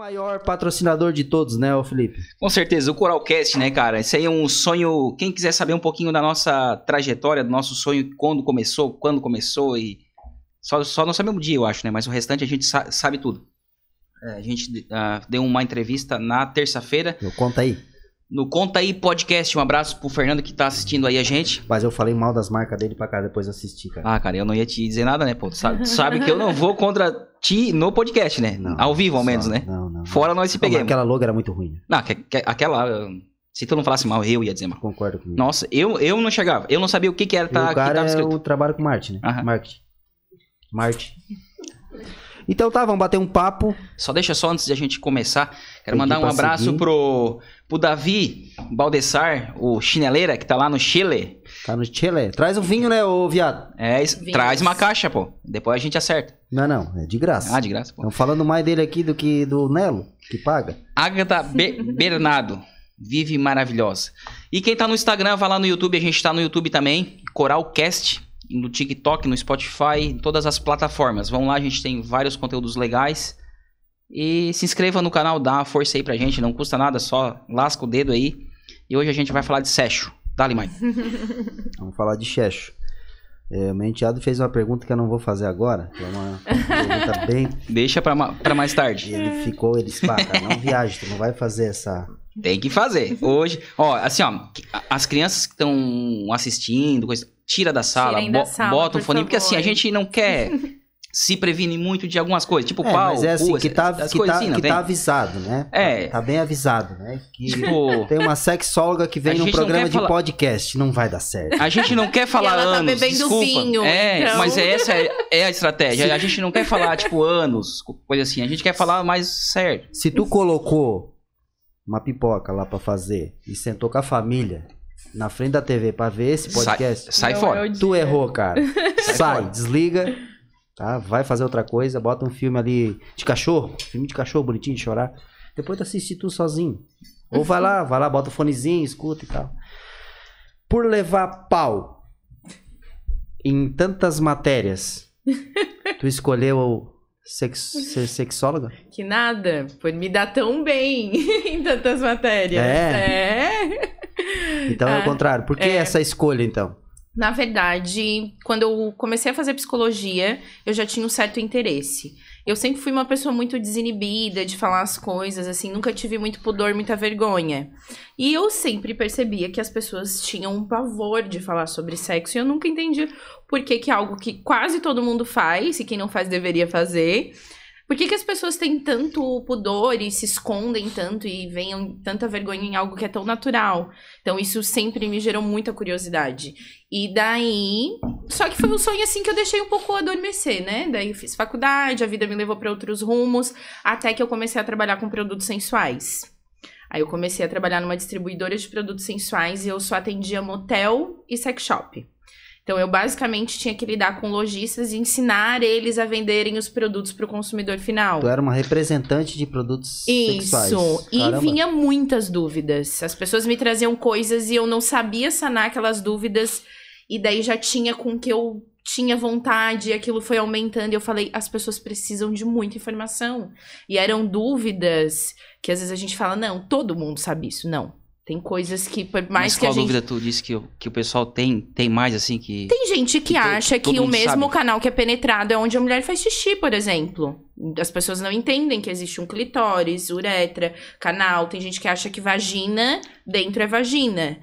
maior patrocinador de todos, né, ô Felipe? Com certeza, o Coralcast, né, cara? Esse aí é um sonho. Quem quiser saber um pouquinho da nossa trajetória, do nosso sonho, quando começou, quando começou e. Só, só não sabemos o dia, eu acho, né? Mas o restante a gente sa- sabe tudo. É, a gente ah, deu uma entrevista na terça-feira Eu conta aí. No Conta Aí Podcast. Um abraço pro Fernando que tá assistindo aí a gente. Mas eu falei mal das marcas dele pra cá depois assistir, cara. Ah, cara, eu não ia te dizer nada, né, pô? Tu sabe, tu sabe que eu não vou contra ti no podcast, né? Não, Ao vivo, ao só- menos, né? Não, não. Fora nós se peguemos. aquela logo era muito ruim. né? Não, que- que- aquela. Se tu não falasse mal, eu ia dizer mal. Concordo comigo. Nossa, eu, eu não chegava. Eu não sabia o que, que era tá, o que cara tava é o trabalho com marketing, né? Aham. Marketing. Marketing. Então tá, vamos bater um papo. Só deixa só antes de a gente começar. Quero Tem mandar que um abraço seguir. pro, pro Davi Baldessar, o chineleira, que tá lá no Chile. Tá no Chile. Traz o vinho, né, ô viado? É, isso- Vinhos. traz uma caixa, pô. Depois a gente acerta. Não, não. É de graça. Ah, de graça, pô. Estão falando mais dele aqui do que do Nelo, que paga. Agatha Be- Bernardo. Vive maravilhosa. E quem tá no Instagram, vai lá no YouTube. A gente tá no YouTube também. Coralcast. No TikTok, no Spotify, em todas as plataformas. Vão lá, a gente tem vários conteúdos legais. E se inscreva no canal, dá uma força aí pra gente. Não custa nada, só lasca o dedo aí. E hoje a gente vai falar de Sérgio. Dá-lhe, mãe. Vamos falar de Checho. É, o meu enteado fez uma pergunta que eu não vou fazer agora. que É uma pergunta bem. Deixa pra, ma- pra mais E tarde. ele ficou, ele disse, cara, não viaja, tu não vai fazer essa. Tem que fazer. Hoje, ó, assim, ó, as crianças que estão assistindo, coisa, tira da sala, da bo- sala, bota um por fone, porque assim, a gente não quer se previne muito de algumas coisas, tipo É, pau, mas é assim, cu, que tá, que coisas tá, assim, que tá avisado, né? É. Tá bem avisado, né? Que Tipo, tem uma sexóloga que vem num programa de falar- podcast. Não vai dar certo. a gente não quer falar ela tá anos, bebendo desculpa. vinho, é, então. mas essa é, é a estratégia. A gente não quer falar, tipo, anos, coisa assim. A gente quer falar mais certo. Se tu colocou uma pipoca lá pra fazer e sentou com a família na frente da TV pra ver esse podcast, Sai Não, fora. é tu errou, cara. Sai, fora. desliga, tá? Vai fazer outra coisa, bota um filme ali de cachorro, filme de cachorro bonitinho de chorar. Depois tu assiste tu sozinho. Ou vai lá, vai lá, bota o fonezinho, escuta e tal. Por levar pau em tantas matérias, tu escolheu sex- ser sexóloga? Que nada, por me dar tão bem em tantas matérias. É? Então é o Ah, contrário. Por que é. essa escolha, então? Na verdade, quando eu comecei a fazer psicologia, eu já tinha um certo interesse. Eu sempre fui uma pessoa muito desinibida de falar as coisas, assim, nunca tive muito pudor, muita vergonha. E eu sempre percebia que as pessoas tinham um pavor de falar sobre sexo e eu nunca entendi por que, que é algo que quase todo mundo faz e quem não faz deveria fazer. Por que, que as pessoas têm tanto pudor e se escondem tanto e venham tanta vergonha em algo que é tão natural? Então, isso sempre me gerou muita curiosidade. E daí. Só que foi um sonho assim que eu deixei um pouco adormecer, né? Daí fiz faculdade, a vida me levou para outros rumos, até que eu comecei a trabalhar com produtos sensuais. Aí eu comecei a trabalhar numa distribuidora de produtos sensuais e eu só atendia motel e sex shop. Então eu basicamente tinha que lidar com lojistas e ensinar eles a venderem os produtos para o consumidor final. Tu era uma representante de produtos sexuais. Isso. E vinha muitas dúvidas. As pessoas me traziam coisas e eu não sabia sanar aquelas dúvidas. E daí já tinha com que eu tinha vontade, e aquilo foi aumentando. E eu falei, as pessoas precisam de muita informação. E eram dúvidas que às vezes a gente fala, não, todo mundo sabe isso. Não. Tem coisas que, por mais Mas que a qual gente. dúvida tu disse que, o- que o pessoal tem, tem mais, assim, que... Tem gente que, Que to- acha todo que o mundo mesmo sabe. canal que é penetrado é onde a mulher faz xixi, por exemplo. As pessoas não entendem que existe um clitóris, uretra, canal. Tem gente que acha que vagina dentro é vagina.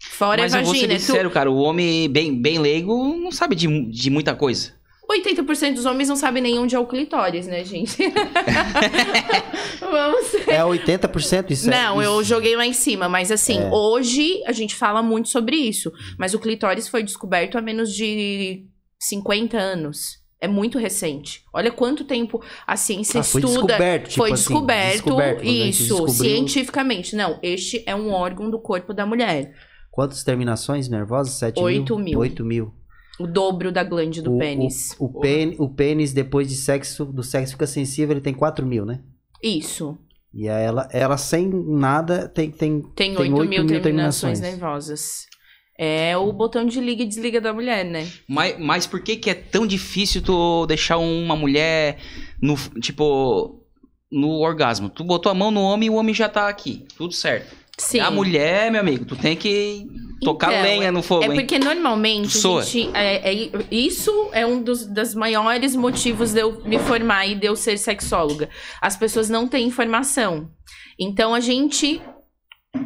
Fora Mas é eu vou ser vagina. bem sincero, cara, o homem bem, bem leigo não sabe de, mu- de muita coisa. Tu... 80% dos homens não sabem nem onde é o clitóris, né, gente? Vamos ser É 80% isso é- Não, eu isso- joguei lá em cima, mas assim, É. hoje a gente fala muito sobre isso. Mas o clitóris foi descoberto há menos de 50 anos. É muito recente. Olha quanto tempo a ciência Ah, foi estuda. descoberto, tipo foi assim, descoberto, descoberto, isso, descobriu- cientificamente. Não, este é um órgão do corpo da mulher. Quantas terminações nervosas? 7 Oito mil? mil. 8 mil. O dobro da glande do o, pênis. O, o, pênis, o pênis, depois de sexo, do sexo fica sensível, ele tem 4 mil, né? Isso. E aí ela, ela sem nada tem, tem, Tem Tem 8 oito mil, mil terminações terminações. nervosas. É o botão de liga e desliga da mulher, né? Mas, mas por que que é tão difícil tu deixar uma mulher no, tipo, no orgasmo. Tu botou a mão no homem e o homem já tá aqui. Tudo certo. Sim. A mulher, meu amigo, tu tem que tocar Então, lenha no fogo, É hein? porque normalmente gente, é, é- isso é um dos das maiores motivos de eu me formar e de eu ser sexóloga. As pessoas não têm informação. Então a gente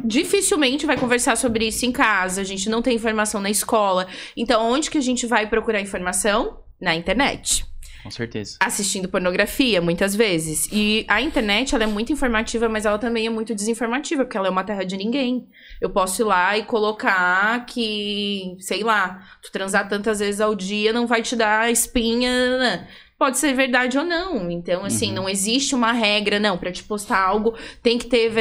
dificilmente vai conversar sobre isso em casa, a gente não tem informação na escola. Então onde que a gente vai procurar informação? Na internet Com certeza. assistindo pornografia, muitas vezes. E a internet, ela é muito informativa, mas ela também é muito desinformativa, porque ela é uma terra de ninguém. Eu posso ir lá e colocar que, sei lá, tu transar tantas vezes ao dia não vai te dar espinha. né? Pode ser verdade ou não. Então, assim, Uhum. não existe uma regra, não, pra te postar algo tem que ter,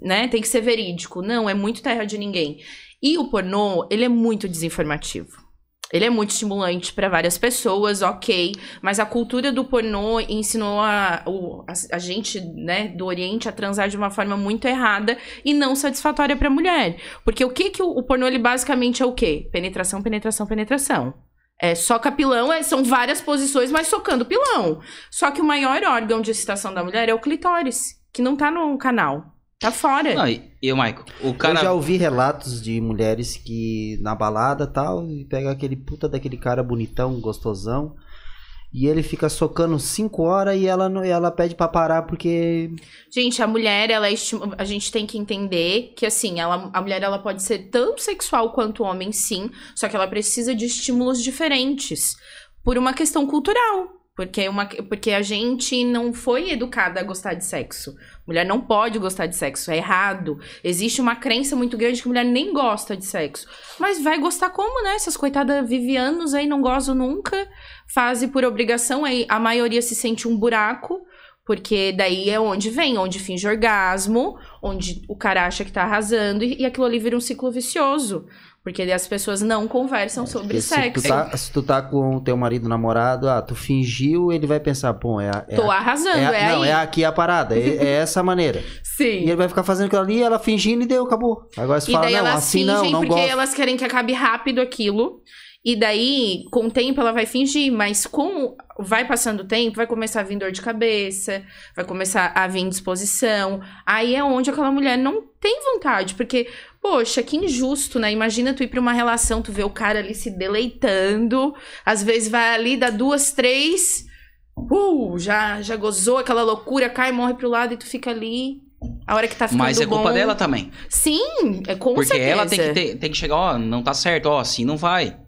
né, tem que ser verídico. Não, é muito terra de ninguém. E o pornô, ele é muito desinformativo. Ele é muito estimulante pra várias pessoas, ok. Mas a cultura do pornô ensinou a, a, a gente, né, do Oriente a transar de uma forma muito errada e não satisfatória pra mulher. Porque o que que o, o pornô, ele basicamente é o quê? Penetração, penetração, penetração. É, soca pilão, é, são várias posições, mas socando pilão. Só que o maior órgão de excitação da mulher é o clitóris, que não tá no canal. Tá fora. Não, e, e o Michael, o cara... Eu já ouvi relatos de mulheres que na balada tal, e pega aquele puta daquele cara bonitão, gostosão, e ele fica socando 5 horas e ela, não, e ela pede pra parar porque. Gente, a mulher, ela é a gente tem que entender que assim, ela, a mulher ela pode ser tanto sexual quanto o homem, sim, só que ela precisa de estímulos diferentes por uma questão cultural. Porque, uma, porque a gente não foi educada a gostar de sexo. Mulher não pode gostar de sexo, é errado. Existe uma crença muito grande que mulher nem gosta de sexo. Mas vai gostar como, né? Essas coitadas vivem anos aí, não gozam nunca, fazem por obrigação, aí a maioria se sente um buraco. Porque daí é onde vem, onde finge orgasmo, onde o cara acha que tá arrasando, e, e aquilo ali vira um ciclo vicioso. Porque as pessoas não conversam sobre Porque se, sexo. tu tá, se tu tá com o teu marido namorado, ah, tu fingiu, ele vai pensar, pô, é, é, Tô a- arrasando, é, a- é, Não, aí. é aqui a parada, é, é essa maneira. Sim. E ele vai ficar fazendo aquilo ali, ela fingindo e deu, acabou. Agora você E fala, daí não, elas assim fingem não, não porque gosto. elas querem que acabe rápido aquilo. E daí, com o tempo, ela vai fingir, mas com vai passando o tempo, vai começar a vir dor de cabeça, vai começar a vir disposição. Aí é onde aquela mulher não tem vontade, porque, poxa, que injusto, né? Imagina tu ir pra uma relação, tu vê o cara ali se deleitando, às vezes vai ali, dá duas, três, uh, já, já gozou aquela loucura, cai, morre pro lado e tu fica ali. A hora que tá ficando Mas é culpa bom. dela também. Sim, é com porque certeza. ela tem que, ter- tem que chegar, ó, não tá certo, ó, assim não vai.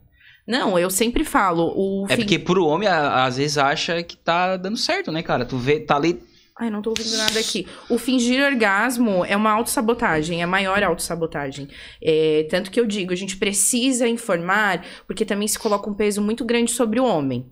Não, eu sempre falo, o É fim- porque pro homem, a- às vezes, acha que tá dando certo, né, cara? Tu vê, tá ali. Ai, não tô ouvindo nada aqui. O fingir orgasmo é uma autossabotagem, é a maior autossabotagem. É, tanto que eu digo, a gente precisa informar, porque também se coloca um peso muito grande sobre o homem.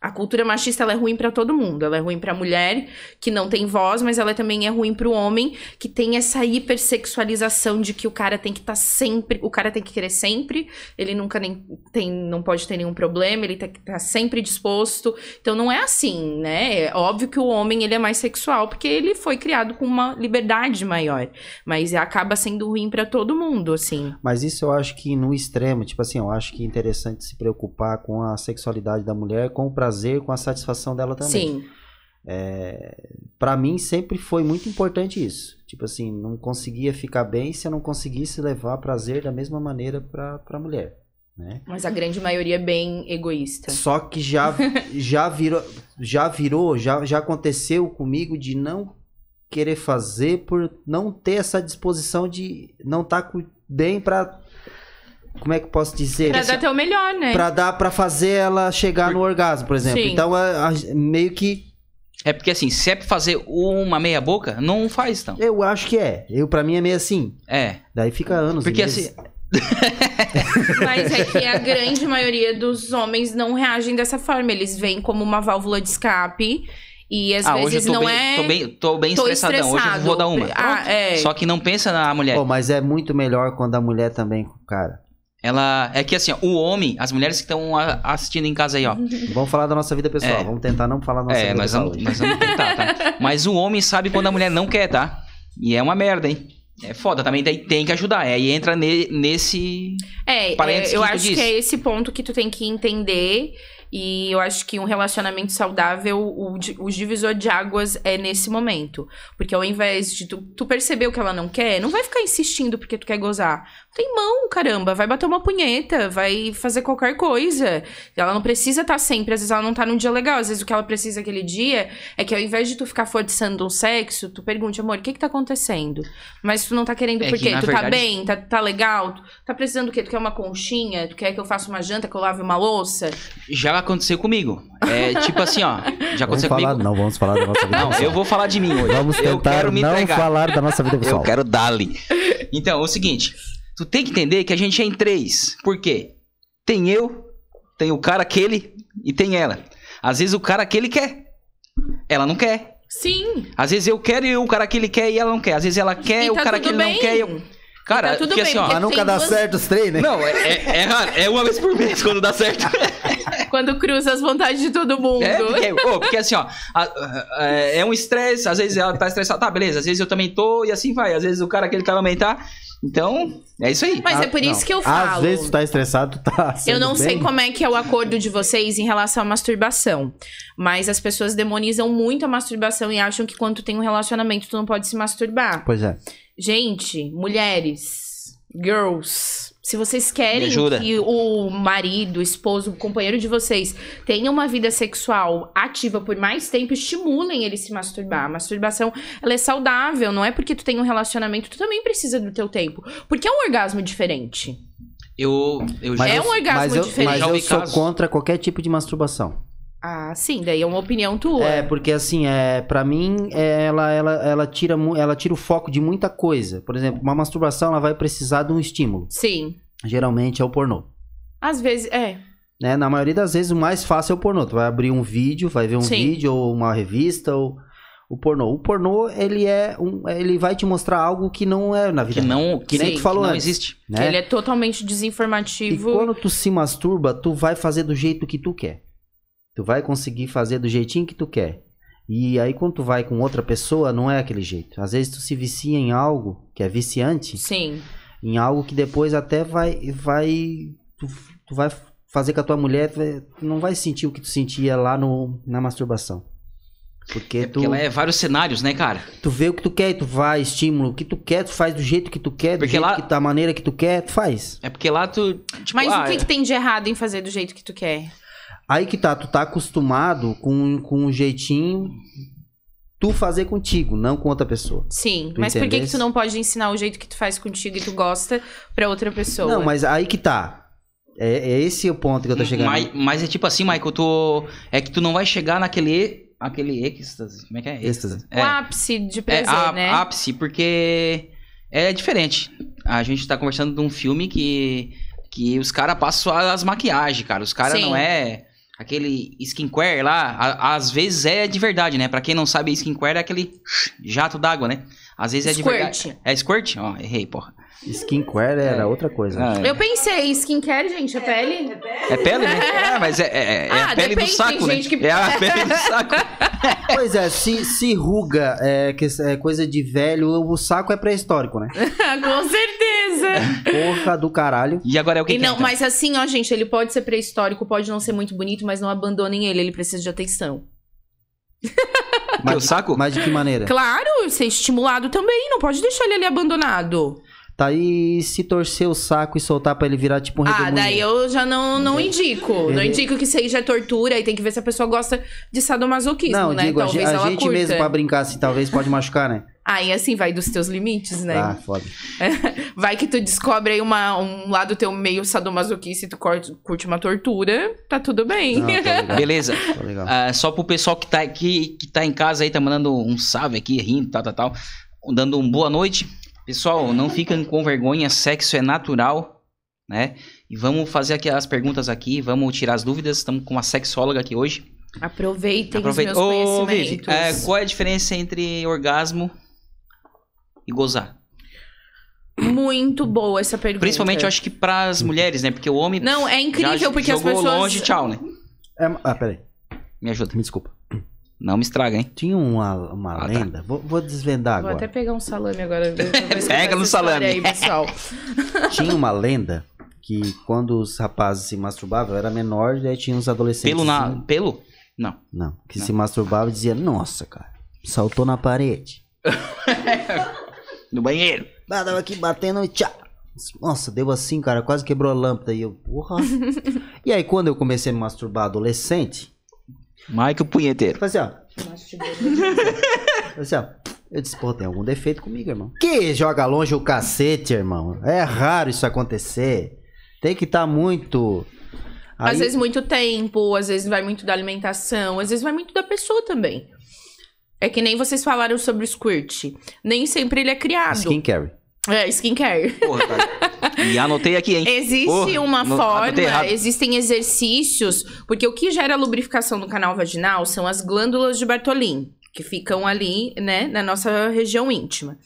A cultura machista é ruim pra todo mundo. Ela é ruim pra mulher que não tem voz, mas ela também é ruim pro homem que tem essa hipersexualização de que o cara tem que estar sempre, o cara tem que querer sempre, ele nunca nem tem, não pode ter nenhum problema, ele tem que estar sempre disposto. Então não é assim, né? É óbvio que o homem ele é mais sexual porque ele foi criado com uma liberdade maior, mas acaba sendo ruim pra todo mundo, assim. Mas isso eu acho que no extremo, tipo assim, eu acho que é interessante se preocupar com a sexualidade da mulher, com o com a satisfação dela também. Sim. Pra mim sempre foi muito importante isso. Tipo assim, não conseguia ficar bem se eu não conseguisse levar prazer da mesma maneira pra, pra mulher, né? Mas a grande maioria é bem egoísta. Só que já, já virou, já virou, já, já aconteceu comigo de não querer fazer por não ter essa disposição de não estar bem pra. Como é que eu posso dizer? Pra dar teu melhor, né? Pra dar para fazer ela chegar no orgasmo, por exemplo. Sim. Então, a- a- meio que É porque assim, se é pra fazer uma meia boca, não faz então. eu acho que é. Eu para mim é meio assim. É. Daí fica anos. Porque meses. assim, Mas é que a grande maioria dos homens não reagem dessa forma. Eles veem como uma válvula de escape. E às ah, vezes não bem, é. tô bem, tô bem tô estressadão. Hoje eu vou dar uma. Ah, é. Só que não pensa na mulher. Pô, mas é muito melhor quando a mulher também, cara. Ela. É que assim, ó, o homem, as mulheres que estão assistindo em casa aí, ó. Vamos falar da nossa vida pessoal. É. Vamos tentar não falar da nossa É, vida nós pessoal. vamos, hoje. nós vamos tentar, tá? Mas o homem sabe quando a mulher não quer, tá? E é uma merda, hein? É foda, também tem, tem que ajudar. Aí entra ne- nesse. É, Parênteses é, eu acho que é esse ponto que tu tem que entender E eu acho que um relacionamento saudável, o, o divisor de águas é nesse momento. Porque ao invés de tu, tu perceber o que ela não quer, não vai ficar insistindo porque tu quer gozar. Tem mão, caramba. Vai bater uma punheta, vai fazer qualquer coisa. Ela não precisa estar sempre, às vezes ela não tá num dia legal. Às vezes o que ela precisa aquele dia é que ao invés de tu ficar forçando um sexo, tu pergunte, amor, o que que tá acontecendo? Mas tu não tá querendo É por quê? Tu tá verdade- bem? Tá, tá legal? Tu tá precisando do quê? Tu quer uma conchinha? Tu quer que eu faça uma janta, que eu lave uma louça? Já aconteceu comigo. É tipo assim, ó. Já Vamos aconteceu falar, comigo. não vamos falar da nossa vida Não, pessoal. eu vou falar de mim hoje. Vamos eu tentar quero me não entregar. falar da nossa vida pessoal. Eu quero dali. Então, é o seguinte. Tu tem que entender que a gente é em três. Por quê? Tem eu, tem o cara aquele e tem ela. Às vezes o cara aquele quer. Ela não quer. Sim. Às vezes eu quero e o cara que ele quer e ela não quer. Às vezes ela quer e e o tá cara que tudo ele bem. não quer e eu... Cara, tá tudo porque bem, assim, ó... Mas nunca dá duas- certo os três, né? Não, é, é, é raro. É uma vez por mês quando dá certo. Quando cruza as vontades de todo mundo. É, porque, ô, porque assim, ó, a- a- é um estresse, às vezes ela tá estressada, tá, beleza, às vezes eu também tô e assim vai, às vezes o cara aquele que também tá. Então, é isso aí. Mas é Ah, por isso não. que eu falo. Às vezes tu tá estressado, tu tá Eu não sei bem. como é que é o acordo de vocês em relação à masturbação. Mas as pessoas demonizam muito a masturbação e acham que quando tu tem um relacionamento, tu não pode se masturbar. Pois é. Gente, mulheres, girls, se vocês querem que o marido, o esposo, o companheiro de vocês tenha uma vida sexual ativa por mais tempo, estimulem ele se masturbar. A masturbação, ela é saudável, não é porque tu tem um relacionamento, tu também precisa do teu tempo. Porque é um orgasmo diferente. Eu, eu já. É um orgasmo mas eu, diferente. Mas eu sou casos. contra qualquer tipo de masturbação. Ah, sim, daí é uma opinião tua. É, porque assim, é, para mim, é, ela, ela, ela, tira, ela tira o foco de muita coisa. Por exemplo, uma masturbação ela vai precisar de um estímulo. Sim. Geralmente é o pornô. Às vezes, é. Né? Na maioria das vezes, o mais fácil é o pornô. Tu vai abrir um vídeo, vai ver um Sim. vídeo ou uma revista ou o pornô. O pornô, ele é um, ele vai te mostrar algo que não é na vida. Que não, que nem nem tu falou não antes. existe. né? Ele é totalmente E desinformativo. quando tu se masturba, tu vai fazer do jeito que tu quer. Tu vai conseguir fazer do jeitinho que tu quer. E aí quando tu vai com outra pessoa, não é aquele jeito. Às vezes tu se vicia em algo que é viciante, Sim. em algo que depois até vai vai tu, tu vai fazer com a tua mulher, tu, tu não vai sentir o que tu sentia lá no, na masturbação. Porque, É tu, porque ela é vários cenários, né, cara? tu vê o que tu quer e tu vai, estímulo, o que tu quer, tu faz do jeito que tu quer, do Porque jeito lá- que, da maneira que tu quer, tu faz. É porque lá tu. Tipo, Mas ah, o que, que tem de errado em fazer do jeito que tu quer? Aí que tá, tu tá acostumado com, com um jeitinho tu fazer contigo, não com outra pessoa. Sim. Tu mas por que, que entendesse? tu não pode ensinar o jeito que tu faz contigo e tu gosta pra outra pessoa? Não, mas aí que tá. É, é esse o ponto que eu tô chegando. Mas, mas é tipo assim, Michael, tu. É que tu não vai chegar naquele. Aquele êxtase. Como é que é? Êxtase. O É, ápice de é prazer, a- né? ápice, porque é diferente. A gente tá conversando de um filme que. Que os caras passam as maquiagens, cara. Os caras não é. Aquele skincare lá, a- às vezes é de verdade, né? Pra quem não sabe, skincare é aquele jato d'água, né? Às vezes é de Squirt. verdade. É squirt? Ó, errei, porra. Skincare era É. outra coisa. Ah, Eu pensei, skincare, gente, a pele? É pele, né? É, mas é, é- é Ah, a pele depende, do saco, tem né? gente que- É a pele do saco. Pois é, se, se ruga é, que é coisa de velho, o saco é pré-histórico, né? Com certeza. Porra do caralho. E agora é o que E que não, entra? mas assim, ó, gente, ele pode ser pré-histórico, pode não ser muito bonito, mas não abandonem ele, ele precisa de atenção. Que o saco? Mas de que maneira? Claro, ser estimulado também, não pode deixar ele ali abandonado. Tá aí se torcer o saco e soltar pra ele virar tipo um Ah, daí eu já não, não indico. Não indico que seja tortura e tem que ver se a pessoa gosta de sadomasoquismo, Não, né? digo, a, Talvez a ela gente curta. mesmo pra brincar assim, talvez pode machucar, né? Aí assim vai dos teus limites, né? Ah, foda. Vai que tu descobre aí uma, um lado teu meio sadomasoquista e tu curte, curte uma tortura, tá tudo bem. Não, legal, Beleza. legal. Ah, só pro pessoal que tá aqui, que tá em casa aí, tá mandando um salve aqui, rindo, tal, tal, tal. Dando um boa noite. Pessoal, não fiquem com vergonha, sexo é natural, né? E vamos fazer aqui as perguntas aqui, vamos tirar as dúvidas. Estamos com uma sexóloga aqui hoje. Aproveitem Aproveita. os meus Ô, Vivi, conhecimentos. é, qual é a diferença entre orgasmo e gozar? Muito boa essa pergunta. Principalmente, eu acho que pras mulheres, né? Porque o homem Não, é incrível já porque as jogou pessoas... longe, tchau, né? É, ah, peraí. Me ajuda. Me desculpa. Não me estraga, hein? Tinha uma, uma Ah, tá. lenda. Vou, vou desvendar Vou agora. até pegar um salame agora. ver- ver se Pega no salame. Aí, pessoal. Tinha uma lenda que quando os rapazes se masturbavam, eu era menor, daí tinha uns adolescentes. Pelo na. assim- Pelo? Não. Não, que Não. se masturbavam e dizia, nossa, cara, saltou na parede. No banheiro. Ah, tava aqui batendo e tchá. Nossa, deu assim, cara, quase quebrou a lâmpada. E eu, porra. e aí, quando eu comecei a me masturbar adolescente, Mike o punheteiro. eu falei assim, ó. assim, ó. Eu disse, pô, tem algum defeito comigo, irmão. Que joga longe o cacete, irmão. É raro isso acontecer. Tem que estar muito. Aí- Às vezes muito tempo, às vezes vai muito da alimentação, às vezes vai muito da pessoa também. É que nem vocês falaram sobre o squirt. Nem sempre ele é criado. Skincare. É, skincare. Porra, cara. E anotei aqui, hein? Existe Porra, uma não- forma, existem exercícios, porque o que gera lubrificação no canal vaginal são as glândulas de Bartolin, que ficam ali, né, na nossa região íntima.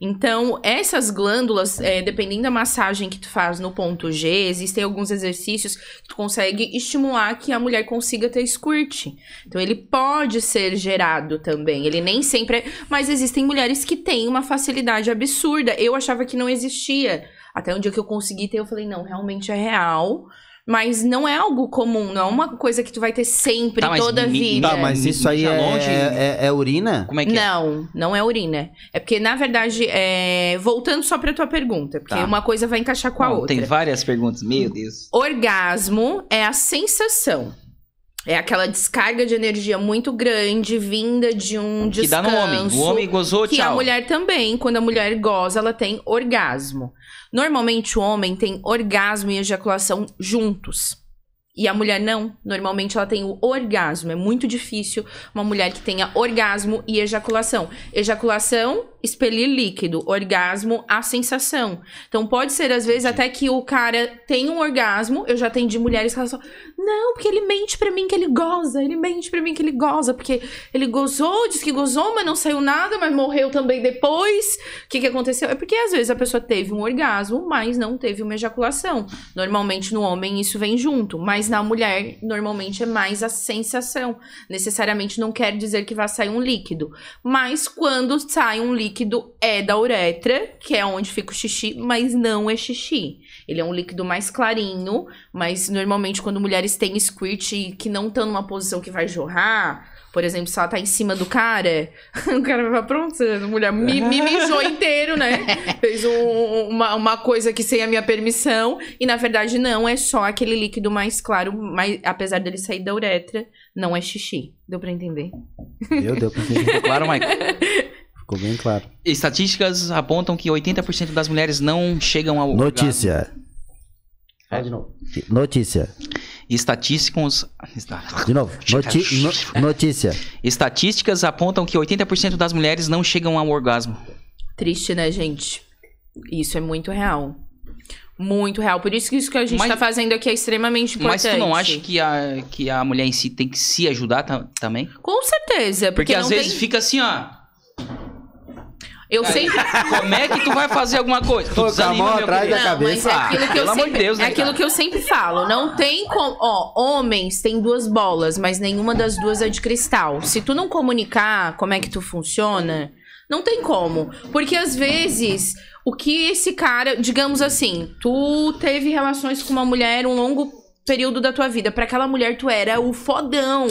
Então, essas glândulas, é, dependendo da massagem que tu faz no ponto G, existem alguns exercícios que tu consegue estimular que a mulher consiga ter squirt. Então, ele pode ser gerado também. Ele nem sempre é... Mas existem mulheres que têm uma facilidade absurda. Eu achava que não existia. Até um dia que eu consegui ter, eu falei, não, realmente é real. Mas não é algo comum, não é uma coisa que tu vai ter sempre, Tá, toda a vida. Tá, mas isso aí é, longe. é, é urina? Como é que é? Não, não é urina. É porque, na verdade, é... voltando só pra tua pergunta, porque Tá. uma coisa vai encaixar com a Não, outra. Tem várias perguntas. Meu Deus. Orgasmo é a sensação. É aquela descarga de energia muito grande, vinda de um Que descanso. dá no homem. O homem gozou, Que tchau. a mulher também, quando a mulher goza, ela tem orgasmo. Normalmente o homem tem orgasmo e ejaculação juntos. E a mulher não. Normalmente ela tem o orgasmo. É muito difícil uma mulher que tenha orgasmo e ejaculação. Ejaculação, expelir líquido. Orgasmo, a sensação. Então pode ser, às vezes, até que o cara tem um orgasmo. Eu já atendi mulheres que elas falam: Não, porque ele mente pra mim que ele goza. Ele mente pra mim que ele goza. Porque ele gozou, disse que gozou, mas não saiu nada, mas morreu também depois. O que, que aconteceu? É porque às vezes a pessoa teve um orgasmo, mas não teve uma ejaculação. Normalmente no homem isso vem junto, mas na mulher normalmente é mais a sensação. Necessariamente não quer dizer que vai sair um líquido, mas quando sai um líquido é da uretra, que é onde fica o xixi, mas não é xixi. Ele é um líquido mais clarinho, mas normalmente quando mulheres têm squirt e que não estão numa posição que vai jorrar, por exemplo, se ela tá em cima do cara, o cara vai falar, pronto, a mulher me, me mijou inteiro, né? Fez um- uma, uma coisa que sem a minha permissão. E na verdade não, é só aquele líquido mais claro, mas apesar dele sair da uretra, não é xixi. Deu pra entender? Deu, deu pra entender. Claro, Mike? Ficou bem claro. Estatísticas apontam que 80% das mulheres não chegam ao Notícia. Fala de novo. Notícia. Estatísticos... De novo. Noti- no- notícia. Estatísticas apontam que 80% das mulheres não chegam ao orgasmo. Triste, né, gente? Isso é muito real. Muito real. Por isso que isso que a gente Mas- tá fazendo aqui é extremamente importante. Mas tu não acha que a, que a mulher em si tem que se ajudar ta- também? Com certeza. Porque, Porque, às não vezes tem... fica assim, ó. Eu sempre... Como é que tu vai fazer alguma coisa? Tu a desanima, meu atrás da Não, cabeça. mas é aquilo que eu Pelo amor de sempre, Deus, né, é aquilo cara? que eu sempre falo. Não tem como. Ó, homens têm duas bolas, mas nenhuma das duas é de cristal. Se tu não comunicar como é que tu funciona, não tem como. Porque às vezes, o que esse cara, digamos assim, tu teve relações com uma mulher um longo período da tua vida. Pra aquela mulher tu era o fodão.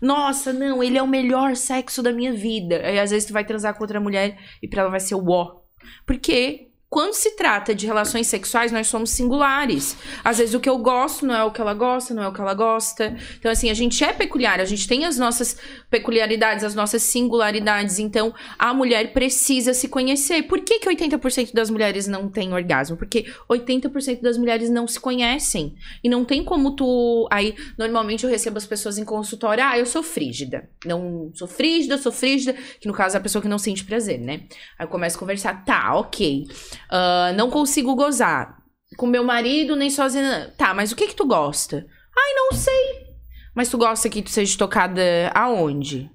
Nossa, não, ele é o melhor sexo da minha vida. Aí às vezes tu vai transar com outra mulher e pra ela vai ser o ó. Porque quando se trata de relações sexuais, nós somos singulares. Às vezes o que eu gosto não é o que ela gosta, não é o que ela gosta. Então, assim, a gente é peculiar, a gente tem as nossas peculiaridades, as nossas singularidades. Então, a mulher precisa se conhecer. Por que, que 80% das mulheres não têm orgasmo? Porque 80% das mulheres não se conhecem. E não tem como tu. Aí, normalmente eu recebo as pessoas em consultório, ah, eu sou frígida. Não sou frígida, sou frígida, que no caso é a pessoa que não sente prazer, né? Aí eu começo a conversar, tá, ok. Ah, não consigo gozar. Com meu marido, nem sozinha. Tá, mas o que que tu gosta? Ai, não sei. Mas tu gosta que tu seja tocada aonde?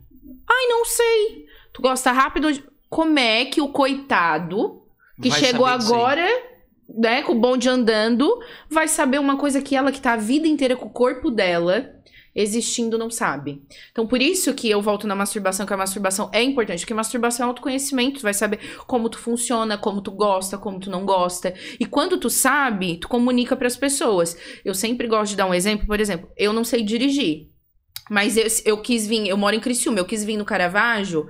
Ai, não sei. Tu gosta rápido? Como é que o coitado que Vai chegou agora, né, com o bonde andando, vai saber uma coisa que ela que tá a vida inteira com o corpo dela existindo não sabe. Então, por isso que eu volto na masturbação, que a masturbação é importante, porque masturbação é autoconhecimento, tu vai saber como tu funciona, como tu gosta, como tu não gosta. E quando tu sabe, tu comunica para as pessoas. Eu sempre gosto de dar um exemplo, por exemplo, eu não sei dirigir. Mas eu, eu quis vir, eu moro em Criciúma, eu quis vir no Caravaggio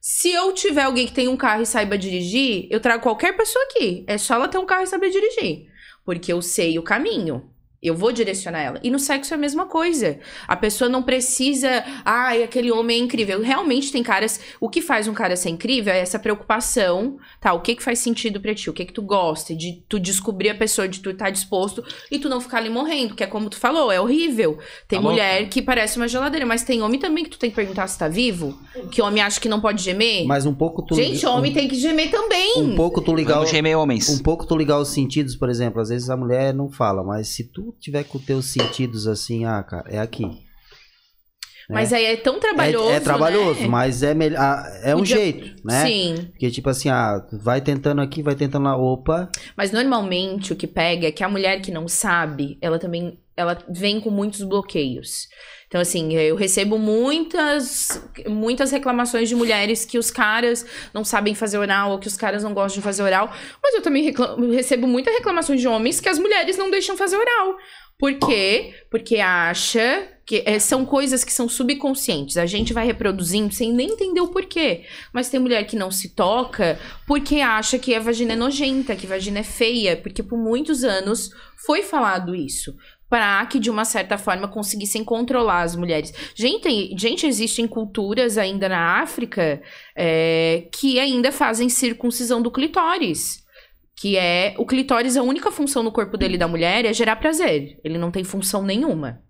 se eu tiver alguém que tem um carro e saiba dirigir, eu trago qualquer pessoa aqui. É só ela ter um carro e saber dirigir. Porque eu sei o caminho. Eu vou direcionar ela. E no sexo é a mesma coisa. A pessoa não precisa. Ai, aquele homem é incrível. Realmente tem caras. O que faz um cara ser incrível é essa preocupação, tá? O que que faz sentido pra ti? O que que tu gosta? De tu descobrir a pessoa, de tu estar tá disposto e tu não ficar ali morrendo. Que é como tu falou, é horrível. Tem Tá mulher que parece uma geladeira, mas tem homem também que tu tem que perguntar se tá vivo. Que homem acha que não pode gemer. Mas um pouco tu. Gente, homem tem que gemer também. Um pouco tu ligar. Vamos gemer homens. Um pouco tu ligar os sentidos, por exemplo, às vezes a mulher não fala, mas se tu tiver com teus sentidos assim, ah, cara, é aqui. Mas aí é tão trabalhoso. é, é trabalhoso, né? mas é melhor, ah, é um Podia- jeito, né? Sim. Porque tipo assim, ah, vai tentando aqui, vai tentando lá, opa, Mas normalmente o que pega é que a mulher que não sabe, ela também ela vem com muitos bloqueios. Então, assim, eu recebo muitas, muitas reclamações de mulheres que os caras não sabem fazer oral ou que os caras não gostam de fazer oral. Mas eu também recla- recebo muitas reclamações de homens que as mulheres não deixam fazer oral. Por quê? Porque acha que é, são coisas que são subconscientes. A gente vai reproduzindo sem nem entender o porquê. Mas tem mulher que não se toca porque acha que a vagina é nojenta, que a vagina é feia. Porque por muitos anos foi falado isso. Para que, de uma certa forma, conseguissem controlar as mulheres. Gente, gente existem culturas ainda na África é, que ainda fazem circuncisão do clitóris. Que é. O clitóris, a única função no corpo dele da mulher é gerar prazer. Ele não tem função nenhuma.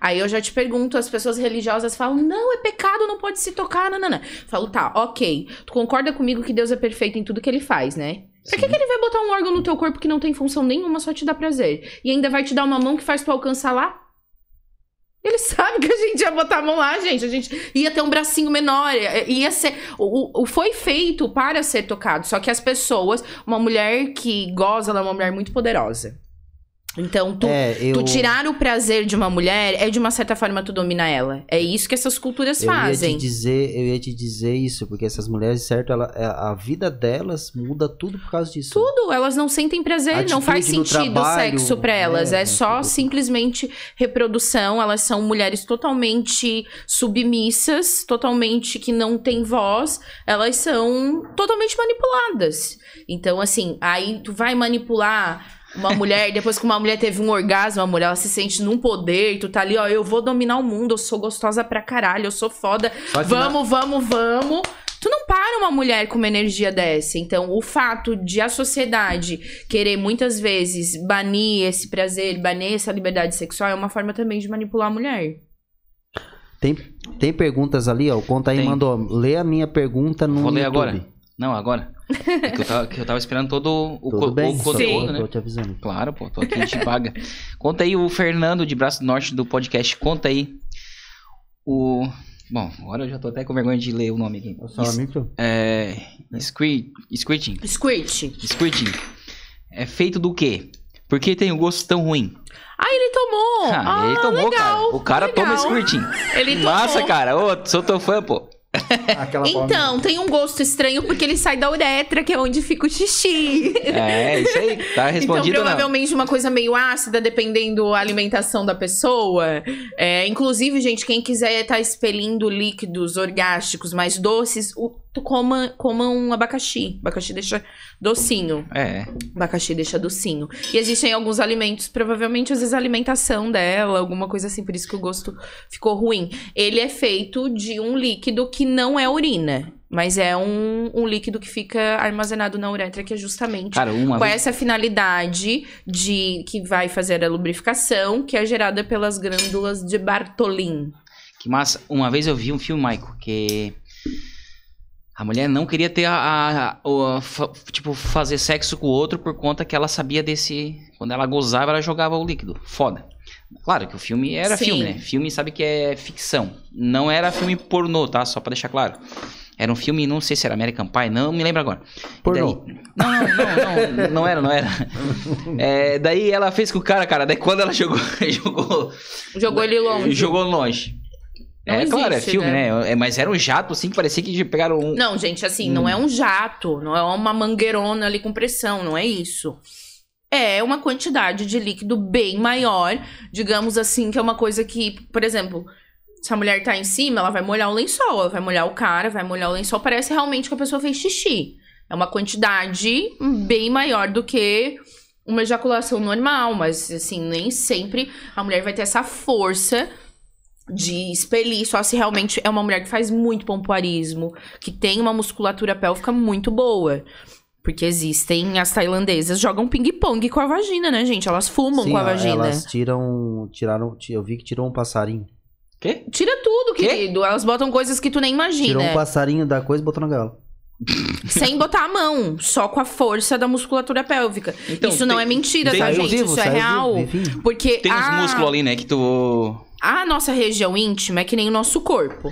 Aí eu já te pergunto, as pessoas religiosas falam, não, é pecado, não pode se tocar, não. Falo, tá, ok. Tu concorda comigo que Deus é perfeito em tudo que ele faz, né? Pra que, que ele vai botar um órgão no teu corpo que não tem função nenhuma, só te dá prazer? E ainda vai te dar uma mão que faz tu alcançar lá? Ele sabe que a gente ia botar a mão lá, gente. A gente ia ter um bracinho menor. Ia ser. O, o- foi feito para ser tocado. Só que as pessoas. Uma mulher que goza, ela é uma mulher muito poderosa. Então, tu, é, eu tu tirar o prazer de uma mulher é de uma certa forma tu dominar ela. É isso que essas culturas eu ia fazem. te dizer, eu ia te dizer isso, porque essas mulheres, certo, ela, é- a vida delas muda tudo por causa disso. Tudo, elas não sentem prazer, não faz sentido o trabalho, sexo pra elas. é, É, só tudo. simplesmente reprodução. Elas são mulheres totalmente submissas, totalmente que não têm voz. Elas são totalmente manipuladas. Então, assim, aí tu vai manipular. Uma mulher, depois que uma mulher teve um orgasmo, amor, ela se sente num poder, tu tá ali, ó, eu vou dominar o mundo, eu sou gostosa pra caralho, eu sou foda, vamos, vamos, vamos. Tu não para uma mulher com uma energia dessa. Então, o fato de a sociedade querer muitas vezes banir esse prazer, banir essa liberdade sexual, é uma forma também de manipular a mulher. Tem, tem perguntas ali, ó. O Conta aí Tem. mandou. Lê a minha pergunta no Vou ler YouTube. agora? Não, agora. É que eu tava, que eu tava esperando todo o, Tudo co- bem? o Sim. conteúdo, né? Tô te avisando. Claro, pô, tô aqui, a gente paga. Conta aí o Fernando de Braço do Norte do podcast. Conta aí o. Bom, agora eu já tô até com vergonha de ler o nome aqui. Is- micro? É. Squid, squirting. Squirt. Squirting. É feito do quê? Por que tem um gosto tão ruim? Ah, ele tomou! Ah, ele tomou, legal, cara. O cara legal. toma squirting. Ele tomou. Massa, cara. Ô, sou teu fã, pô. Então, tem um gosto estranho porque ele sai da uretra, que é onde fica o xixi. É, isso aí. Tá Então, respondido não? provavelmente uma coisa meio ácida, dependendo da alimentação da pessoa. É, inclusive, gente, quem quiser estar expelindo líquidos orgásticos mais doces, o- tu coma, coma um abacaxi. Abacaxi deixa docinho. É. Abacaxi deixa docinho. E existem alguns alimentos, provavelmente às vezes a alimentação dela, alguma coisa assim, por isso que o gosto ficou ruim. Ele é feito de um líquido que não é urina, mas é um, um líquido que fica armazenado na uretra, que é justamente Cara, uma com vez. essa finalidade de que vai fazer a lubrificação, que é gerada pelas glândulas de Bartolin. Que massa. Uma vez eu vi um filme, Michael, que a mulher não queria ter a, a- a- fa- tipo fazer sexo com o outro por conta que ela sabia desse, quando ela gozava, ela jogava o líquido. Foda. Claro que o filme era Sim. filme, né? Filme sabe que é ficção. Não era filme pornô, tá? Só pra deixar claro. Era um filme, não sei se era American Pie, não me lembro agora. Pornô. daí- Não, não, não, não, não era, não era. É, daí ela fez com o cara, cara. Daí quando ela jogou, jogou, Jogou ele longe. jogou longe. Não é claro, é existe, filme, né? né? É, mas era um jato, assim, que parecia que pegaram um. Não, gente, assim, Hum. não é um jato, não é uma mangueirona ali com pressão, não é isso. É uma quantidade de líquido bem maior, digamos assim, que é uma coisa que, por exemplo, se a mulher tá em cima, ela vai molhar o lençol, ela vai molhar o cara, vai molhar o lençol, parece realmente que a pessoa fez xixi. É uma quantidade bem maior do que uma ejaculação normal, mas assim, nem sempre a mulher vai ter essa força de expelir, só se realmente é uma mulher que faz muito pompoarismo, que tem uma musculatura pélvica muito boa. Porque existem as tailandesas jogam ping-pong com a vagina, né, gente? Elas fumam Sim, com a vagina. Elas tiram. Tiraram. Eu vi que tirou um passarinho. Quê? Tira tudo, Quê? querido. Elas botam coisas que tu nem imagina. Tirou um passarinho da coisa e botou na gaiola. Sem botar a mão, só com a força da musculatura pélvica. Então, Isso não tem- é mentira, tem- tá, gente? vivo, Isso é real. vivo. Porque Tem uns a, músculos ali, né? Que tu. a nossa região íntima é que nem o nosso corpo.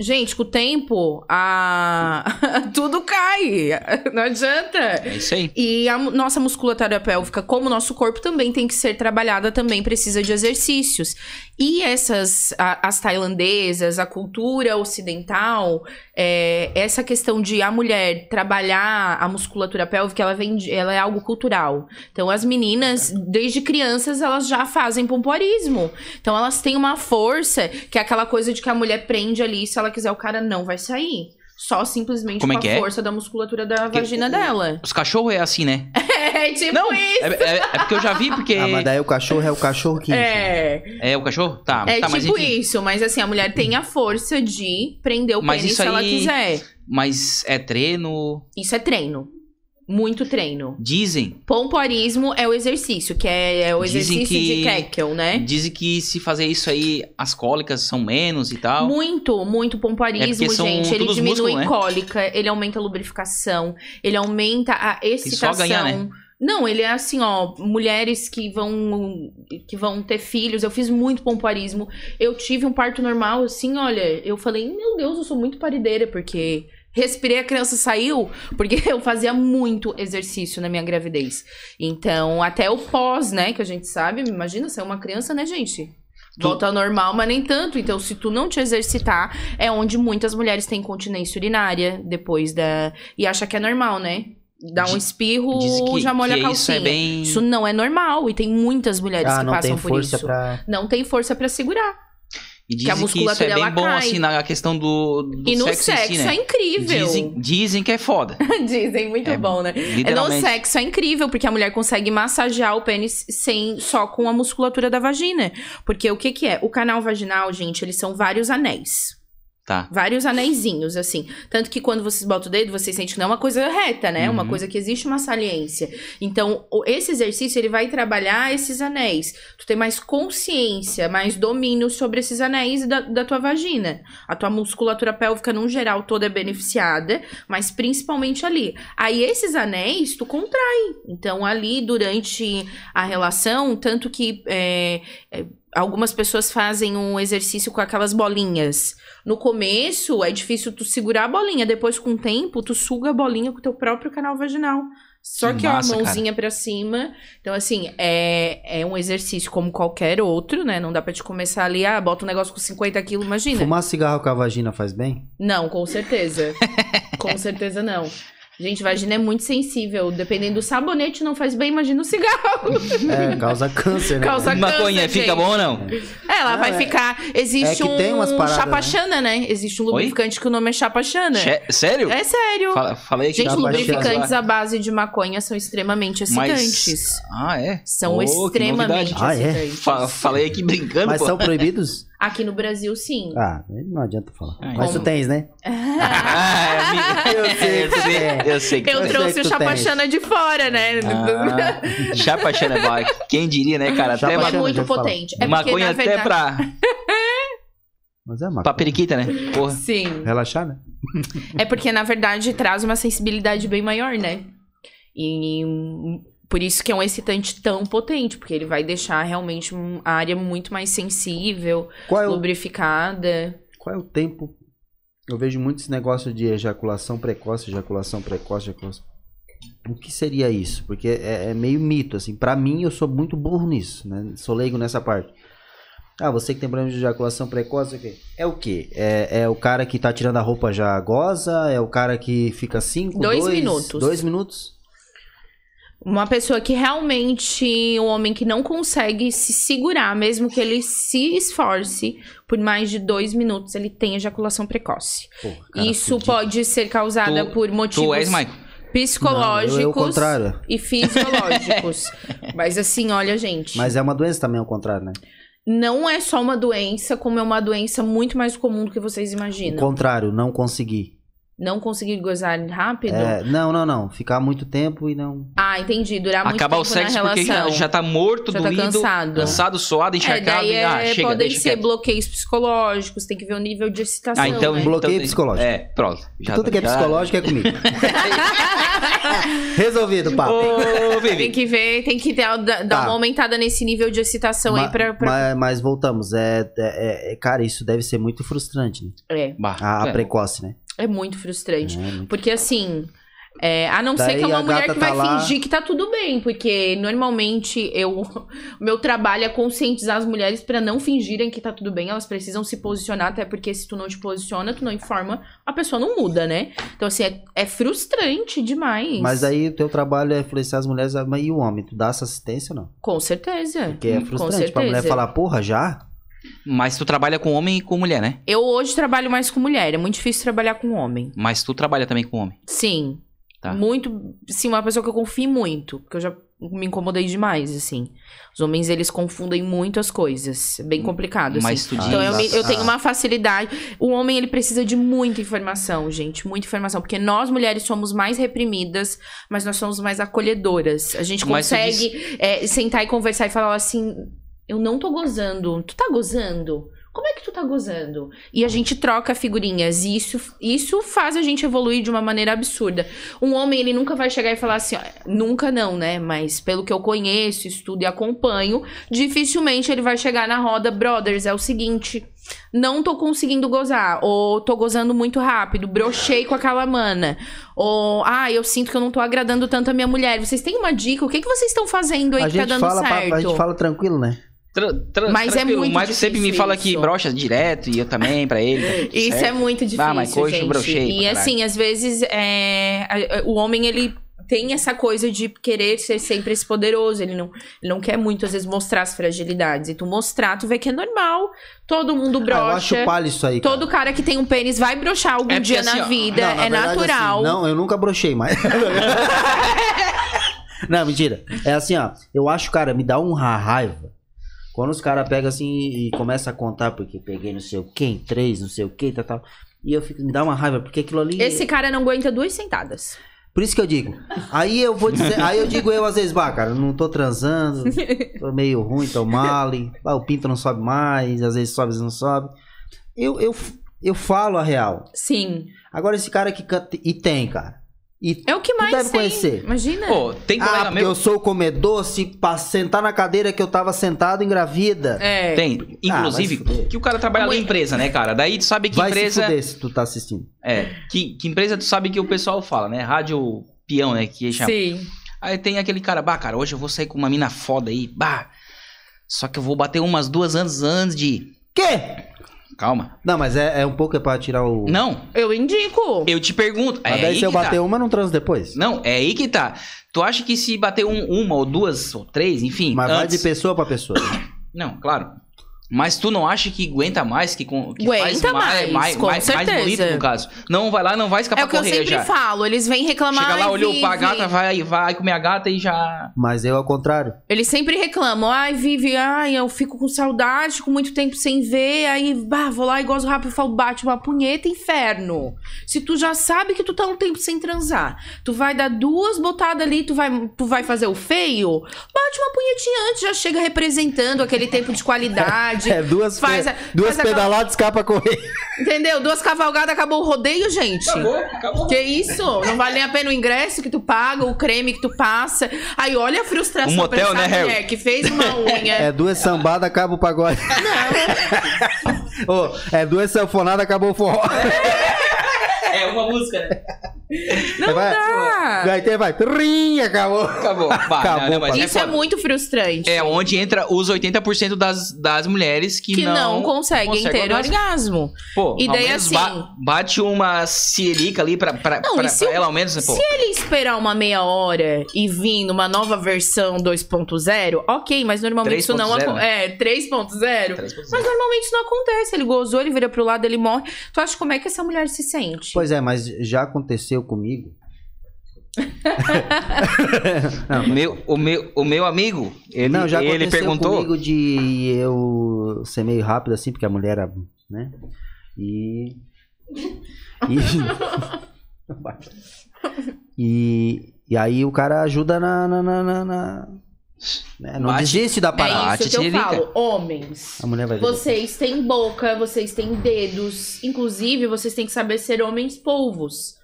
Gente, com o tempo, a... tudo cai. Não adianta. É isso aí. E a nossa musculatura pélvica, como o nosso corpo, também tem que ser trabalhada, também precisa de exercícios. E essas, a- as tailandesas, a cultura ocidental, é, essa questão de a mulher trabalhar a musculatura pélvica, ela, vem ela é algo cultural. Então, as meninas, desde crianças, elas já fazem pompoarismo. Então, elas têm uma força, que é aquela coisa de que a mulher prende ali, se ela quiser, o cara não vai sair. Só simplesmente Como é com que a é? força da musculatura da Que- vagina dela. Os cachorros é assim, né? É tipo Não, isso. é, é- é porque eu já vi, porque. Ah, mas daí o cachorro é o cachorro que. É, É o cachorro? Tá, é tá, mas tipo enfim. isso, mas assim, a mulher tem a força de prender o Mas pênis isso se ela aí- quiser. Mas é treino. Isso é treino. Muito treino. Dizem. Pompoarismo é o exercício, que é, é o exercício de que- Kegel, né? Dizem que se fazer isso aí, as cólicas são menos e tal. Muito, muito É pompoarismo, são gente. Ele diminui músculo, né? cólica, ele aumenta a lubrificação, ele aumenta a excitação. ganhar, né? Não, ele é assim, ó, mulheres que vão que vão ter filhos. Eu fiz muito pompoarismo. Eu tive um parto normal, assim, olha, eu falei, meu Deus, eu sou muito parideira, porque respirei, a criança saiu, porque eu fazia muito exercício na minha gravidez. Então, até o pós, né, que a gente sabe, imagina, ser uma criança, né, gente? Volta ao normal, mas nem tanto. Então, se tu não te exercitar, é onde muitas mulheres têm incontinência urinária depois da. E acha que é normal, né? Dá um espirro, que, já molha a isso calcinha. é bem. Isso não é normal. E tem muitas mulheres Ah, que passam por isso. pra. Não tem força pra segurar. E que a dizem que, isso é musculatura, bem bom, cai. assim, na questão do, do e no sexo, sexo, si, né? é incrível. Dizem, dizem que é foda. Dizem, muito É, bom, né? É, No sexo é incrível, porque a mulher consegue massagear o pênis sem, só com a musculatura da vagina. Porque o que que é? O canal vaginal, gente, eles são vários anéis. Tá. Vários anéisinhos, assim. Tanto que quando vocês botam o dedo, vocês sentem que não é uma coisa reta, né? Uma Uhum. coisa que existe uma saliência. Então, esse exercício, ele vai trabalhar esses anéis. Tu tem mais consciência, mais domínio sobre esses anéis da, da tua vagina. A tua musculatura pélvica, no geral, toda é beneficiada, mas principalmente ali. Aí, esses anéis, tu contrai. Então, ali, durante a relação, tanto que... é, é, Algumas pessoas fazem um exercício com aquelas bolinhas. No começo, é difícil tu segurar a bolinha. Depois, com o tempo, tu suga a bolinha com o teu próprio canal vaginal. Só Que que, massa, ó, a mãozinha pra cima. Então, assim, é, é um exercício como qualquer outro, né? Não dá pra te começar ali, ah, bota um negócio com 50 quilos, imagina. Fumar cigarro com a vagina faz bem? Não, com certeza. com certeza não. Gente, vagina é muito sensível. Dependendo do sabonete, não faz bem, imagina o cigarro. É, causa câncer, né? Causa Maconha câncer, fica gente. bom ou não? Ela Ah, vai é. ficar. Existe É que tem umas um paradas, chapachana, né? Existe um lubrificante que o nome é chapachana. Che- Sério? É sério. Fala- falei aqui. Gente, Chapachana. lubrificantes à base de maconha são extremamente excitantes. Ah, é? São Oh, que extremamente. Ah, é? Fa- falei aqui brincando, Mas pô. são proibidos? Aqui no Brasil, sim. Ah, não adianta falar. Ah, Mas como? tu tens, né? Ah, amiga. Eu sei eu que sei, tem. eu sei que Eu sei trouxe que o chapachana de fora, né? Ah, chapachana é. Quem diria, né, cara? Até é muito potente. É porque, maconha na até verdade... pra, Mas é uma pra periquita, né? Porra. Sim. Relaxar, né? É porque, na verdade, traz uma sensibilidade bem maior, né? E por isso que é um excitante tão potente, porque ele vai deixar realmente a área muito mais sensível, Qual é o, lubrificada. qual é o tempo Eu vejo muito esse negócio de ejaculação precoce, ejaculação precoce, ejaculação. O que seria isso? Porque é, é meio mito, assim. Pra mim, eu sou muito burro nisso, né? Sou leigo nessa parte. Ah, você que tem problema de ejaculação precoce, o quê? É o quê? É, é o cara que tá tirando a roupa já goza? É o cara que fica cinco, Dois dois minutos. Dois minutos? Uma pessoa que realmente, um homem que não consegue se segurar, mesmo que ele se esforce por mais de dois minutos, ele tem ejaculação precoce. Porra, cara Isso fudido. pode ser causada Tu- por motivos Tu és, psicológicos Não, eu o contrário. e fisiológicos. Mas assim, olha, gente, Mas é uma doença também ao contrário, né? não é só uma doença, como é uma doença muito mais comum do que vocês O imaginam. contrário, não conseguir. Não conseguir gozar rápido? É, não, não, não. Ficar muito tempo e não. Ah, entendi. Durar muito Acabar o tempo sexo na porque relação. já, já tá morto, Já tá doído, cansado. cansado, suado, É, encharcado. daí e, ah, é, chega, podem deixa ser quieto. bloqueios psicológicos, tem que ver o nível de excitação. Ah, então, né? Bloqueio então- psicológico. É, pronto. Já, Tudo que é já- psicológico é comigo. Resolvido, papo. Ô, Tem que ver, tem que dar, dar Tá. uma aumentada nesse nível de excitação aí Ma- pra. pra... Mas, mas voltamos. É, é- é- cara, isso deve ser muito frustrante, né? É, A, a é. precoce, né? É muito frustrante. É, muito- Porque assim. é, a não ser Daí que é uma mulher que tá vai lá- fingir que tá tudo bem, porque normalmente eu, o meu trabalho é conscientizar as mulheres pra não fingirem que tá tudo bem, elas precisam se posicionar, até porque se tu não te posiciona, tu não informa, a pessoa não muda, né? Então assim, é, é frustrante demais. Mas aí o teu trabalho é influenciar as mulheres, mas e o homem? Tu dá essa assistência ou não? Com certeza. Porque é frustrante pra mulher falar, porra, já? Mas tu trabalha com homem e com mulher, né? Eu hoje trabalho mais com mulher, é muito difícil trabalhar com homem. Mas tu trabalha também com homem. Sim. Tá. Muito, sim, uma pessoa que eu confio muito, porque eu já me incomodei demais, assim. Os homens, eles confundem muito as coisas, é bem complicado, assim. Mas tu diz... Então eu, me- eu Ah. tenho uma facilidade. O homem ele precisa de muita informação, gente, muita informação, porque nós mulheres somos mais reprimidas, mas nós somos mais acolhedoras. A gente consegue é, sentar e conversar e falar assim: eu não tô gozando, tu tá gozando? Como é que tu tá gozando? E a gente troca figurinhas. E isso, isso faz a gente evoluir de uma maneira absurda. Um homem, ele nunca vai chegar e falar assim, ó, nunca não, né? Mas pelo que eu conheço, estudo e acompanho, dificilmente ele vai chegar na roda, brothers, é o seguinte, não tô conseguindo gozar, ou tô gozando muito rápido, brochei com aquela mana, ou, ah, eu sinto que eu não tô agradando tanto a minha mulher. Vocês têm uma dica? O que, que vocês estão fazendo aí A que tá dando fala, certo? a gente fala tranquilo, né? Tra- tra- Mas é muito O Mike sempre me fala que isso. brocha direto e eu também pra ele. tá Isso certo. é muito difícil, Ah, mas coxa, gente. brochei, e assim, às vezes, é, o homem, ele tem essa coisa de querer ser sempre esse poderoso. Ele não, ele não quer muito, às vezes, mostrar as fragilidades. E tu mostrar, tu vê que é normal. Todo mundo Ah, eu acho brocha. palha isso aí. cara. Todo cara que tem um pênis vai brochar algum É dia assim, na vida. Não, na é verdade, natural. assim, não, eu nunca brochei, mas. não, mentira. É assim, ó. Eu acho, cara, me dá uma raiva. Quando os caras pegam assim e começam a contar, porque peguei não sei o quê, três, não sei o quê, tal, tal. E eu fico, me dá uma raiva, porque aquilo ali. Esse cara não aguenta duas sentadas. Por isso que eu digo. Aí eu vou dizer, aí eu digo eu às vezes, bah, cara, não tô transando, tô meio ruim, tô male, ah, o pinto não sobe mais, às vezes sobe, às vezes não sobe. Eu, eu, eu falo a real. Sim. Agora esse cara que canta. E tem, cara. E É o que mais deve tem. conhecer. Imagina. Pô, tem ah, colega porque meu... eu sou comedor, se pra sentar na cadeira que eu tava sentado engravida. é. Tem, inclusive, vai se fuder. que o cara trabalha na Muito. empresa, né, cara? Daí tu sabe que Vai se empresa... fuder se tu tá assistindo. É, que, que empresa tu sabe que o pessoal fala, né? Rádio peão, né? Que chama. Sim. Aí tem aquele cara, bah, cara, hoje eu vou sair com uma mina foda aí, bah. Só que eu vou bater umas duas anos antes de. Quê? Calma. Não, mas é, é um pouco é pra tirar o. Não, Eu indico. eu te pergunto. Mas É daí aí se eu que bater tá. uma, não transo depois. Não, é aí que tá. Tu acha que se bater um- uma ou duas ou três, enfim. Mas vai antes... de pessoa pra pessoa. Não, claro. Mas tu não acha que aguenta mais, que, com, que Aguenta faz mais, mais, com mais, mais bonito no caso. Não vai lá, não vai escapar É o que eu sempre já. falo. Eles vêm reclamar. Chega lá, "Ai, olhou pra Vivi." gata, vai, vai comer a gata e já. Mas eu ao contrário. Eles sempre reclamam. Ai, Vivi, ai, eu fico com saudade, com muito tempo sem ver. Aí, bah, vou lá e gozo rápido e falo, bate uma punheta, inferno. Se tu já sabe que tu tá um tempo sem transar, tu vai dar duas botadas ali, tu vai, tu vai fazer o feio, bate uma punhetinha antes, já chega representando aquele tempo de qualidade. É, duas, Faz duas faz pedaladas, escapa a correr. Entendeu? Duas cavalgadas, acabou o rodeio, gente. acabou. Que isso? Não vale nem a pena o ingresso que tu paga, o creme que tu passa. Aí olha a frustração Um motel, pra essa né, Harry? mulher que fez uma unha. É duas sambadas, acaba o pagode. Ô, é duas sanfonadas, acabou o forró. É uma música, né? Não vai, dá. Vai ter, vai. Trim, acabou. Acabou. Bah, Acabou, não, mas pai. Isso é foda. muito frustrante. É onde entra os 80% das, das mulheres que, que não, conseguem conseguem ter orgasmo. orgasmo. Pô, E daí, assim- ba- bate uma cielica ali pra, pra, Não, pra, pra o- ela ao menos, pô. Se ele esperar uma meia hora e vir numa nova versão 2.0, ok, mas normalmente isso não 3.0, acontece. né? É, 3.0. 3.0. Mas normalmente isso não acontece. Ele gozou, ele vira pro lado, ele morre. Tu acha como é que essa mulher se sente? Pois é, mas já aconteceu comigo. não, O meu, o, meu, o meu amigo, ele, não, já ele perguntou. comigo de eu ser meio rápido assim, porque a mulher era, né? E. E, e, e aí o cara ajuda na, na, na- na- né? Não Bate. desiste da é parada. Bate, isso que eu tiririca. falo. Homens. A mulher vai ver. Vocês têm boca, vocês têm dedos. Inclusive, vocês têm que saber ser homens polvos.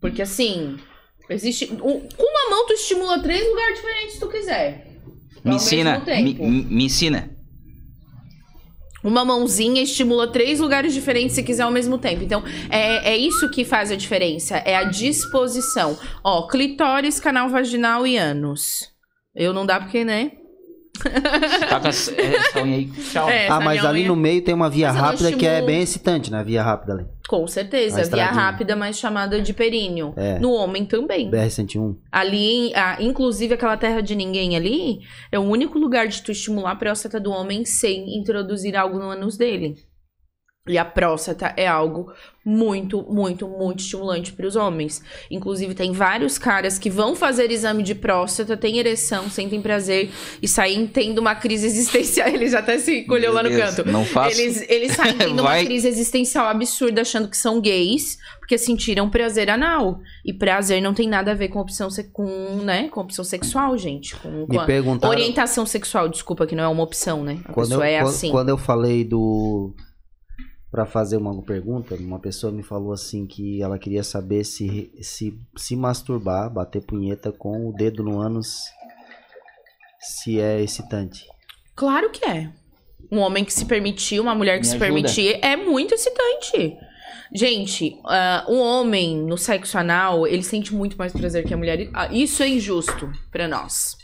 Porque assim, existe. um- Com uma mão, tu estimula três lugares diferentes se tu quiser. Me ensina, me, tempo. me ensina. Uma mãozinha estimula três lugares diferentes se quiser ao mesmo tempo. Então, é, é isso que faz a diferença. É a disposição. Ó, clitóris, canal vaginal e ânus. Eu não dá porque, né? Tá com essa, essa unha aí. Tchau. É, Ah, mas ali unha- no meio tem uma via rápida que é bem excitante, né? Via rápida ali. Com certeza. A Via rápida, mas chamada de períneo. É. No homem também. BR-101. Ali, ah, inclusive aquela terra de ninguém ali, é o único lugar de tu estimular a próstata do homem sem introduzir algo no ânus dele. E a próstata é algo muito, muito, muito estimulante para os homens. Inclusive, tem vários caras que vão fazer exame de próstata, têm ereção, sentem prazer e saem tendo uma crise existencial. Ele já até se colheu lá no canto. Não faço. Eles, eles saem tendo uma crise existencial absurda, achando que são gays, porque sentiram prazer anal. E prazer não tem nada a ver com opção, com, né, com opção sexual, gente. Com, com Me perguntaram. orientação sexual, desculpa, que não é uma opção, né? A Quando eu, pessoa é quando- assim. quando eu falei do. Pra fazer uma pergunta, uma pessoa me falou assim que ela queria saber se se, se masturbar, bater punheta com o dedo no ânus, se é excitante. Claro que é. Um homem que se permitir, uma mulher que Me se ajuda. permitir, é muito excitante. Gente, ah, um homem no sexo anal, ele sente muito mais prazer que a mulher. Ah, Isso é injusto pra nós.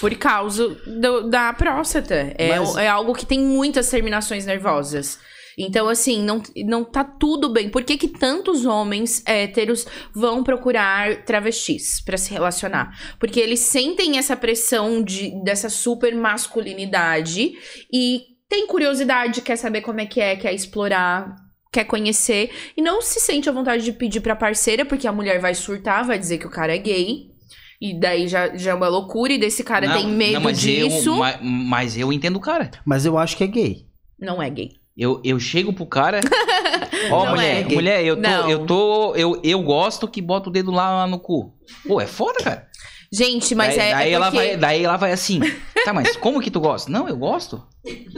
Por causa do- da próstata. É, Mas- é algo que tem muitas terminações nervosas. Então, assim, não, não tá tudo bem. Por que, que tantos homens héteros vão procurar travestis pra se relacionar? Porque eles sentem essa pressão de, dessa super masculinidade e tem curiosidade, quer saber como é que é, quer explorar, quer conhecer e não se sente à vontade de pedir pra parceira, porque a mulher vai surtar, vai dizer que o cara é gay. E daí já, já é uma loucura, e desse cara Não, tem medo não, mas disso. Eu, mas, mas eu entendo o cara. Mas eu acho que é gay. Não é gay. Eu, eu chego pro cara. Ó, Não mulher, é mulher, eu tô, Não. eu tô. Eu, eu gosto que bota o dedo lá no cu. Pô, é foda, cara. Gente, mas daí, é. daí é ela porque- vai, daí ela vai assim. Tá, mas como que tu gosta? Não, eu gosto.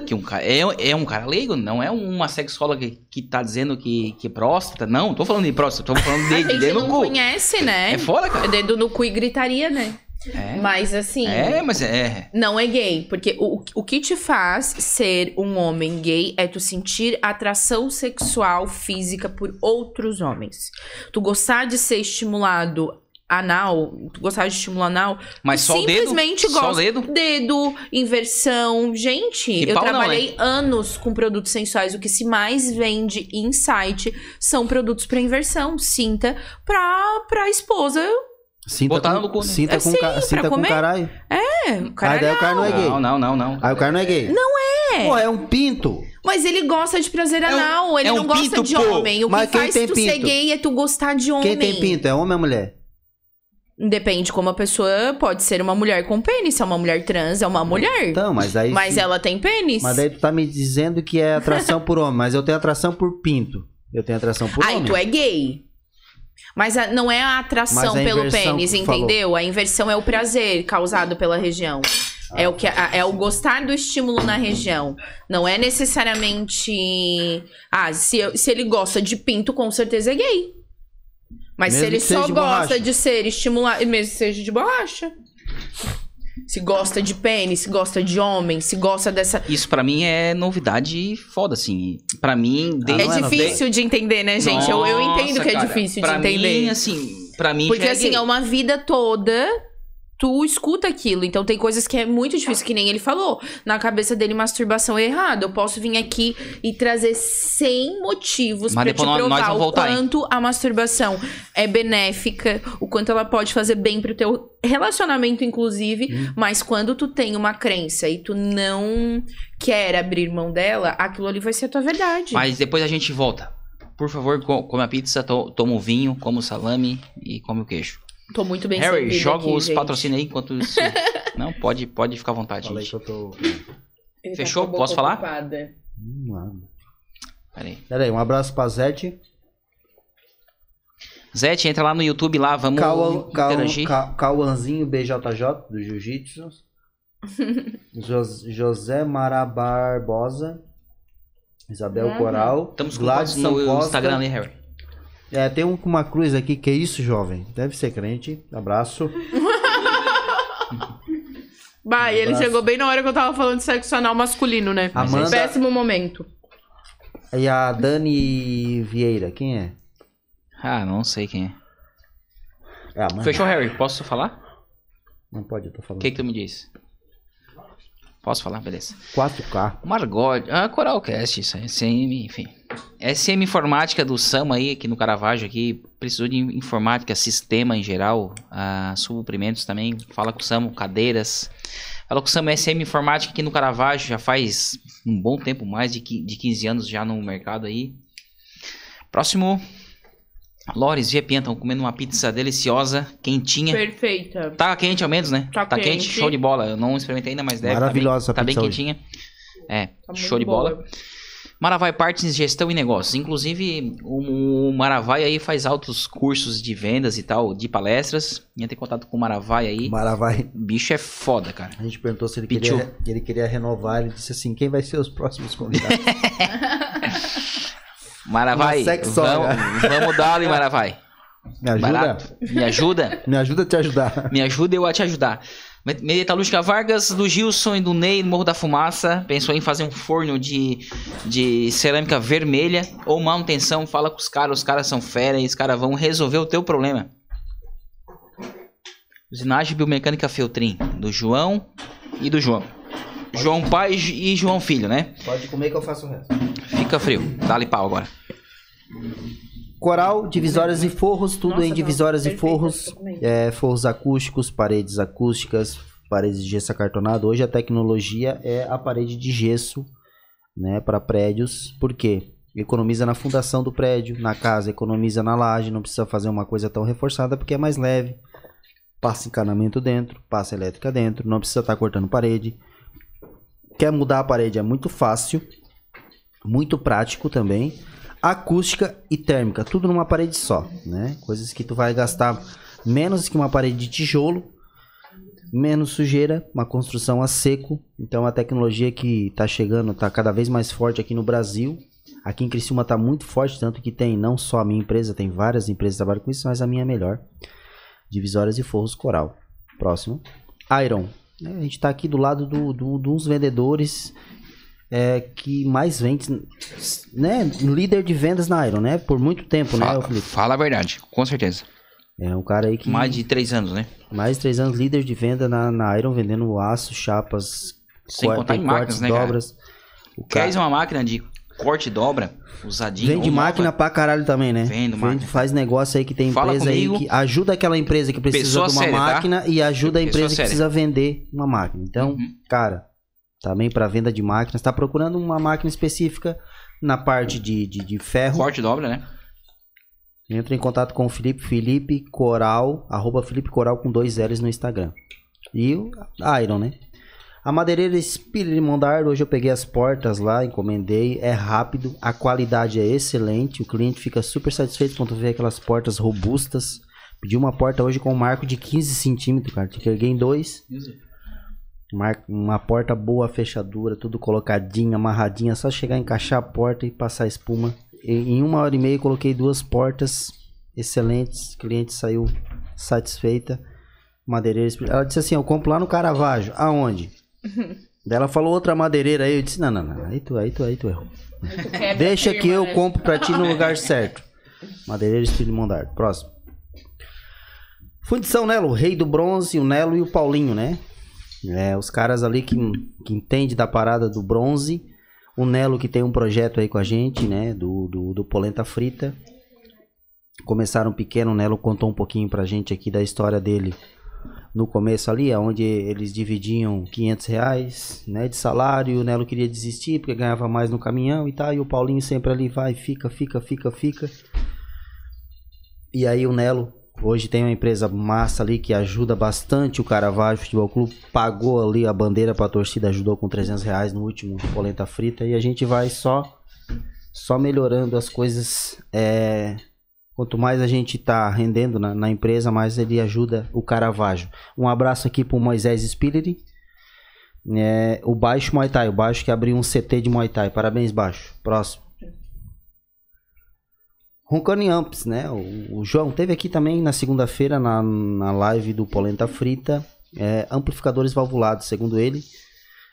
Que um cara, é, é um cara leigo, não é uma sexóloga que, que tá dizendo que, que próstata. Não, tô falando de próstata, tô falando A de, de gente dedo não no cu. conhece, né? É foda, cara. Dedo no cu e gritaria, né? É, Mas assim. é mas é. Não é gay, porque o, o que te faz ser um homem gay é tu sentir atração sexual física por outros homens. Tu gostar de ser estimulado anal, tu gostar de estimular anal, Mas só o dedo. simplesmente Só o gosta. dedo. Dedo, inversão. Gente, E eu pau não, trabalhei anos com produtos sensuais. O que se mais vende em site são produtos pra inversão. Sinta pra, pra esposa. Sinta Botar com, no cu, né? Sinta É, com, sim, ca- sinta com caralho. É, Aí caralho. daí o cara não é gay. Não, não, não, não. Aí o cara não é gay. Não é. Pô, é um pinto. Mas ele gosta de prazer É um- anal, ele é um não gosta pinto, de pô. homem. O Mas que quem faz tem tu ser pinto? gay é tu gostar de homem. Quem tem pinto? É homem ou mulher? Depende como a pessoa pode ser uma mulher com pênis. Se é uma mulher trans, é uma mulher. Então, mas aí. Mas ela tem pênis. Mas daí tu tá me dizendo que é atração por homem, mas eu tenho atração por pinto. Eu tenho atração por Aí homem. tu é gay. Mas a- não é a atração a pelo pênis, tu falou. entendeu? A inversão é o prazer causado pela região. É o que é o gostar do estímulo na região. Não é necessariamente. Ah, se, eu- se ele gosta de pinto, com certeza é gay. Mas Mesmo se ele só gosta borracha. de ser estimulado, mesmo que seja de borracha. Se gosta de pênis, se gosta de homem, se gosta dessa. Isso pra mim é novidade foda, assim. Pra mim, Ah, desde... é difícil de entender, né, gente? eu, eu Nossa, entendo que é cara, difícil de entender. Mim, assim, pra mim Porque já é assim, gay. é uma vida toda. Tu escuta aquilo, então tem coisas que é muito difícil, que nem ele falou. Na cabeça dele, masturbação é errado. Eu posso vir aqui e trazer 100 motivos Mas pra te provar o voltar, hein? quanto a masturbação é benéfica, o quanto ela pode fazer bem pro teu relacionamento, inclusive. Hum. Mas quando tu tem uma crença e tu não quer abrir mão dela, aquilo ali vai ser a tua verdade. Mas depois a gente volta. Por favor, co- come a pizza, to- toma o vinho, come o salame e come o queijo. Tô muito bem Harry, joga aqui, os patrocínios aí enquanto isso... Não, pode, pode ficar à vontade, Falei gente. que eu tô. Ele tá Fechou? boca Posso falar? ocupada. Hum, ah. Pera aí. Pera aí, um abraço pra Zete. Zete, entra lá no YouTube lá, vamos Cauã- interagir. Ca- Cauãzinho BJJ, do Jiu-Jitsu. Jos- José Mara Barbosa. Isabel Uhum. Coral. Estamos com quantos no Costa. Instagram ali, Harry? É, tem um com uma cruz aqui, que é isso, jovem? Deve ser crente. Abraço. Bah, e ele Abraço. chegou bem na hora que eu tava falando de sexo anal masculino, né? Amanda- Péssimo momento. E a Dani Vieira, quem é? Ah, não sei quem é. É a Amanda. Fechou, Harry? Posso falar? Não pode, eu tô O falando. que que tu me disse? Posso falar? Beleza. 4K. Margot, a Coralcast, isso aí, SM, enfim. SM Informática do Sam aí, aqui no Caravaggio, aqui, precisou de informática, sistema em geral, ah, suprimentos também, fala com o Sam, cadeiras. Fala com o Sam SM Informática aqui no Caravaggio, já faz um bom tempo, mais de 15 anos já no mercado aí. Próximo, Lores Pia, estão comendo uma pizza deliciosa, quentinha. Perfeita. Tá quente ao menos, né? Tá quente. quente. show de bola. Eu não experimentei ainda, mas deve. Maravilhosa tá bem, essa tá bem pizza hoje. quentinha. É, Tá show de boa. bola. Maravai Parts Gestão e Negócios. Inclusive, o, o Maravai aí faz altos cursos de vendas e tal, de palestras. Entra em contato com o Maravai aí. Maravai. O bicho é foda, cara. A gente perguntou se ele Pichu. queria, ele queria renovar. Ele disse assim: quem vai ser os próximos convidados? Maravai, vamos, vamos dar ali, Maravai. Me ajuda? Barato. Me ajuda? Me ajuda a te ajudar. Me ajuda eu a te ajudar. Me- Metalúrgica Vargas, do Gilson e do Ney, do Morro da Fumaça. Pensou em fazer um forno de, de cerâmica vermelha ou manutenção. Fala com os caras, os caras são fera e os caras vão resolver o teu problema. Usinagem Biomecânica Feltrin, do João e do João. João pai e João filho, né? Pode comer que eu faço o resto. Fica frio. Dá-lhe pau agora. Coral, divisórias e forros, tudo Nossa, em não, divisórias e perfeita, forros. É, forros acústicos, paredes acústicas, paredes de gesso acartonado. Hoje a tecnologia é a parede de gesso, né, para prédios. Por quê? Economiza na fundação do prédio, na casa, economiza na laje, não precisa fazer uma coisa tão reforçada porque é mais leve. Passa encanamento dentro, passa elétrica dentro, não precisa estar cortando parede. Quer mudar a parede é muito fácil, muito prático também. Acústica e térmica, tudo numa parede só, né? Coisas que tu vai gastar menos que uma parede de tijolo, menos sujeira, uma construção a seco. Então a tecnologia que está chegando está cada vez mais forte aqui no Brasil. Aqui em Criciúma está muito forte, tanto que tem não só a minha empresa, tem várias empresas que trabalham com isso, mas a minha é melhor. Divisórias e forros coral. Próximo. Iron. A gente está aqui do lado do, do, de uns vendedores é, que mais vende, né? Líder de vendas na Iron, né? Por muito tempo, né, Fala, Felipe? fala a verdade, com certeza. É um cara aí que. Mais de três anos, né? Mais de três anos líder de venda na, na Iron, vendendo aço, chapas, Sem cor- contar tem em máquinas, cortes, né, cara? dobras. O cara Queres uma máquina de corte e dobra, usadinha. vende ou nova? máquina pra caralho também, né? Vendo máquina. Faz negócio aí que tem Fala empresa aí que ajuda aquela empresa que precisa Pessoa de uma séria, tá? máquina e ajuda a Pessoa empresa que séria. precisa vender uma máquina. Então, Uhum. cara, também para venda de máquinas, tá procurando uma máquina específica na parte de, de, de ferro. Corte dobra, né? Entra em contato com o Felipe, Felipe Coral, arroba Felipe Coral com dois L's no Instagram. E o Iron, né? A madeireira Espírito de Mondardo, hoje eu peguei as portas lá, encomendei, é rápido, a qualidade é excelente, o cliente fica super satisfeito quando vê aquelas portas robustas. Pedi uma porta hoje com um marco de 15 centímetros, cara, tinha que erguer em dois. Mar- Uma porta boa, fechadura, tudo colocadinho, amarradinha, só chegar, encaixar a porta e passar espuma. E- Em uma hora e meia coloquei duas portas excelentes, cliente saiu satisfeita. Madeireira. Ela disse assim: Eu compro lá no Caravaggio. Aonde? Daí ela falou outra madeireira aí. Eu disse: Não, não, não. Aí tu, aí tu, aí tu errou. Deixa a que eu né? compro pra ti no lugar certo. Madeireira Espírito Mondardo. Próximo. Fundição Nelo, o Rei do Bronze, o Nelo e o Paulinho, né? É, os caras ali que, que entendem da parada do bronze. O Nelo que tem um projeto aí com a gente, né? Do, do, do Polenta Frita. Começaram pequeno, o Nelo contou um pouquinho pra gente aqui da história dele no começo ali, onde eles dividiam 500 reais né, de salário, o Nelo queria desistir porque ganhava mais no caminhão e tal, e o Paulinho sempre ali vai, fica, fica, fica, fica. E aí o Nelo hoje tem uma empresa massa ali que ajuda bastante o Caravaggio Futebol Clube, pagou ali a bandeira pra torcida, ajudou com 300 reais no último polenta frita, e a gente vai só, só melhorando as coisas, é, Quanto mais a gente tá rendendo na, na empresa, mais ele ajuda o Caravaggio. Um abraço aqui pro Moisés Spilleri. É, o Baixo Muay Thai, o Baixo que abriu um CT de Muay Thai. Parabéns, Baixo. Próximo. Roncone Amps, né? O, o João teve aqui também na segunda-feira na, na live do Polenta Frita. É, amplificadores valvulados, segundo ele.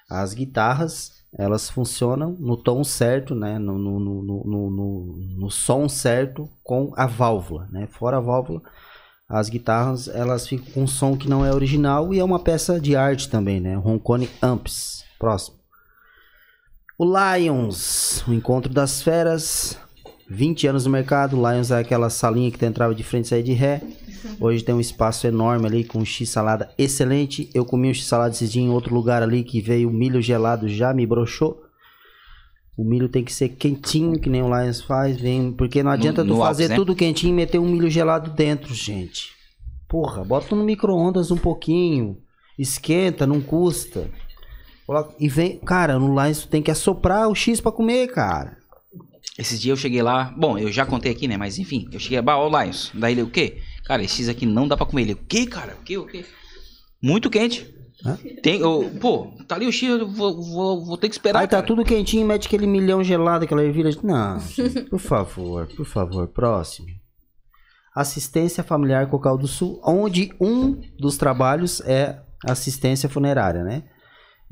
As guitarras, elas funcionam no tom certo, né? No, no, no, no, no, som certo com a válvula, né? Fora a válvula, as guitarras, elas ficam com um som que não é original e é uma peça de arte também, né? Roncone Amps. Próximo. O Lions, o encontro das feras. 20 anos no mercado. O Lions é aquela salinha que tu entrava de frente e saía de ré. Hoje tem um espaço enorme ali com x-salada excelente. Eu comi um x-salada esses dias em outro lugar ali que veio milho gelado, já me broxou. O milho tem que ser quentinho, que nem o Lions faz, vem, porque não adianta no tu fazer Alps, né? tudo quentinho e meter um milho gelado dentro, gente. Porra, bota no micro-ondas um pouquinho, esquenta, não custa. E vem, cara, no Lions tu tem que assoprar o X pra comer, cara. Esses dias eu cheguei lá. Bom, eu já contei aqui, né? Mas enfim, eu cheguei. Bah, ó, Lions. Daí ele, o quê? Cara, esses aqui não dá pra comer. Ele, o quê, cara? O quê? O quê? Muito quente. Hã? Tem, ô, pô, tá ali o X, eu vou, vou, vou ter que esperar. Aí tá cara. tudo quentinho, mete aquele milhão gelado, aquela ervilha. Não, por favor, por favor, próximo. Assistência Familiar Cocal do Sul, onde um dos trabalhos é assistência funerária, né?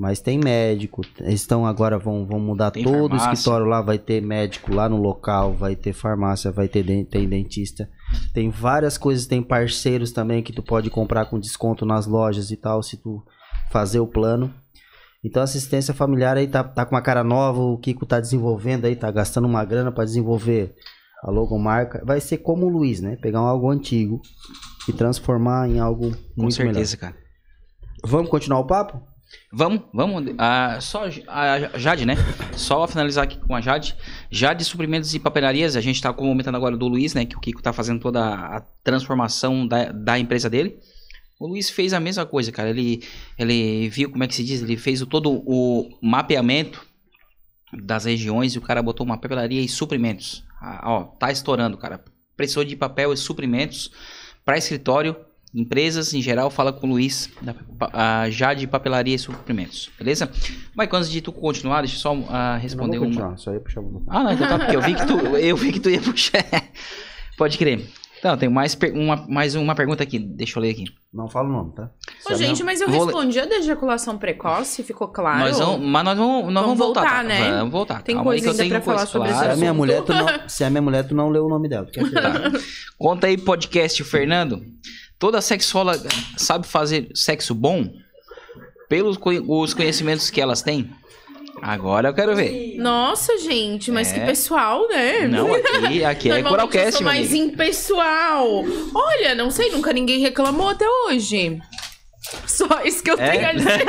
Mas tem médico, eles estão agora, vão, vão mudar Tem todo o farmácia. escritório lá, vai ter médico lá no local, vai ter farmácia, vai ter tem dentista. Tem várias coisas, tem parceiros também que tu pode comprar com desconto nas lojas e tal, se tu fazer o plano. Então assistência familiar aí tá, tá com uma cara nova, o Kiko tá desenvolvendo aí, tá gastando uma grana pra desenvolver a logomarca. Vai ser como o Luiz, né? Pegar um algo antigo e transformar em algo muito Com melhor. certeza, cara. Vamos continuar o papo? Vamos, vamos. ah, só a Jade, né? Só finalizar aqui com a Jade. Jade Suprimentos e Papelarias, a gente tá comentando agora do Luiz, né? Que o Kiko tá fazendo toda a transformação da, da empresa dele. O Luiz fez a mesma coisa, cara. Ele, ele viu, como é que se diz? Ele fez o, todo o mapeamento das regiões e o cara botou uma papelaria e suprimentos. Ah, ó, tá estourando, cara. Precisou de papel e suprimentos para escritório, empresas em geral. Fala com o Luiz, da Jade Papelaria e Suprimentos, beleza? Mike, antes de tu continuar, deixa eu só ah, responder Vamos uma. só ia puxar um- Ah, não, então tá, porque eu vi que tu, eu vi que tu ia puxar. Pode crer. Então, tem mais, per- uma, mais uma pergunta aqui, deixa eu ler aqui. Não fala o nome, tá? Ô, gente, mas eu Vou- respondi a da ejaculação precoce, ficou claro? Nós vamos, mas nós vamos, nós Vamos vamos voltar, voltar, tá? né? Vamos voltar. Tem Calma aí coisa que eu ainda tenho pra falar coisa, sobre esse Se a claro. minha mulher, tu não, se a minha mulher, tu não leu o nome dela. Tá. Conta aí, podcast, o Fernando. Toda sexóloga sabe fazer sexo bom? Pelos os conhecimentos que elas têm? Agora eu quero ver. Nossa, gente, mas É. que pessoal, né? Não, aqui, aqui é eu Coralcast, sou meu mais impessoal. Olha, não sei, nunca ninguém reclamou até hoje. Só isso que eu É? tenho a dizer.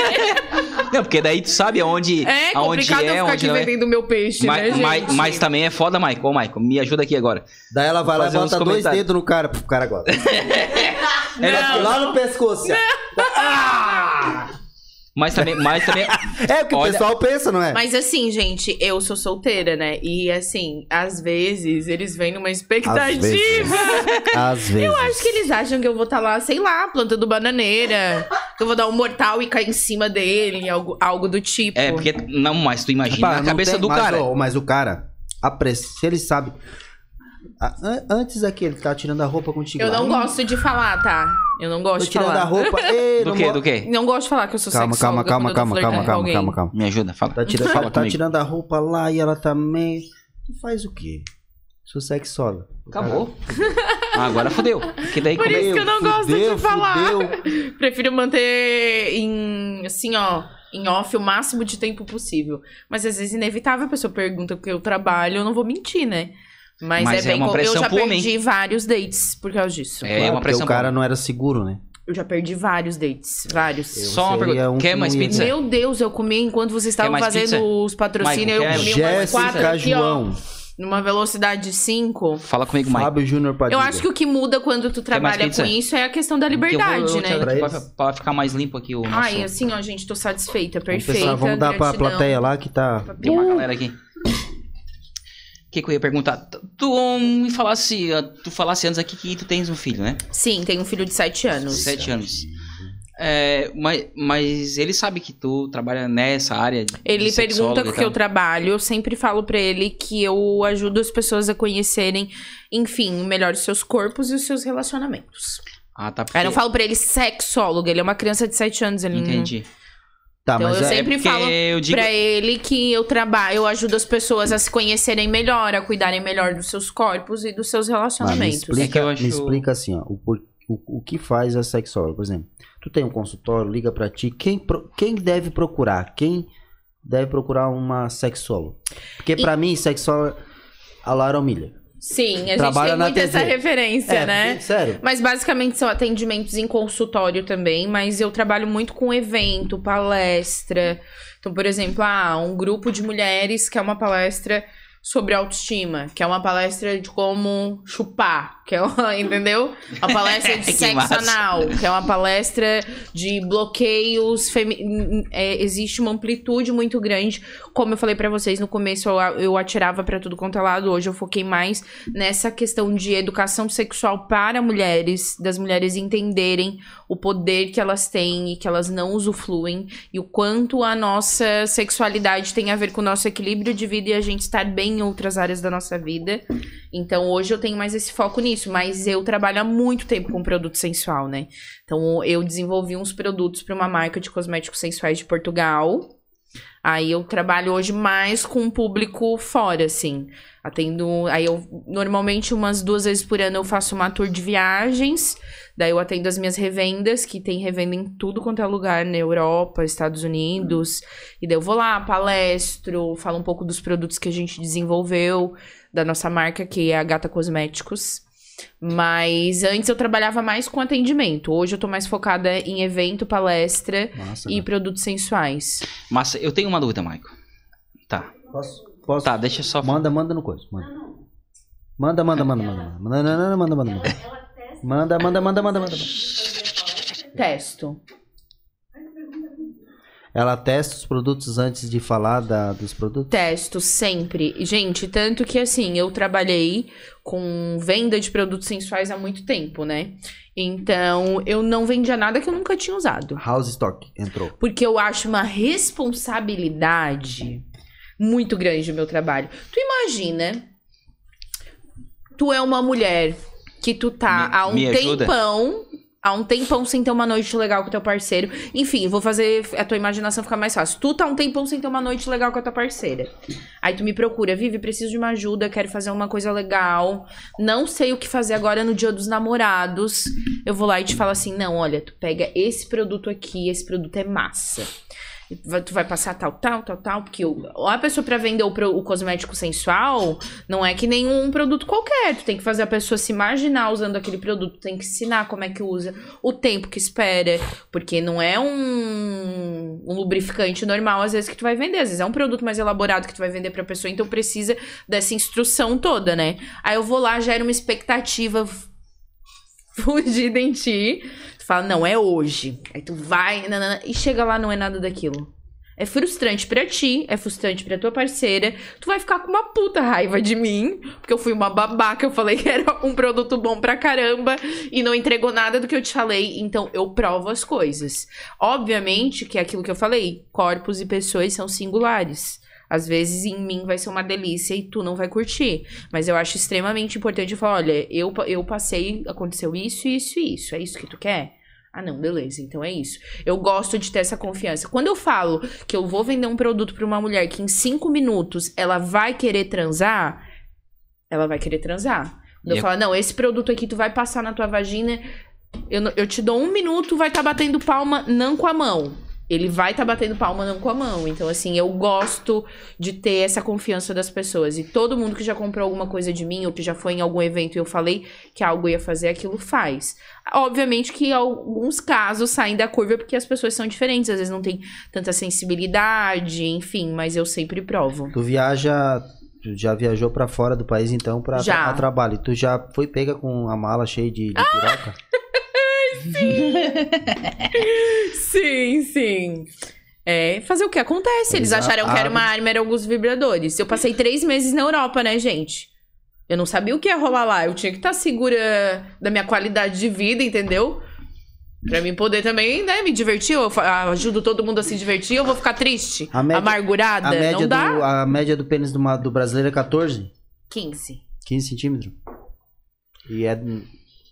Não, porque daí tu sabe aonde É aonde complicado eu é, ficar onde aqui não é. vendendo meu peixe, Mas, né, gente? mas, mas também é foda, Michael. Ô, Michael, me ajuda aqui agora. Daí ela vai lá e bota dois dedos no cara, pro cara agora. Não. Lá no pescoço. assim, ó. Mas também, mas também. É o que o Olha- pessoal pensa, não é? Mas assim, gente, eu sou solteira, né? E assim, às vezes eles vêm numa expectativa. vezes. Às vezes. Eu acho que eles acham que eu vou estar lá, sei lá, plantando bananeira. que eu vou dar um mortal e cair em cima dele, algo, algo do tipo. É, porque. Não, mas tu imagina Rapaz, a não cabeça tem- do mas, cara. ó, mas o cara, a press- se ele sabe. Antes aqui, ele tá tirando a roupa contigo. Eu lá. não Hum, gosto de falar, tá? Eu não gosto Tô de tirando falar. a roupa. Ei, Do mo- Do quê? Não gosto de falar que eu sou Calma, calma, calma, calma, calma, calma, calma, calma. Me ajuda, fala. Tá tirando, Fala tá tirando a roupa lá e ela também. Tu faz o quê? Sou sexóloga. Acabou. Ah, agora fodeu. Que daí Por isso que eu não gosto de Fudeu, falar. fudeu. Prefiro manter em, assim, ó, em off o máximo de tempo possível. Mas às vezes, inevitável, a pessoa pergunta porque eu trabalho, eu não vou mentir, né? Mas, Mas é é bem uma com- Eu pressão já pro homem. perdi vários dates por causa disso. É Claro, uma porque pressão. o cara não era seguro, né? Eu já perdi vários dates. Vários. Só uma pergunta. um Quer que mais pizza? Meu Deus, eu comi enquanto vocês estavam fazendo pizza? os patrocínios. Eu comi umas quatro Jéssica aqui, ó. João. Numa velocidade de 5. Fala comigo, Mike. Fábio Júnior Padilha. Eu acho que o que muda quando tu trabalha com isso é a questão da Que eu vou- liberdade, eu né? Pra pra, pra ficar mais limpo aqui o nosso... Ai, assim, ó, gente, tô satisfeita, Vamos, perfeita. pessoal, vamos dar pra gratidão. plateia lá que tá. Tem uma galera aqui. O que, que eu ia perguntar? Tu- Tu me falasse, tu falasse antes aqui que tu tens um filho, né? Sim, tenho um filho de 7 anos. Sete anos. É, mas, mas ele sabe que tu trabalha nessa área de Ele de pergunta com o que eu trabalho, eu sempre falo pra ele que eu ajudo as pessoas a conhecerem, enfim, melhor os seus corpos e os seus relacionamentos. Ah, tá. Porque... Eu não falo pra ele sexólogo, ele é uma criança de 7 anos, ele não- Entendi. Tá, Então mas eu é- sempre falo eu digo- pra ele que eu trabalho, eu ajudo as pessoas a se conhecerem melhor, a cuidarem melhor dos seus corpos e dos seus Mas me relacionamentos. explica, É que eu acho- me explica assim, ó, o, o, o que faz a sexóloga, por exemplo. Tu tem um consultório, liga pra ti, quem, quem deve procurar? Quem deve procurar uma sexóloga? Porque pra mim, sexóloga, a Laura Milha. Sim, a gente Trabalha tem na muito essa referência, É, né? sério. Mas basicamente são atendimentos em consultório também, mas eu trabalho muito com evento, palestra. Então, por exemplo, ah, um grupo de mulheres que é uma palestra sobre autoestima, que é uma palestra de como chupar, que é uma, entendeu? Uma palestra de sexo massa. anal, que é uma palestra de bloqueios, femi- é, existe uma amplitude muito grande. Como eu falei pra vocês no começo, eu, eu atirava pra tudo quanto é lado, hoje eu foquei mais nessa questão de educação sexual para mulheres, das mulheres entenderem o poder que elas têm e que elas não usufruem e o quanto a nossa sexualidade tem a ver com o nosso equilíbrio de vida e a gente estar bem em outras áreas da nossa vida. Então hoje eu tenho mais esse foco nisso, mas eu trabalho há muito tempo com produto sensual, né? Então eu desenvolvi uns produtos para uma marca de cosméticos sensuais de Portugal. Aí eu trabalho hoje mais com o público fora, assim. Atendo. Aí eu normalmente umas duas vezes por ano eu faço uma tour de viagens. Daí eu atendo as minhas revendas, que tem revenda em tudo quanto é lugar, na Europa, Estados Unidos. E daí eu vou lá, palestro, falo um pouco dos produtos que a gente desenvolveu, da nossa marca, que é a Gata Cosméticos. Mas antes eu trabalhava mais com atendimento. Hoje eu tô mais focada em evento, palestra Massa, e né? produtos sensuais. Mas eu tenho uma dúvida, Maico. Tá. Posso? Posso? Tá, deixa eu só. Manda, manda no coisa. Manda. Manda, manda, manda, manda. Manda, manda, manda, manda, manda. Manda, manda, manda, manda, manda. Testo. Ela testa os produtos antes de falar da, dos produtos? Testo sempre. Gente, tanto que assim, eu trabalhei com venda de produtos sensuais há muito tempo, né? Então, eu não vendia nada que eu nunca tinha usado. House Stock entrou. Porque eu acho uma responsabilidade muito grande o meu trabalho. Tu imagina, tu é uma mulher que tu tá Me- há um ajuda? tempão, há um tempão sem ter uma noite legal com teu parceiro. Enfim, vou fazer a tua imaginação ficar mais fácil. Tu tá um tempão sem ter uma noite legal com a tua parceira. Aí tu me procura, Vivi, preciso de uma ajuda, quero fazer uma coisa legal. Não sei o que fazer agora no dia dos namorados. Eu vou lá e te falo assim: não, olha, tu pega esse produto aqui, esse produto é massa. Tu vai passar tal, tal, tal, tal, porque o, a pessoa pra vender o, o cosmético sensual não é que nenhum produto qualquer. Tu tem que fazer a pessoa se imaginar usando aquele produto, tem que ensinar como é que usa, o tempo que espera, porque não é um, um lubrificante normal às vezes que tu vai vender, às vezes é um produto mais elaborado que tu vai vender pra pessoa, então precisa dessa instrução toda, né? Aí eu vou lá, gero uma expectativa fugida em ti. Tu fala, não, é hoje. Aí tu vai, nanana, e chega lá, não é nada daquilo. É frustrante pra ti, é frustrante pra tua parceira. Tu vai ficar com uma puta raiva de mim, porque eu fui uma babaca, eu falei que era um produto bom pra caramba e não entregou nada do que eu te falei, então eu provo as coisas. Obviamente que é aquilo que eu falei, corpos e pessoas são singulares. Às vezes em mim vai ser uma delícia e tu não vai curtir. Mas eu acho extremamente importante falar: olha, eu, eu passei, aconteceu isso, isso e isso. É isso que tu quer? Ah, não, beleza, então é isso. Eu gosto de ter essa confiança. Quando eu falo que eu vou vender um produto pra uma mulher que em cinco minutos ela vai querer transar, ela vai querer transar. Quando eu é- falo, não, esse produto aqui tu vai passar na tua vagina, eu, eu te dou um minuto, vai estar batendo palma, não com a mão. Ele vai estar batendo palma, não com a mão. Então, assim, eu gosto de ter essa confiança das pessoas. E todo mundo que já comprou alguma coisa de mim, ou que já foi em algum evento e eu falei que algo ia fazer, aquilo faz. Obviamente que alguns casos saem da curva porque as pessoas são diferentes, às vezes não tem tanta sensibilidade, enfim, mas eu sempre provo. Tu viaja, tu já viajou pra fora do país então pra, Já. a trabalho. Tu já foi pega com a mala cheia de, de piroca? Sim, sim. É, fazer o que acontece. Eles Eles acharam que era uma abrem. arma, eram alguns vibradores. Eu passei três meses na Europa, né, gente? Eu não sabia o que ia rolar lá. Eu tinha que estar segura da minha qualidade de vida, entendeu? Pra mim poder também, né, me divertir. Eu ajudo todo mundo a se divertir. Eu vou ficar triste, A média- amargurada. A média, não dá? do, a média do pênis do, do brasileiro é 14? 15. 15 centímetros? E, é,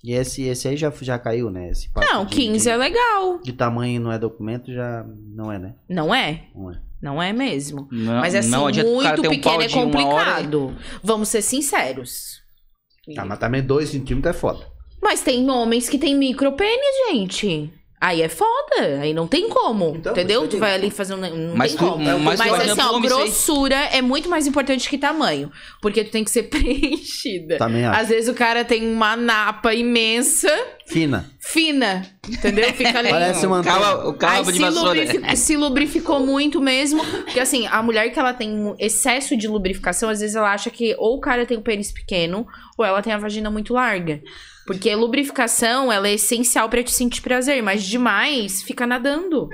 e esse, esse aí já, já caiu, né? Esse Não, de- 15 de, é legal. de tamanho não é documento, já não é, né? Não é? Não é. Não é mesmo. Não, Mas assim, não muito um pequeno é complicado. Vamos ser sinceros. Ah, mas também 2 centímetros é foda. Mas tem homens que tem micropênis, gente. Aí é foda, aí não tem como, Então, entendeu? Tu vai ali fazer um. Não Mas tem tu- como. mas Mas, assim, ó, grossura é muito mais importante que tamanho. Porque tu tem que ser preenchida. Também acho. Às vezes o cara tem uma napa imensa, Fina. fina, entendeu? Fica ali. Parece uma cabo, o cabo de se, vassoura. se lubrificou muito mesmo. Porque assim, a mulher que ela tem um excesso de lubrificação, às vezes ela acha que ou o cara tem o pênis pequeno, ou ela tem a vagina muito larga. Porque lubrificação, ela é essencial pra te sentir prazer, mas demais fica nadando.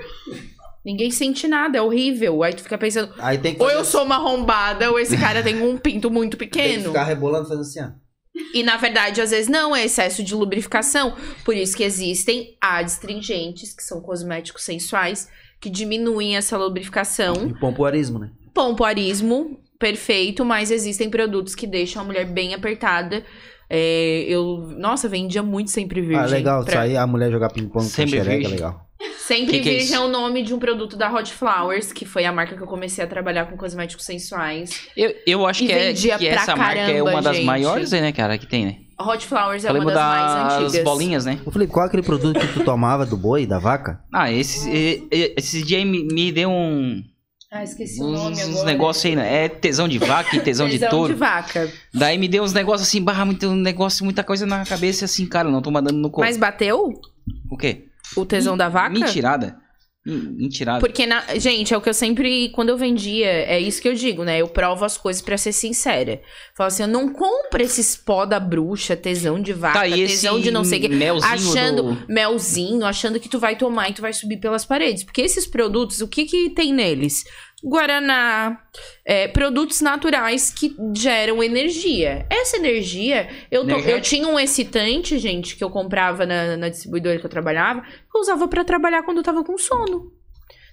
Ninguém sente nada, é horrível. Aí tu fica pensando, Aí tem que ou fazer eu sou uma arrombada, ou esse cara tem um pinto muito Tem que pequeno. ficar rebolando fazendo assim, ó. E na verdade, às vezes não, é excesso de lubrificação. Por isso que existem adstringentes, que são cosméticos sensuais, que diminuem essa lubrificação. E pompoarismo, né? Pompoarismo, perfeito, mas existem produtos que deixam a mulher bem apertada. É, eu, nossa, vendia muito sempre virgem. Ah, legal. pra- Sair a mulher jogar ping-pong com xereca, virgem. legal. Sempre Que que é virgem é, o nome de um produto da Hot Flowers, que foi a marca que eu comecei a trabalhar com cosméticos sensuais. Eu, eu acho E que, é, vendia que essa marca é caramba, uma das gente. maiores, né, cara, que tem, né? Hot Flowers é Eu uma das mais antigas. bolinhas, né? Ô, Felipe, qual é aquele produto que tu tomava do boi, da vaca? Ah, esses, e- e- esses dias me, me deu um, Ah, esqueci o uns, nome uns agora. negócios aí, né? É tesão de vaca e tesão, de touro. vaca. Daí me deu uns negócios assim, barra, muito um negócio, muita coisa na cabeça assim, cara, não tô mandando no corpo. Mas bateu O quê? o tesão da vaca? Mentirada. Men- Mentirada. Porque, na- gente, é o que eu sempre. Quando eu vendia, é isso que eu digo, né? Eu provo as coisas pra ser sincera. Falo assim, eu não compro esses pó da bruxa, tesão de vaca, Tá tesão de não sei o quê. melzinho Achando do... melzinho, achando que tu vai tomar e tu vai subir pelas paredes. Porque esses produtos, o que que tem neles? Guaraná, é, produtos naturais que geram energia. Essa energia, eu, Energético. eu tinha um excitante, gente, que eu comprava na, na distribuidora que eu trabalhava, que eu usava pra trabalhar quando eu tava com sono.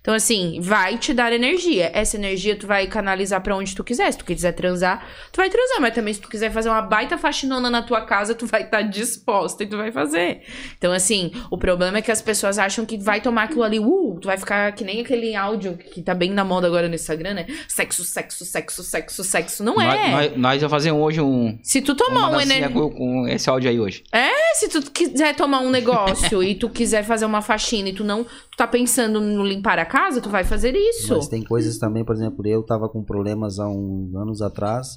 Então, assim, vai te dar energia. Essa energia tu vai canalizar pra onde tu quiser. Se tu quiser transar, tu vai transar. Mas também, se tu quiser fazer uma baita faxinona na tua casa, tu vai estar disposta e tu vai fazer. Então, assim, o problema é que as pessoas acham que vai tomar aquilo ali, uh, tu vai ficar que nem aquele áudio que tá bem na moda agora no Instagram, né? Sexo, sexo, sexo, sexo, sexo. Não é. nós, nós vamos fazer hoje um... Se tu tomar um energia. com esse áudio aí hoje. É, se tu quiser tomar um negócio e tu quiser fazer uma faxina e tu não tu tá pensando no limpar a casa, tu vai fazer isso. Mas tem coisas também, por exemplo, eu tava com problemas há uns anos atrás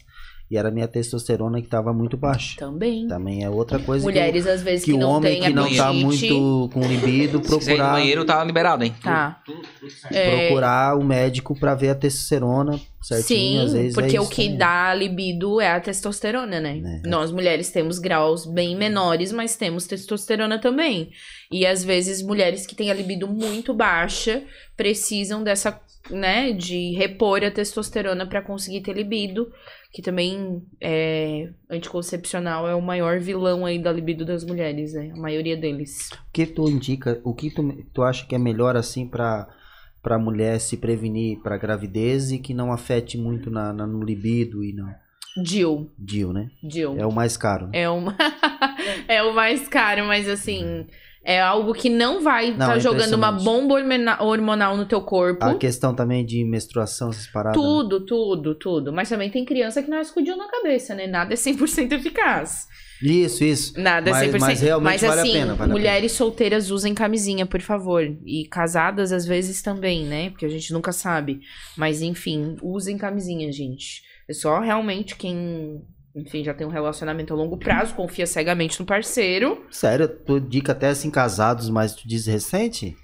e era minha testosterona que tava muito baixa. Também. Também é outra coisa que Mulheres, às vezes, que, que, o não homem que não tá muito com libido Se no procurar banheiro, tá liberado, hein? Tá. É, procurar o médico pra ver a testosterona certinho, Sim, às vezes porque é o que também. dá libido é a testosterona, né? É. Nós mulheres temos graus bem menores, mas temos testosterona também. E às vezes mulheres que têm a libido muito baixa precisam dessa, né, de repor a testosterona pra conseguir ter libido, que também é anticoncepcional é o maior vilão aí da libido das mulheres, né? A maioria deles. O que tu indica, o que tu, tu acha que é melhor assim pra pra mulher se prevenir pra gravidez e que não afete muito na, na- no libido e no Jill. DIU, né? Jill. É o mais caro. É, uma... é o mais caro, mas assim. É algo que não vai Não, estar é jogando uma bomba hormona- hormonal no teu corpo. A questão também de menstruação, essas paradas. né? Tudo, tudo, tudo. Mas também tem criança que nasce com o Jill na cabeça, né? Nada é 100% eficaz. Isso, isso. Nada Mas- é 100%. mas realmente vale a assim, pena, vale a mulheres solteiras usem camisinha, por favor. E casadas, às vezes, também, né? Porque a gente nunca sabe. Mas, enfim, usem camisinha, gente. É só realmente quem, enfim, já tem um relacionamento a longo prazo, confia cegamente no parceiro. Sério, tu dica até assim casados, mas tu diz recente?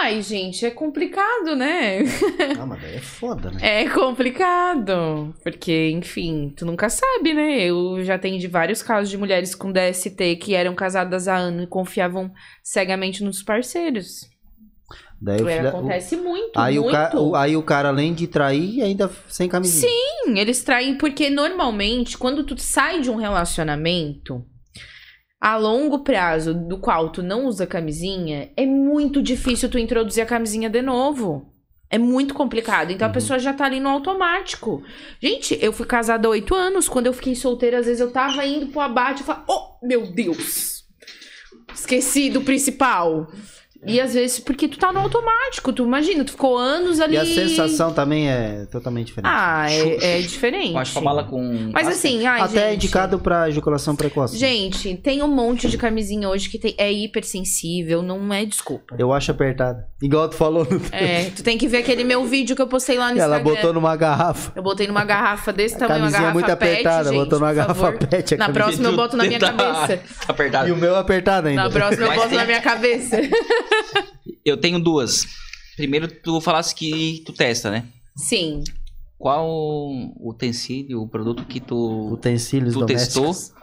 Ai, gente, é complicado, né? Ah, mas daí é foda, né? É complicado. Porque, enfim, tu nunca sabe, né? Eu já atendi vários casos de mulheres com DST que eram casadas há anos e confiavam cegamente nos parceiros. Daí o É, filho- acontece muito, aí, o muito. ca- o- aí o cara, além de trair, ainda sem camisinha. Sim, eles traem porque normalmente, quando tu sai de um relacionamento a longo prazo, do qual tu não usa camisinha, é muito difícil tu introduzir a camisinha de novo. É muito complicado. Então a Uhum. pessoa já tá ali no automático. Gente, eu fui casada há oito anos. Quando eu fiquei solteira, às vezes eu tava indo pro abate e falava, oh, meu Deus! Esqueci do principal. E às vezes, porque tu tá no automático, tu imagina, tu ficou anos ali. E a sensação também é totalmente diferente. Ah, é, é diferente. Pode falar com. Mas assim, ai, Até é gente, indicado pra ejaculação precoce. Gente, tem um monte de camisinha hoje que tem- é hipersensível, não é desculpa. Eu acho apertada. Igual tu falou. No... É, tu tem que ver aquele meu vídeo que eu postei lá no Ela Instagram. botou numa garrafa. Eu botei numa garrafa desse A tamanho, uma camisinha garrafa muito pet, apertada. gente, botou numa garrafa pet. a Na próxima eu boto na minha Tá- cabeça. Apertado. E o meu apertado ainda. Na próxima eu Mas boto na minha cabeça. Eu tenho duas. Primeiro, tu falasse que tu testa, né? Sim. Qual o utensílio, o produto que tu, Utensílios tu domésticos. testou,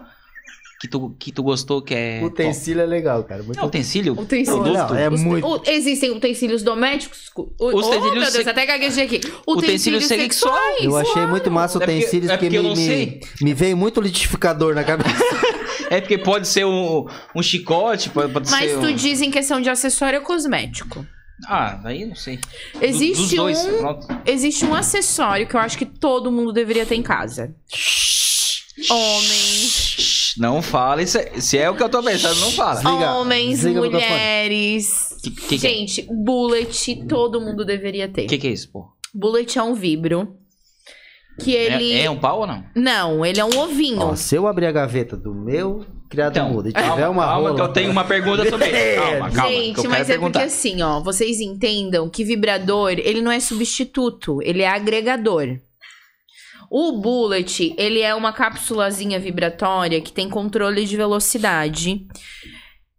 que tu, que tu gostou, que é... Utensílio é legal, cara. Muito Não, utensílio? Utensílios. Produto. Não, é Os- muito. o- existem utensílios domésticos. O, Utensílios oh, meu Deus, sex- até gaguejei aqui. Utensílios Utensílios sexuais. sexuais. Eu achei muito massa É porque- utensílios é porque, porque eu me, não me, sei. me veio muito litificador na cabeça. É porque pode ser um, um chicote, pode, pode Mas ser tu um... diz em questão de acessório cosmético. Ah, aí eu não sei. Do- Existe dois, um. Existe um acessório que eu acho que todo mundo deveria ter em casa. Homens, Não fala, isso é, se é o que eu tô pensando, não fala. Desliga- homens, o microfone. mulheres. Que, que, que, é? Gente, bullet todo mundo deveria ter. que que é isso, pô? Bullet é um vibro. Que ele. É, é um pau ou não? Não, ele é um ovinho. Ó, se eu abrir a gaveta do meu criado Então, mudo e tiver calma, uma calma rola... que eu tenho uma pergunta sobre isso. Calma, calma. que Gente, mas é perguntar. porque assim, ó, vocês entendam que vibrador, ele não é substituto, ele é agregador. O Bullet, ele é uma cápsulazinha vibratória que tem controle de velocidade.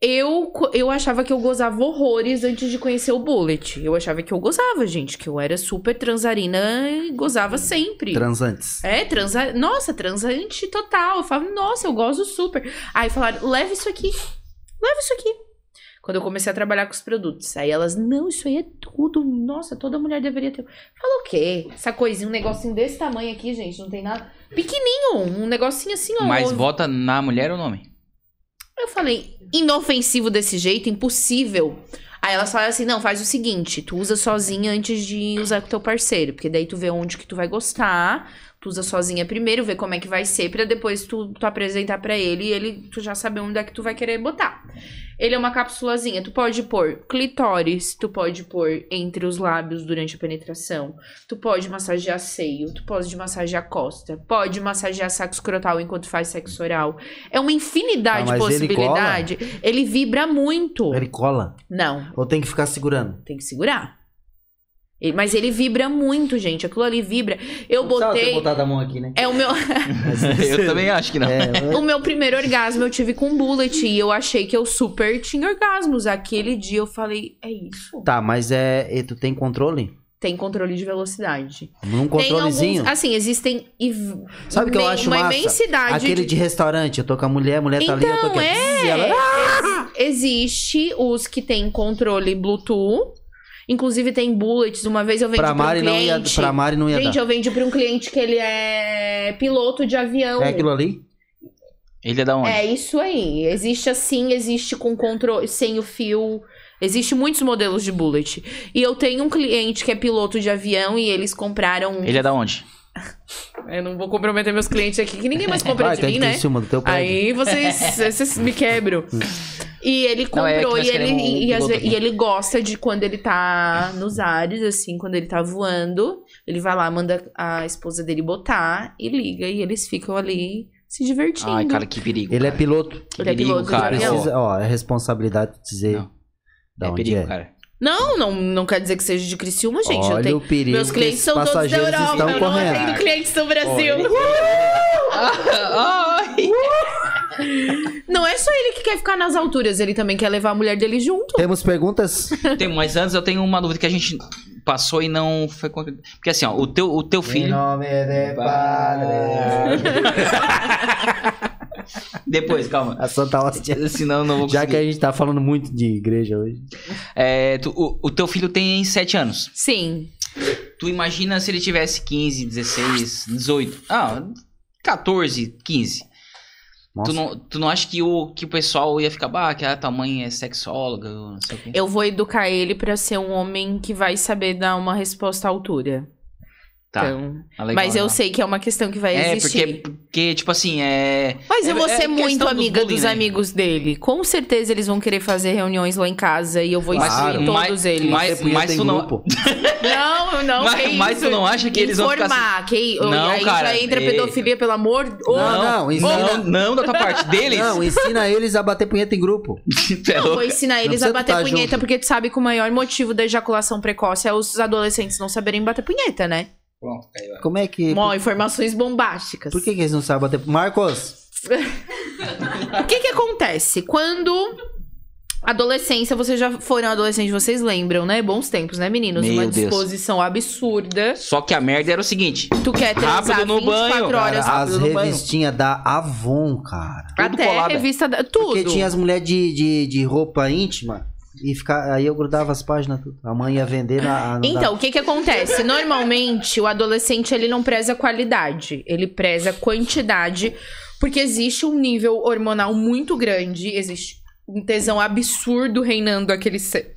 Eu, eu achava que eu gozava horrores antes de conhecer o Bullet. Eu achava que eu gozava, gente, que eu era super transarina e gozava sempre. Transantes. É, transa... Nossa, transante total. Eu falo, nossa, eu gosto super. Aí falaram, leva isso aqui. Leva isso aqui. Quando eu comecei a trabalhar com os produtos. Aí elas, não, isso aí é tudo. Nossa, toda mulher deveria ter. Fala o quê? Essa coisinha, um negocinho desse tamanho aqui, gente, não tem nada. Pequenininho, um negocinho assim, ó. Mas vota na mulher ou no homem? Eu falei, inofensivo desse jeito, impossível. Aí elas falaram assim, não, faz o seguinte, tu usa sozinha antes de usar com teu parceiro, porque daí tu vê onde que tu vai gostar, tu usa sozinha primeiro, vê como é que vai ser, pra depois tu, tu apresentar pra ele e ele, tu já saber onde é que tu vai querer botar. Ele é uma cápsulazinha, tu pode pôr clitóris, tu pode pôr entre os lábios durante a penetração, tu pode massagear seio, tu pode massagear costa, pode massagear saco escrotal enquanto faz sexo oral. É uma infinidade Ah, de mas ele. Ele, vibra muito. Ele cola. Não, Ou tem que ficar segurando? tem que segurar. Mas ele vibra muito, gente. Aquilo ali vibra. Eu ter botei. botado a mão aqui, né? É o meu. eu também acho que não. É, O meu primeiro orgasmo eu tive com bullet e eu achei que eu super tinha orgasmos. Aquele dia eu falei, é isso. Tá, mas é. E tu tem controle? Tem controle de velocidade. Num Tem controlezinho? alguns, assim, existem iv- Sabe o que eu acho uma massa? imensidade Aquele de restaurante, eu tô com a mulher, a mulher tá ali, eu tô Então, aqui. é. E ela- Existe os que tem controle Bluetooth. Inclusive tem bullets. Uma vez eu vendi Pra pra, Mari um não ia, cliente. pra Mari não ia Gente, dar. eu vendi pra um cliente que ele é piloto de avião. É aquilo ali? Ele é da onde? É isso aí. Existe assim, existe com controle, sem o fio. Existem muitos modelos de bullet. E eu tenho um cliente que é piloto de avião e eles compraram. Ele é da onde? Eu não vou comprometer meus clientes aqui, que ninguém mais compra Vai, de mim, né? Aí vocês, vocês me quebram. E ele é comprou nós e, ele, um e, ve- e ele gosta de quando ele tá nos ares, assim, quando ele tá voando. Ele vai lá, manda a esposa dele botar e liga. E eles ficam ali se divertindo. Ai, cara, que perigo. Ele é cara. piloto. Que Ele é perigo, piloto cara. Precisa, ó, é responsabilidade de dizer Não. da É onde perigo, é. cara. Não, não, não quer dizer que seja de Criciúma, gente. eu Olha tenho... o perigo Meus clientes são todos da passageiros Europa. estão Eu não correndo. atendo clientes do Brasil. Ai. Não é só ele que quer ficar nas alturas, ele também quer levar a mulher dele junto. Temos perguntas? Tem, mas antes eu tenho uma dúvida que a gente passou e não foi Porque assim, ó, o teu, o teu filho. nome de Depois, calma. A Santa Hóstia. Senão eu não vou Já que a conseguir. gente tá falando muito de igreja hoje. É, tu- o, o teu filho tem 7 anos. Sim. Tu imagina se ele tivesse 15, 16, 18. Ah, 14, 15. Nossa. Tu não, tu não acha que o, que o pessoal ia ficar, bah, que a tua mãe é sexóloga, não sei o quê? Eu vou educar ele pra ser um homem que vai saber dar uma resposta à altura. Tá. Então, Ah, legal, mas eu legal. sei que é uma questão que vai É, existir. porque, porque, tipo assim, é. Mas eu é- vou é ser muito questão amiga bullying, dos né? amigos dele. Com certeza eles vão querer fazer reuniões lá em casa e eu vou Claro. instruir todos Mas- eles. mas- mas em tu não- grupo. Não, não, Mas- que mas tu não acha que eles vão ficar assim? Informar, que Não, aí cara, já entra ei. pedofilia, pelo amor... Ô, Não, não, ensina- Não, não da tua parte deles. Não, ensina eles a bater punheta em grupo. Tu é Não, vou ensinar eles a bater punheta, junto. porque tu sabe que o maior motivo da ejaculação precoce é os adolescentes não saberem bater punheta, né? Pronto, caiu. Como é que. Mó, informações bombásticas. Por que, que eles não sabem bater? Marcos! O que que acontece? Quando adolescência, vocês já foram adolescentes, vocês lembram, né? Bons tempos, né, meninos? Meu Uma Deus. disposição absurda. Só que a merda era o seguinte: Tu quer transar Rápido no 24 banho, horas Cara, as revistinhas da Avon, cara. tudo até colada. revista da... tudo. Porque tinha as mulheres de, de, de roupa íntima e ficar, aí eu grudava as páginas tudo. A mãe ia vender na. Então, o que que acontece? Normalmente, o adolescente, ele não preza qualidade, ele preza quantidade, porque existe um nível hormonal muito grande, existe um tesão absurdo reinando aquele ser.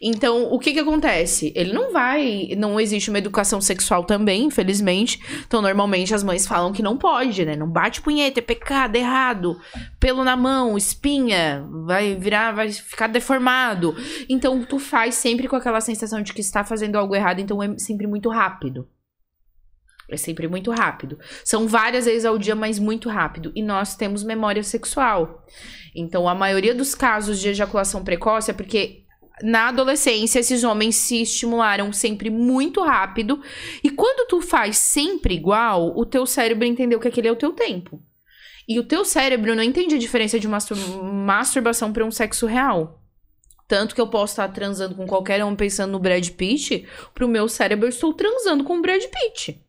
Então, o que que acontece? Ele não vai, não existe uma educação sexual também, infelizmente. Então, normalmente as mães falam que não pode, né? Não bate punheta, é pecado, errado. Pelo na mão, espinha, vai virar, vai ficar deformado. Então, tu faz sempre com aquela sensação de que está fazendo algo errado, então é sempre muito rápido. É sempre muito rápido. São várias vezes ao dia, mas muito rápido. E nós temos memória sexual. Então, a maioria dos casos de ejaculação precoce é porque na adolescência esses homens se estimularam sempre muito rápido. E quando tu faz sempre igual, o teu cérebro entendeu que aquele é o teu tempo. E o teu cérebro não entende a diferença de mastur- masturbação para um sexo real. Tanto que eu posso estar transando com qualquer um pensando no Brad Pitt, pro meu cérebro eu estou transando com o Brad Pitt.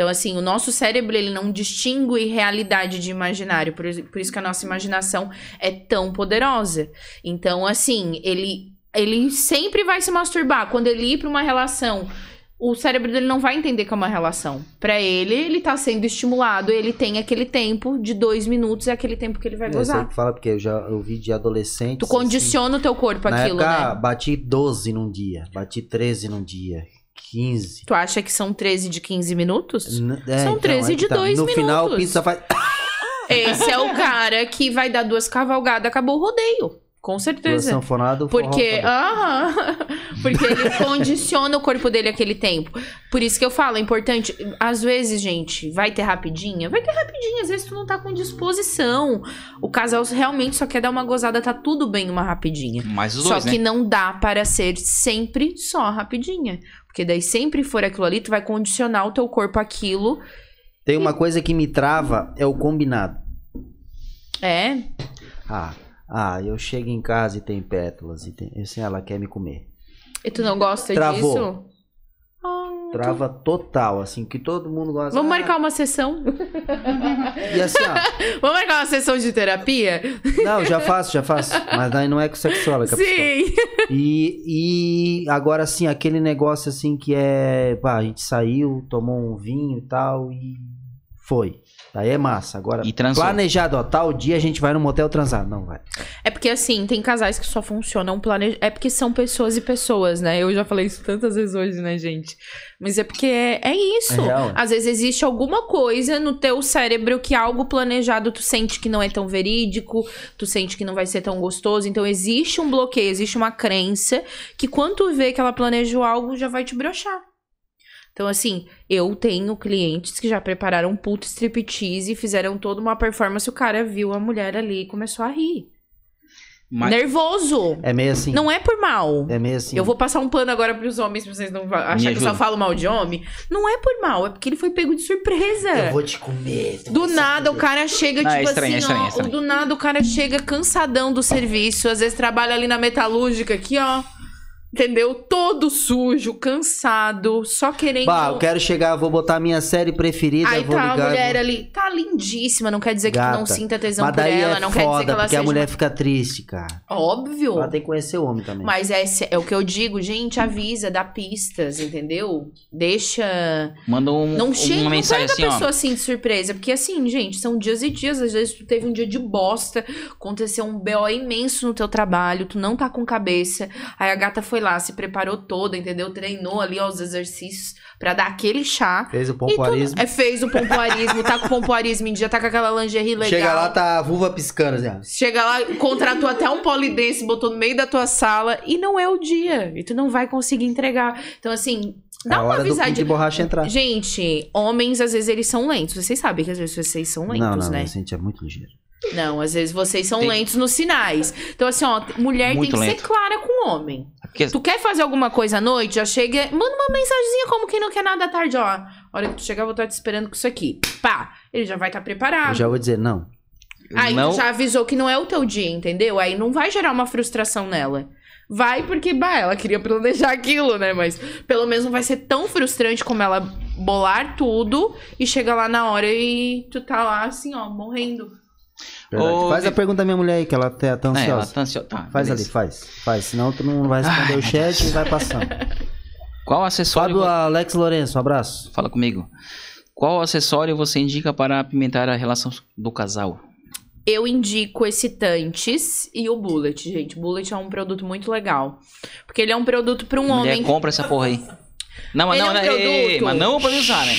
Então, assim, o nosso cérebro, ele não distingue realidade de imaginário. Por, isso- por isso que a nossa imaginação é tão poderosa. Então, assim, ele, ele sempre vai se masturbar. Quando ele ir pra uma relação, o cérebro dele não vai entender que é uma relação. Pra ele, ele tá sendo estimulado. Ele tem aquele tempo de dois minutos, é aquele tempo que ele vai aí gozar. que fala, porque eu já ouvi de adolescentes. Tu condiciona o teu corpo assim, na aquilo, época, né? bati 12 num dia, bati 13 num dia, 15. Tu acha que são 13 de 15 minutos? N- é, São 13 é que de dois No final, o minutos. pinto só faz. Esse é o cara que vai dar duas cavalgadas, acabou o rodeio. Com certeza. sanfonadas, o forró Porque, aham, porque ele condiciona o corpo dele aquele tempo. Por isso que eu falo, é importante. Às vezes, gente, vai ter rapidinha? Vai ter rapidinha, às vezes tu não tá com disposição. O casal realmente só quer dar uma gozada, tá tudo bem uma rapidinha. Mais os Só dois, que né? não dá para ser sempre só rapidinha. Porque daí sempre for aquilo ali, tu vai condicionar o teu corpo àquilo. Tem uma coisa que me trava, é o combinado. É, Ah, ah, eu chego em casa e tem pétalas, e tem... assim, ela quer me comer. e tu não gosta Travou. disso? Ah, Trava total, assim, que todo mundo gosta. Vamos Ah, marcar uma sessão? E assim, ó, Vamos marcar uma sessão de terapia? não, já faço, já faço. Mas daí não é com sexóloga. é. Sim. E, e agora, assim, aquele negócio assim que é. Pá, a gente saiu, tomou um vinho e tal, e foi. Aí é massa. Agora, E transou. planejado, ó, tal dia a gente vai no motel transar. Não vai. É porque assim, tem casais que só funcionam plane... É porque são pessoas e pessoas, né? Eu já falei isso tantas vezes hoje, né, gente? Mas é porque é, é isso. É real, é. Às vezes existe alguma coisa no teu cérebro que algo planejado tu sente que não é tão verídico, tu sente que não vai ser tão gostoso. Então existe um bloqueio, existe uma crença que quando tu vê que ela planejou algo, já vai te broxar. Então, assim, eu tenho clientes que já prepararam um puto striptease e fizeram toda uma performance. O cara viu a mulher ali e começou a rir. Mas- Nervoso. É meio assim. Não é por mal. É meio assim. Eu vou passar um pano agora pros homens, pra vocês não va- achar que eu só falo mal de homem. Não é por mal, é porque ele foi pego de surpresa. Eu vou te comer. Do nada o cara chega, Não, é tipo estranho, é assim, estranho, ó. é estranho. Do nada o cara chega cansadão do serviço. Às vezes trabalha ali na metalúrgica, aqui, ó. Entendeu? Todo sujo, cansado, só querendo. Bah, eu quero chegar, vou botar a minha série preferida, Aí vou tá ligar. a mulher vou... ali, tá lindíssima, não quer dizer que tu não Gata. sinta tesão Mas por daí ela, é não quer dizer foda, que ela porque seja. a mulher fica triste, cara. Óbvio. Ela tem que conhecer o homem também. Mas é, é o que eu digo, gente, avisa, dá pistas, entendeu? Deixa. Manda um, Não chega, uma não mensagem pega assim, a ó. pessoa assim de surpresa. Porque assim, gente, são dias e dias. Às vezes tu teve um dia de bosta, aconteceu um BO imenso no teu trabalho, tu não tá com cabeça. Aí a gata foi lá, se preparou toda, entendeu? Treinou ali ó, os exercícios pra dar aquele chá. Fez o E tu, pompoarismo. é, fez o pompoarismo, tá com o pompoarismo em dia, tá com aquela lingerie legal. Chega lá, tá a vulva piscando, assim. ó. Chega lá, contratou até um polidense, botou no meio da tua sala e não é o dia. E tu não vai conseguir entregar. Então, assim, É dá a uma pinto de avisadinha. borracha entrar. Gente, homens, às vezes, eles são lentos. Vocês sabem que às vezes vocês são lentos, não, não, né? a gente é muito ligeiro. Não, às vezes vocês são Tem- lentos nos sinais. Então, assim, ó, mulher Muito tem que lento. ser clara com o homem. Porque- Tu quer fazer alguma coisa à noite? Já chega, manda uma mensagenzinha como quem não quer nada à tarde, ó. A hora que tu chegar, eu vou estar te esperando com isso aqui. Pá, ele já vai estar preparado. Eu já vou dizer, não. Aí não, tu já avisou que não é o teu dia, entendeu? Aí não vai gerar uma frustração nela. Vai porque, bah, ela queria planejar aquilo, né? Mas pelo menos não vai ser tão frustrante como ela bolar tudo e chega lá na hora e tu tá lá assim, ó, morrendo. Ô, faz a pergunta à minha mulher aí, que ela tá, tá É, ela ansiosa. tá ansiosa. Tá, Faz beleza. ali, faz. Faz. Senão tu não vai responder Ai, o chat e vai passando. Qual acessório... Fábio Alex Lourenço, um abraço. Fala comigo. Qual acessório você indica para apimentar a relação do casal? Eu indico excitantes e o Bullet, gente. O Bullet é um produto muito legal. Porque ele é um produto pra um Mulher, homem compra essa porra aí. Não, mas Ele não, é um não, ei, ei, produto. mas não pra usar, né?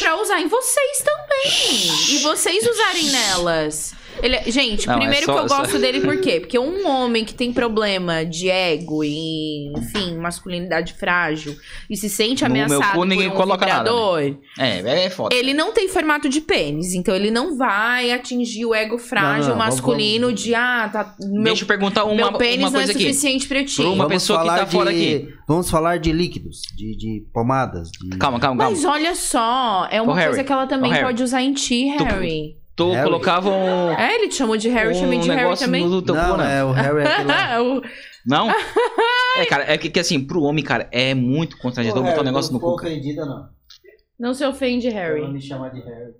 Pra usar em vocês também. E vocês usarem nelas. Ele é- gente, Não, é primeiro só- que eu só- gosto dele por quê? Porque um homem que tem problema de ego e, enfim, masculinidade frágil e se sente No meu ameaçado cu ninguém por um coloca nada, né? vibrador, É, é foda. ele não tem formato de pênis, então ele não vai atingir o ego frágil Não, não, vamos- masculino de ah, tá, meu, Deixa eu perguntar uma, meu pênis uma não é coisa aqui. suficiente pra ti. Por uma- pessoa que tá de, fora aqui. Vamos falar de líquidos, de, de pomadas. De... Calma, calma, calma. Mas olha só, é uma Harry, coisa que ela também Harry. pode usar em ti, Harry. Tu Harry. colocava um, É, ele te chamou de Harry, eu chamei um de Harry também. no teu cu, Não, né? é o Harry aquele lá. O- Não? É, cara, é que, que assim, pro homem, cara, é muito constrangedor botar um negócio no cu. cara. ofendida, não. Não se ofende, Harry. me chamar de Harry.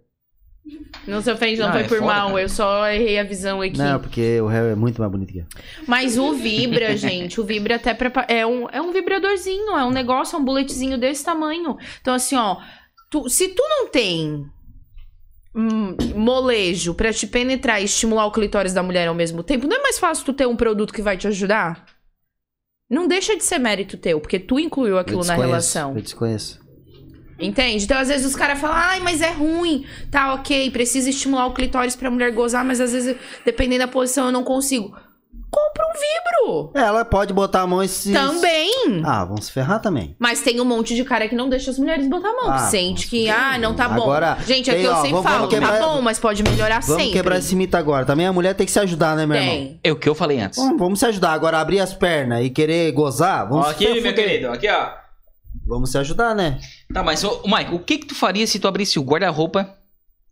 Não se ofende, não Ah, foi é por foda, mal. cara. Eu só errei a visão aqui. Não, porque o Harry é muito mais bonito que eu. Mas o Vibra, gente, o Vibra até prepa- é um, é um vibradorzinho, é um negócio, é um buletzinho desse tamanho. Então, assim, ó, tu- se tu não tem hum, molejo pra te penetrar e estimular o clitóris da mulher ao mesmo tempo, não é mais fácil tu ter um produto que vai te ajudar? Não deixa de ser mérito teu, porque tu incluiu aquilo na relação. Eu desconheço. Entende? Então, às vezes, os caras falam, ai, mas é ruim. Tá, ok, precisa estimular o clitóris pra mulher gozar, mas às vezes, dependendo da posição, eu não consigo. Compra um vibro. Ela pode botar a mão e se... Também. Ah, vamos se ferrar também. Mas tem um monte de cara que não deixa as mulheres botar a mão. Ah, Sente que, ah, não tá bom. Agora, Gente, aqui tem, eu ó, sempre vamos- falo, vamos quebrar- tá bom, mas pode melhorar Vamos sempre. quebrar esse mito agora. Também a mulher tem que se ajudar, né, meu irmão? Tem. É o que eu falei antes. Vamos, vamos se ajudar. Agora, abrir as pernas e querer gozar, vamos, Ó, aqui, se meu querido, aqui, ó. vamos se ajudar, né? Tá, mas, ô, Mike, o que que tu faria se tu abrisse o guarda-roupa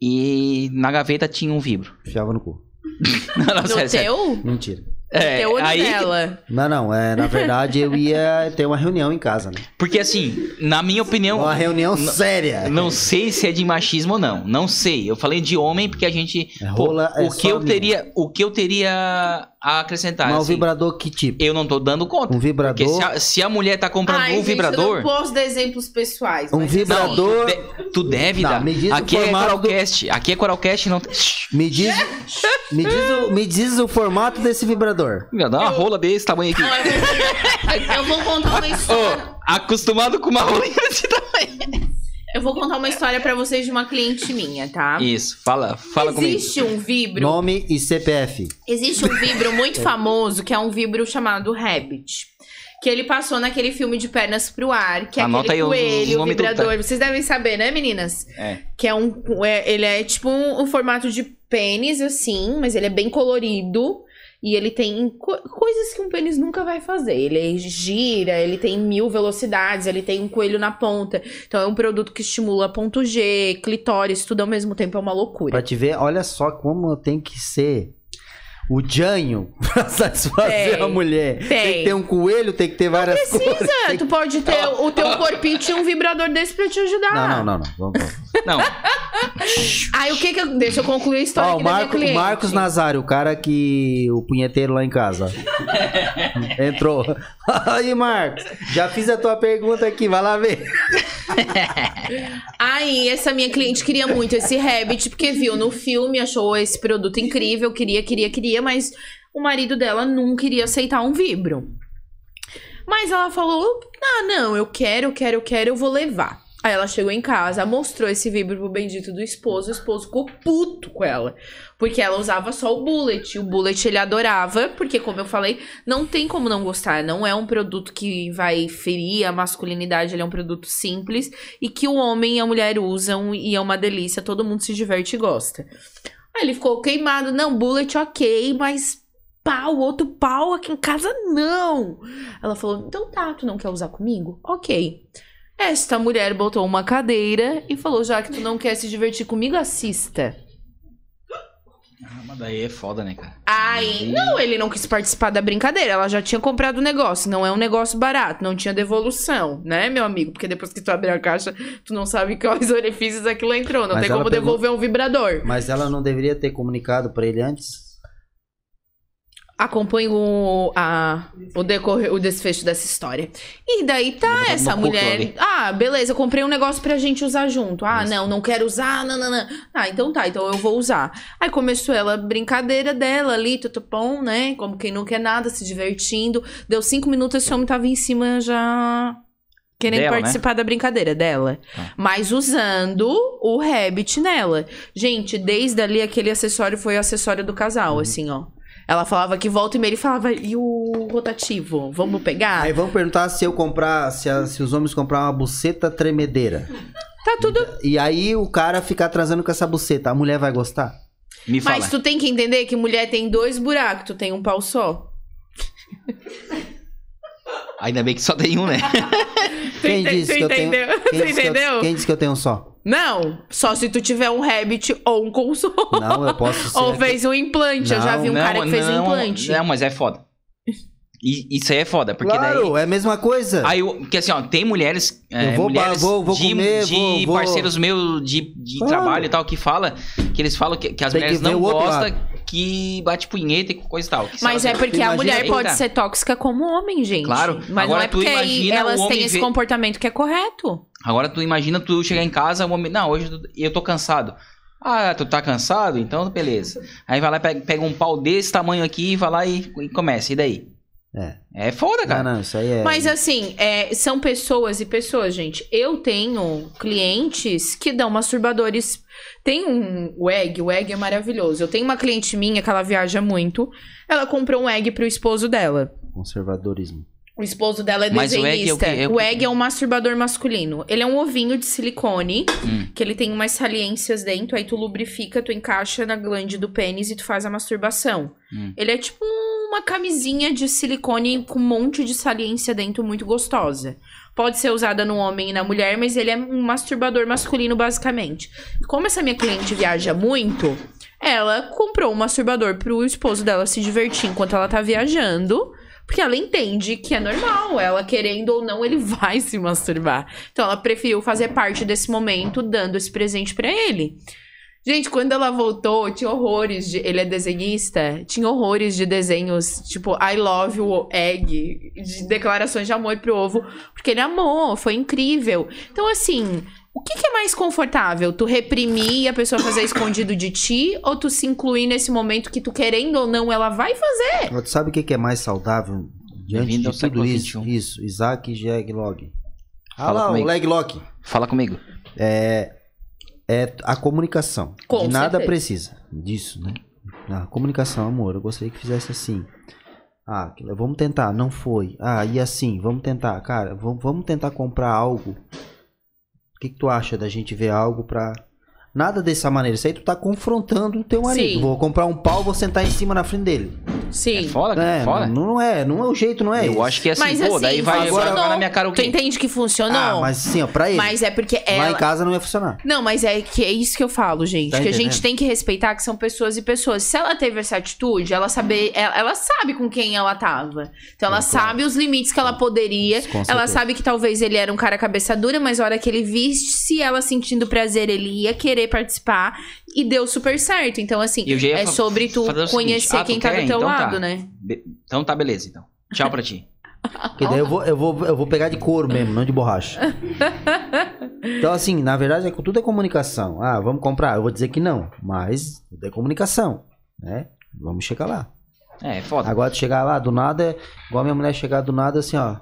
e na gaveta tinha um vibro? Enfiava no cu. Não, não, No sério, sério. teu? Mentira. É, aí- nela. Não, não, é, na verdade eu ia ter uma reunião em casa, né? Porque assim, na minha opinião, Uma reunião séria. não sei se é de machismo ou não. Não sei. Eu falei de homem porque a gente. É, pô, rola é o que eu teria, o que eu teria a acrescentar? Mas assim, vibrador que tipo? eu não tô dando conta. Um vibrador. Porque se a, se a mulher tá comprando Ai, um gente, vibrador. Eu não posso dar exemplos pessoais. Um mas vibrador- Não, tu, de- tu deve Não, dar. me diz o Aqui é formato do- Coralcast. Aqui é Coralcast não. Me diz, me, diz o, me diz o formato desse vibrador. Meu, dá uma rola desse tamanho aqui. Eu vou contar uma história. Ô, acostumado com uma rolinha desse tamanho. Eu vou contar uma história pra vocês de uma cliente minha, tá? Isso, fala, fala comigo. Existe um vibro. Nome e CPF. Existe um vibro muito famoso que é um vibro chamado Rabbit. Que ele passou naquele filme de pernas pro ar, que é Anota aí aquele coelho, nomes do- vibrador. Vocês devem saber, né, meninas? É. Que é um. é- ele é tipo um, um formato de pênis, assim, mas ele é bem colorido. E ele tem co- coisas que um pênis nunca vai fazer. Ele gira, ele tem mil velocidades, ele tem um coelho na ponta. Então é um produto que estimula ponto G, clitóris, tudo ao mesmo tempo é uma loucura. Pra te ver, olha só como tem que ser o janho pra satisfazer Tem, a mulher. Tem. tem. que ter um coelho, tem que ter várias coisas. Precisa, tu pode ter o teu corpinho e um vibrador desse pra te ajudar. Não, não, não, não. Vamos, vamos. Não, Aí o que que eu... Deixa eu concluir a história Ó, aqui o, da minha Marco, o. Marcos Nazário, o cara que. O punheteiro lá em casa. Entrou. Aí, Marcos, já fiz a tua pergunta aqui, vai lá ver. Aí, essa minha cliente queria muito esse Rabbit, porque viu no filme, achou esse produto incrível, queria, queria, queria, mas o marido dela nunca iria aceitar um vibro. Mas ela falou: ah, não, eu quero, eu quero, eu quero, eu vou levar. Aí ela chegou em casa, mostrou esse vibro pro bendito do esposo, o esposo ficou puto com ela. Porque ela usava só o Bullet. O Bullet ele adorava, porque, como eu falei, não tem como não gostar. Não é um produto que vai ferir a masculinidade, ele é um produto simples e que o homem e a mulher usam e é uma delícia, todo mundo se diverte e gosta. Aí ele ficou queimado, não, bullet ok, mas pau, outro pau aqui em casa não. Ela falou, então tá, tu não quer usar comigo? Ok. Esta mulher botou uma cadeira e falou, já que tu não quer se divertir comigo, assista. Ah, mas daí é foda, né, cara? Aí, não, ele não quis participar da brincadeira. Ela já tinha comprado o negócio. Não é um negócio barato, não tinha devolução, né, meu amigo? Porque depois que tu abrir a caixa, tu não sabe quais orifícios aquilo entrou. Não Mas tem como pegou- devolver um vibrador. Mas ela não deveria ter comunicado pra ele antes? Acompanho o, a, o, decorrer, o desfecho dessa história. E daí tá Levantando essa mulher. Ah, beleza, eu comprei um negócio pra gente usar junto. Ah, Isso. não, não quero usar, não, não, não. Ah, então tá, então eu vou usar. Aí começou ela, brincadeira dela ali, tutupom, né? Como quem não quer nada, se divertindo. Deu cinco minutos, esse homem tava em cima já. Querendo Dela, né? participar da brincadeira dela. Tá. Mas usando o Rabbit nela. Gente, desde ali aquele acessório foi o acessório do casal, Uhum. assim, ó. Ela falava que volta e meia ele falava, e o rotativo? Vamos pegar? Aí vamos perguntar se eu comprar, se, a- se os homens comprar uma buceta tremedeira. Tá tudo. E aí o cara ficar transando com essa buceta, a mulher vai gostar? Me fala. Mas tu tem que entender que mulher tem dois buracos, tu tem um pau só. Ainda bem que só tem um, né? Quem disse que eu tenho? entendeu? Quem Tu disse que eu- entendeu? quem disse que eu tenho um só? Não, só se tu tiver um Rabbit ou um console. Não, eu posso ser. Ou fez um implante. Eu já Não, vi um cara que fez um implante. Não, mas é foda. Isso aí é foda, porque claro, daí. é a mesma coisa. Aí, porque assim, ó, tem mulheres, é, Eu vou mulheres vou- vou de, comer, de vou- vou- parceiros meus de, de Claro. trabalho e tal que fala que eles falam que, que as Tem que mulheres ver não gostam que bate punheta e coisa e tal. Mas é porque a mulher pode ser tóxica como homem, gente. Claro. Mas Agora não é porque aí elas têm esse comportamento que é correto. Agora tu imagina tu chegar em casa, o homem, não, hoje eu tô- eu tô cansado. Ah, tu tá cansado? Então beleza. Aí vai lá, pega, pega um pau desse tamanho aqui, vai lá e, e começa. E daí? É. É foda, Não, cara. não, isso aí é. Mas assim, é, são pessoas e pessoas, gente. Eu tenho clientes que dão masturbadores. Tem um o egg, o egg é maravilhoso. Eu tenho uma cliente minha que ela viaja muito. Ela comprou um egg pro esposo dela. Conservadorismo. O esposo dela é Mas o egg é o quê? É o o egg é um masturbador masculino. Ele é um ovinho de silicone, Hum. que ele tem umas saliências dentro, aí tu lubrifica, tu encaixa na glande do pênis e tu faz a masturbação. Hum. Ele é tipo uma camisinha de silicone com um monte de saliência dentro, muito gostosa. Pode ser usada no homem e na mulher, mas ele é um masturbador masculino, basicamente. Como essa minha cliente viaja muito, ela comprou um masturbador pro esposo dela se divertir enquanto ela tá viajando. Porque ela entende que é normal, ela querendo ou não, ele vai se masturbar. Então ela preferiu fazer parte desse momento, dando esse presente pra ele. Gente, quando ela voltou, tinha horrores de. Ele é desenhista, tinha horrores de desenhos, tipo, I love you egg, de declarações de amor pro ovo, porque ele amou, foi incrível. Então, assim, o que, que é mais confortável? Tu reprimir e a pessoa fazer escondido de ti, ou tu se incluir nesse momento que tu querendo ou não, ela vai fazer? Mas Tu sabe o que que é mais saudável diante de tudo isso? Isso, Isaac Jeglog. Ah Fala lá, o comigo. Leglock. Fala comigo. É, é a comunicação. Com de nada certeza. precisa disso, né? A comunicação, amor, eu gostaria que fizesse assim. Ah, vamos tentar, não foi. Ah, e assim, vamos tentar. Cara, vamos tentar comprar algo. O que, que tu acha da gente ver algo pra. Nada dessa maneira. Isso aí tu tá confrontando o teu marido. Sim. Vou comprar um pau, vou sentar em cima na frente dele. Sim. É foda, É, foda. Não, não é, não é o jeito, não é Eu esse. acho que é assim, Mas pô, assim, daí vai, jogar na minha cara o Tu quê? entende que funcionou? Ah, mas assim, ó, pra ele. Mas é porque Lá ela. em casa não ia funcionar. Não, mas é que é isso que eu falo, gente. Tá que a gente entendendo? tem que respeitar que são pessoas e pessoas. Se ela teve essa atitude, ela saber, ela, ela sabe com quem ela tava. Então ela Sim, claro. sabe os limites que ela poderia. Com Ela sabe que talvez ele era um cara cabeça dura, mas a hora que ele visse ela sentindo prazer, ele ia querer participar e deu super certo. Então, assim, eu já ia é sobre tu seguinte, conhecer ah, tu quem tá quer? do teu Então tá. lado, né? Be- Então tá, beleza, então. Tchau pra ti. Porque daí eu vou, eu, vou, eu vou pegar de couro mesmo, não de borracha. Então, assim, na verdade, é que tudo é comunicação. Ah, vamos comprar. Eu vou dizer que não, mas tudo é comunicação, né? Vamos chegar lá. É, foda. Agora, tu chegar lá do nada, é igual a minha mulher chegar do nada, assim, ó.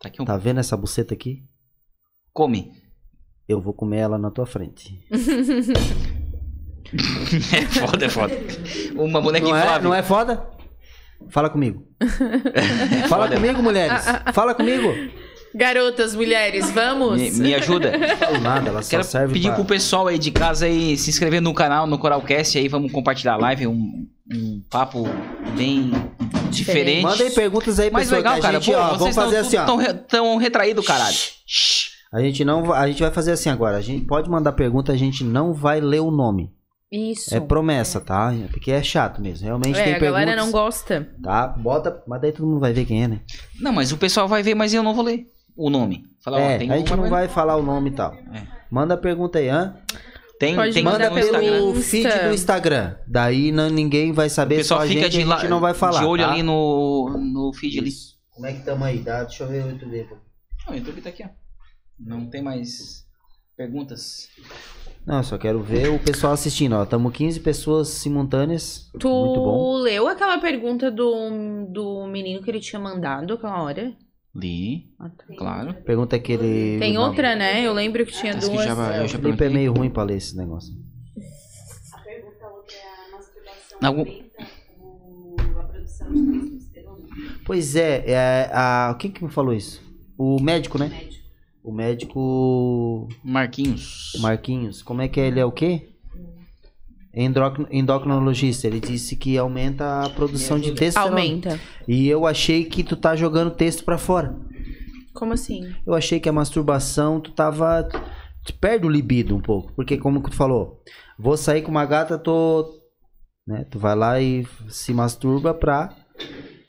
Tá aqui um... Tá vendo essa buceta aqui? Come. Eu vou comer ela na tua frente. É foda, é foda. Uma bonequinha Não é, não é foda? Fala comigo. Fala Foda. comigo, mulheres. Fala comigo. Garotas, mulheres, vamos? Me, me ajuda. Não falo nada, ela só Quero serve pedir pra... pro pessoal aí de casa aí se inscrever no canal, no Coralcast aí, vamos compartilhar a live, um, um papo bem diferente. Manda aí perguntas aí, Mas pessoal, legal, cara. gente, Pô, ó, vocês vamos fazer assim, ó. tão, tão retraído, caralho. A gente não vai, a gente vai fazer assim agora. A gente pode mandar pergunta, a gente não vai ler o nome. Isso. É promessa, tá? Porque é chato mesmo. Realmente É, tem a perguntas. galera não gosta. Tá? Bota, mas daí todo mundo vai ver quem é, né? Não, mas o pessoal vai ver, mas eu não vou ler o nome. Fala, ó, é, tem a gente não vai falar o nome e tal. É. Manda a pergunta aí, hã? Tem, Pode tem Manda no pelo Instagram. feed do Instagram. Daí não, ninguém vai O saber, pessoal só a fica gente, de, a la- gente não vai falar. de olho tá? ali no, no feed ali. Isso. Como é que tamo aí? Dá, deixa eu ver o YouTube. Não, o YouTube tá aqui, ó. Não tem mais perguntas. Não, eu só quero ver o pessoal assistindo, ó. Tamo 15 pessoas simultâneas. Tu Muito bom. leu aquela pergunta do, do menino que ele tinha mandado aquela hora? Li, Ah, tá. claro. Pergunta que ele. Tem outra, né? Eu lembro que tinha Essa que duas. já vai- eu O já Felipe é meio ruim pra ler esse negócio. A pergunta outra é a masturbação Algum- aumenta o- a produção de testosterona Pois é, é a, quem que me falou isso? O médico, né? médico. O médico Marquinhos. Marquinhos. Como é que é? Ele é o quê? Endocrin- Endocrinologista. Ele disse que aumenta a produção de testosterona. Aumenta. E eu achei que tu tá jogando texto pra fora. Como assim? Eu achei que a masturbação tu tava. Tu perde o libido um pouco. Porque, como que tu falou, vou sair com uma gata, tô. Né? Tu vai lá e se masturba pra.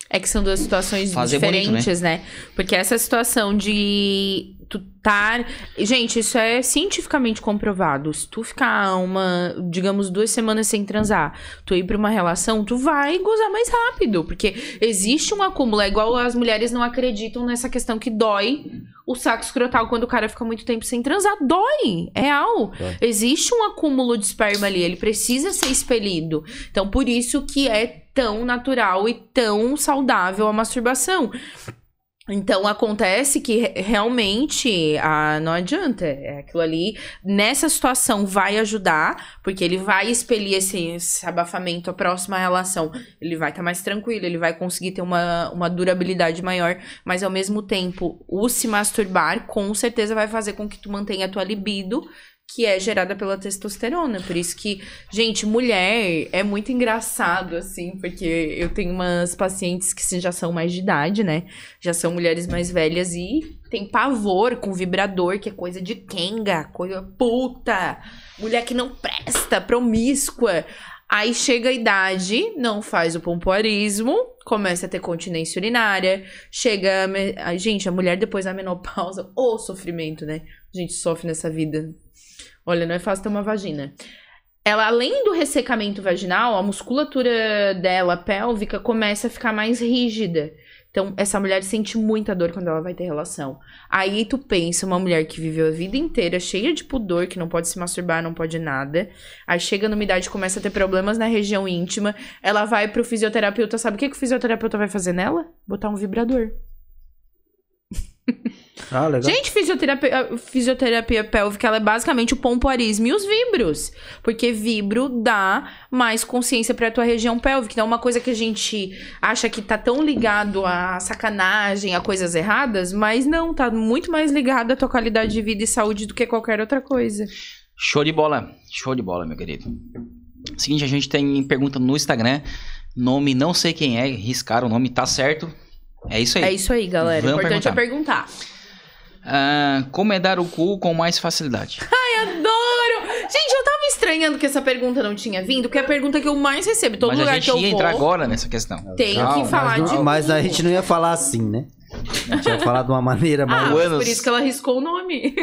É que são duas situações Fazer bonito, diferentes, né? Porque essa situação de tu estar. Gente, isso é cientificamente comprovado. Se tu ficar uma, digamos, duas semanas sem transar, tu ir pra uma relação, tu vai gozar mais rápido. Porque existe um acúmulo. É igual as mulheres não acreditam nessa questão que dói o saco escrotal quando o cara fica muito tempo sem transar. Dói. É real. Dói. Existe um acúmulo de esperma ali. Ele precisa ser expelido. Então, por isso que é tão natural e tão saudável a masturbação. Então acontece que re- realmente ah, não adianta. É aquilo ali, nessa situação, vai ajudar, porque ele vai expelir esse, esse abafamento à próxima relação. Ele vai estar mais tranquilo, ele vai conseguir ter uma, uma durabilidade maior, mas ao mesmo tempo, o se masturbar com certeza vai fazer com que tu mantenha a tua libido, que é gerada pela testosterona. Por isso que Gente, mulher é muito engraçado, assim, porque eu tenho umas pacientes que já são mais de idade, né? Já são mulheres mais velhas e tem pavor com vibrador, que é coisa de kenga, coisa puta, mulher que não presta, promíscua. Aí chega a idade, não faz o pompoarismo, começa a ter continência urinária, chega. a Gente, a mulher depois da menopausa, ô sofrimento, né? A gente sofre nessa vida. Olha, não é fácil ter uma vagina. Ela, além do ressecamento vaginal, a musculatura dela, pélvica, começa a ficar mais rígida. Então, essa mulher sente muita dor quando ela vai ter relação. Aí tu pensa, uma mulher que viveu a vida inteira cheia de pudor, que não pode se masturbar, não pode nada. Aí chega numa idade começa a ter problemas na região íntima. Ela vai pro fisioterapeuta. Sabe o que, que o fisioterapeuta vai fazer nela? Botar um vibrador. Ah, legal. Gente, fisioterapia, fisioterapia pélvica ela é basicamente o pompoarismo e os vibros. Porque vibro dá mais consciência pra tua região pélvica. Então, uma coisa que a gente acha que tá tão ligado a sacanagem, a coisas erradas, mas não, tá muito mais ligado à tua qualidade de vida e saúde do que qualquer outra coisa. Show de bola. Show de bola, meu querido. Seguinte, a gente tem pergunta no Instagram. Nome não sei quem é, riscaram o nome, tá certo. É isso aí. É isso aí, galera. O Vamos importante é perguntar. Ah, como é dar o cu com mais facilidade? Adoro! Gente, eu tava estranhando que essa pergunta não tinha vindo, porque é a pergunta que eu mais recebo. Todo Mas a lugar gente que eu ia vou, entrar agora nessa questão. tem Calma. que falar mas, de mas a gente não ia falar assim, né? A gente ia falar de uma maneira Ah, mais. Ânus. por isso que ela riscou o nome.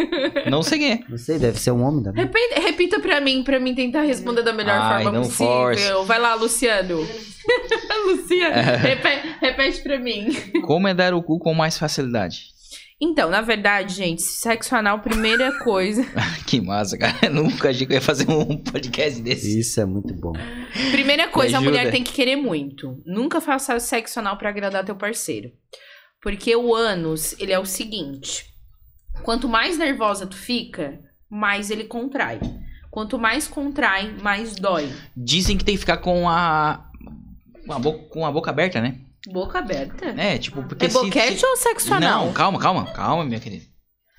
Não sei quem é. Não sei, deve ser um homem também. Repita, repita pra mim, pra mim tentar responder da melhor Ai, forma não possível. force. Vai lá, Luciano. Luciano, repete, repete pra mim. Como é dar o cu com mais facilidade? Então, na verdade, gente, sexo anal, primeira coisa. Que massa, cara. Eu nunca achei que eu ia fazer um podcast desse. Isso é muito bom. Primeira coisa, a mulher tem que querer muito. Nunca faça sexo anal pra agradar teu parceiro. Porque o ânus, ele é o seguinte: quanto mais nervosa tu fica, mais ele contrai. Quanto mais contrai, mais dói. Dizem que tem que ficar com a. Com a boca, com a boca aberta, né? Boca aberta. É, tipo, porque É se- boquete se- ou sexo anal? Não, calma, calma, calma, minha querida.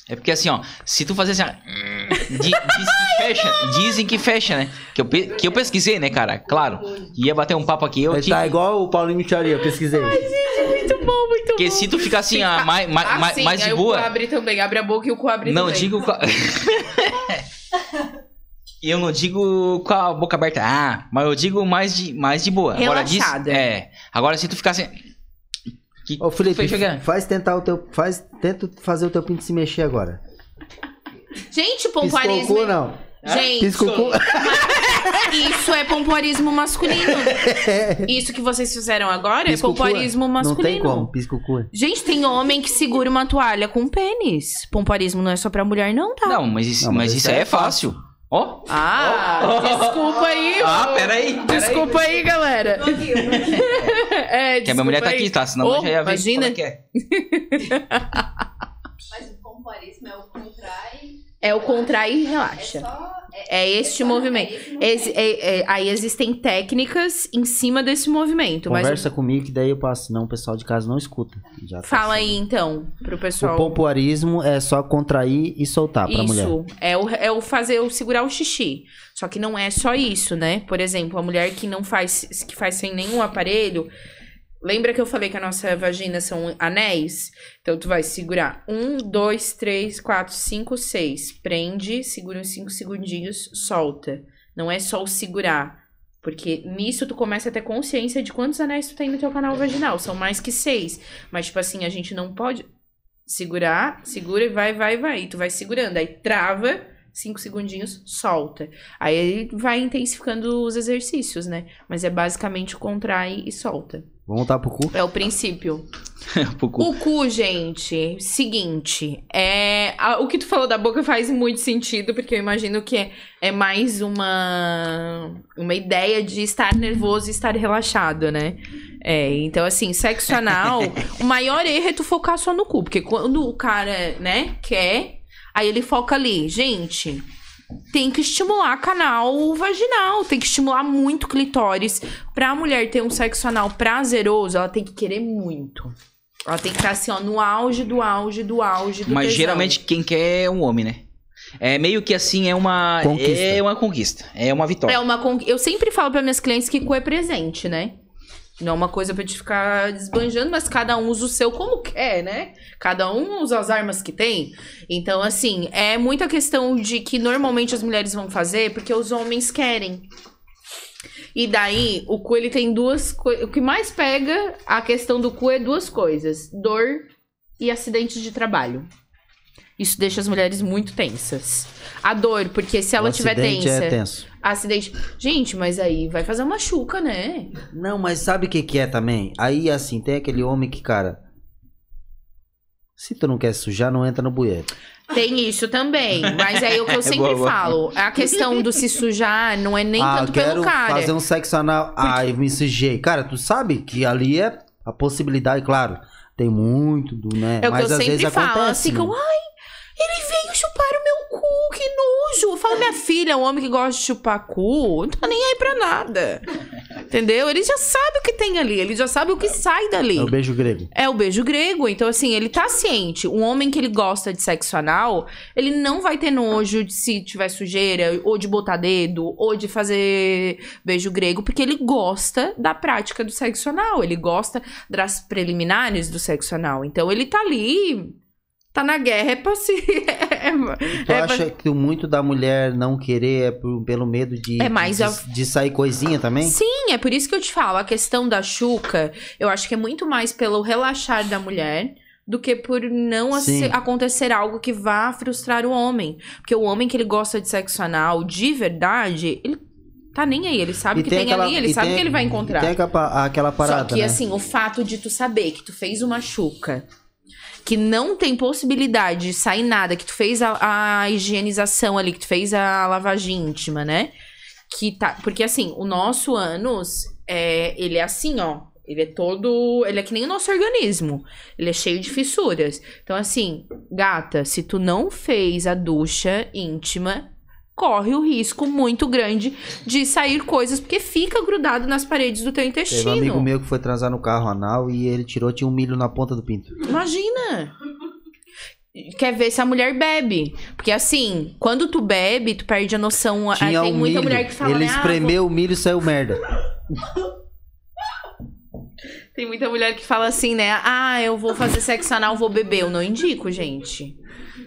É porque assim, ó, se tu fazer assim, ó, diz que fecha, dizem que fecha, né? Que eu, pe- que eu pesquisei, né, cara? Claro. Ia bater um papo aqui, eu Ele tinha. tá igual o Paulinho Micharia, eu pesquisei. Muito bom, muito Porque bom. se tu ficar assim, ó, mais, mais, Ah, mais, sim, mais de aí o cu boa. abre também, abre a boca e o cu abre Não também. digo. com a- Eu não digo com a boca aberta, ah, mas eu digo mais de, mais de boa. Agora diz, Relaxada. é. Agora se tu ficar assim. Que Ô, Felipe, faz tentar o teu. Faz, tenta fazer o teu pinto se mexer agora. Gente, Piscou o pompoarismo... cu, não. Gente, o cu. isso é pompoarismo masculino. Isso que vocês fizeram agora é pompoarismo Não tem masculino. como, pisca o cu. Gente, tem homem que segura uma toalha com pênis. Pompoarismo não é só pra mulher, não, tá? Não, mas isso, Não, mas mas isso é é fácil. Ó. Ah, desculpa aí. Ah, peraí. Desculpa aí, galera. Tô aqui. É, Que a minha mulher tá aí. aqui, tá? Senão eu já ia ver imagina. como é que é. Mas o pompoarismo é o. É o contrai e É relaxa. só. É este só- movimento. é esse é- é- aí existem técnicas em cima desse movimento. Mas Conversa comigo que daí eu passo, senão o pessoal de casa não escuta. Já tá fala sabendo. aí, então, pro pessoal. O pompoarismo é só contrair e soltar pra mulher. Isso, é o, é o fazer, o segurar o xixi. Só que não é só isso, né? Por exemplo, a mulher que não faz, que faz sem nenhum aparelho. Lembra que eu falei que a nossa vagina são anéis? Então, tu vai segurar um, dois, três, quatro, cinco, seis. Prende, segura uns cinco segundinhos, solta. Não é só o segurar. Porque nisso tu começa a ter consciência de quantos anéis tu tem no teu canal vaginal. São mais que seis. Mas, tipo assim, a gente não pode segurar, segura e vai, vai, vai. E tu vai segurando. Aí trava, cinco segundinhos, solta. Aí vai intensificando os exercícios, né? Mas é basicamente contrai e solta. Vamos voltar pro cu? É o princípio. Pro cu. O cu, gente, seguinte, é a- o que tu falou da boca faz muito sentido, porque eu imagino que é, é mais uma uma ideia de estar nervoso e estar relaxado, né? É, então assim, sexo anal, o maior erro é tu focar só no cu, porque quando o cara, né, quer, aí ele foca ali, gente, tem que estimular canal vaginal, tem que estimular muito clitóris. Pra mulher ter um sexo anal prazeroso, ela tem que querer muito. Ela tem que estar assim, ó, no auge do auge do auge do Mas tesão. geralmente quem quer é um homem, né? É meio que assim, é uma. Conquista. É uma conquista. É uma vitória. É uma con- Eu sempre falo para minhas clientes que cu é presente, né? Não é uma coisa pra te ficar desbanjando, mas cada um usa o seu como quer, né? Cada um usa as armas que tem. Então, assim, é muita questão de que normalmente as mulheres vão fazer porque os homens querem. E daí, o cu, ele tem duas coisas. O que mais pega a questão do cu é duas coisas: dor e acidentes de trabalho. Isso deixa as mulheres muito tensas. A dor, porque se ela O tiver acidente tensa. É tenso. Acidente. Gente, mas aí vai fazer uma chuca, né? Não, mas sabe o que que é também? Aí, assim, tem aquele homem que, cara... Se tu não quer sujar, não entra no bueiro. Tem isso também. Mas é o que eu sempre boa, boa. falo. A questão do se sujar não é nem ah, tanto quero pelo cara. fazer um sexo anal. Ai, me sujei. Cara, tu sabe que ali é a possibilidade, claro. Tem muito, do, né? É o que Mas eu às sempre vezes falo. acontece. Assim, que eu, né? ai, ele veio chupar o meu cu, que nojo. Eu falo, minha filha, um homem que gosta de chupar cu, não tá nem aí pra nada. Entendeu? Ele já sabe o que tem ali, ele já sabe o que sai dali. É o beijo grego. É o beijo grego. Então, assim, ele tá ciente. Um homem que ele gosta de sexo anal, ele não vai ter nojo de se tiver sujeira, ou de botar dedo, ou de fazer beijo grego, porque ele gosta da prática do sexo anal. Ele gosta das preliminares do sexo anal. Então, ele tá ali. Tá na guerra, é pra se. é, Tu é acha que muito da mulher não querer é por- pelo medo de, É mais de, a- de sair coisinha também? Sim, é por isso que eu te falo. A questão da chuca, eu acho que é muito mais pelo relaxar da mulher do que por não acontecer algo que vá frustrar o homem. Porque o homem que ele gosta de sexo anal de verdade, ele tá nem aí. Ele sabe E que tem, aquela- ali, ele sabe tem- que ele vai encontrar. Tem aquela, aquela parada, Só que, né? assim, o fato de tu saber que tu fez uma chuca, que não tem possibilidade de sair nada, que tu fez a, a higienização ali, que tu fez a lavagem íntima, né? Que tá. Porque assim, o nosso ânus, é, ele é assim, ó. Ele é todo. Ele é que nem o nosso organismo. Ele é cheio de fissuras. Então, assim, gata, se tu não fez a ducha íntima, corre o risco muito grande de sair coisas, porque fica grudado nas paredes do teu Teve intestino. um amigo meu que foi transar no carro anal e ele tirou, tinha um milho na ponta do pinto. Imagina! Quer ver se a mulher bebe. Porque assim, quando tu bebe, tu perde a noção. Ah, Tinha tem um muita milho. mulher que fala, ele ah, espremeu o milho e saiu merda. Tem muita mulher que fala assim, né? Ah, eu vou fazer sexo anal, vou beber. Eu não indico, gente.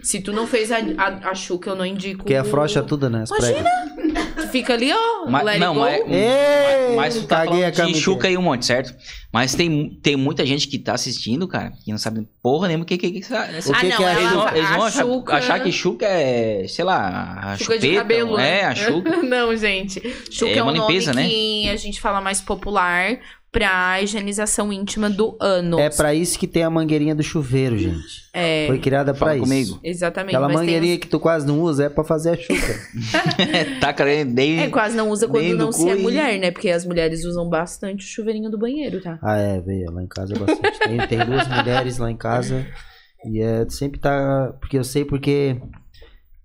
Se tu não fez a, a, a chuca, eu não indico. Porque afrouxa tudo, né? as Imagina! pregas. Tu fica ali, ó. Mas- let it não, go. mas- Ei, Mas tu tá falando de chuca aí um monte, certo? Mas tem, tem muita gente que tá assistindo, cara, que não sabe porra nenhuma o que que, que, que O ah, que não, que é Eles vão, eles vão achar, chuca- achar que chuca é, sei lá, a Chuca chupeta. de cabelo. né? É, a chuca. não, gente. Chuca É é, um uma limpeza, nome né? que a gente fala mais popular pra higienização íntima do ânus. É pra isso que tem a mangueirinha do chuveiro, gente. É, Foi criada pra Fala isso. comigo. exatamente. Aquela tem mangueirinha uns- que tu quase não usa é pra fazer a chuca. Taca nem. É, quase não usa quando não se é e- mulher, né? Porque as mulheres usam bastante o chuveirinho do banheiro, tá? ah, é, veio. Lá em casa é bastante. Tem, tem duas mulheres lá em casa e é, sempre tá. Porque eu sei porque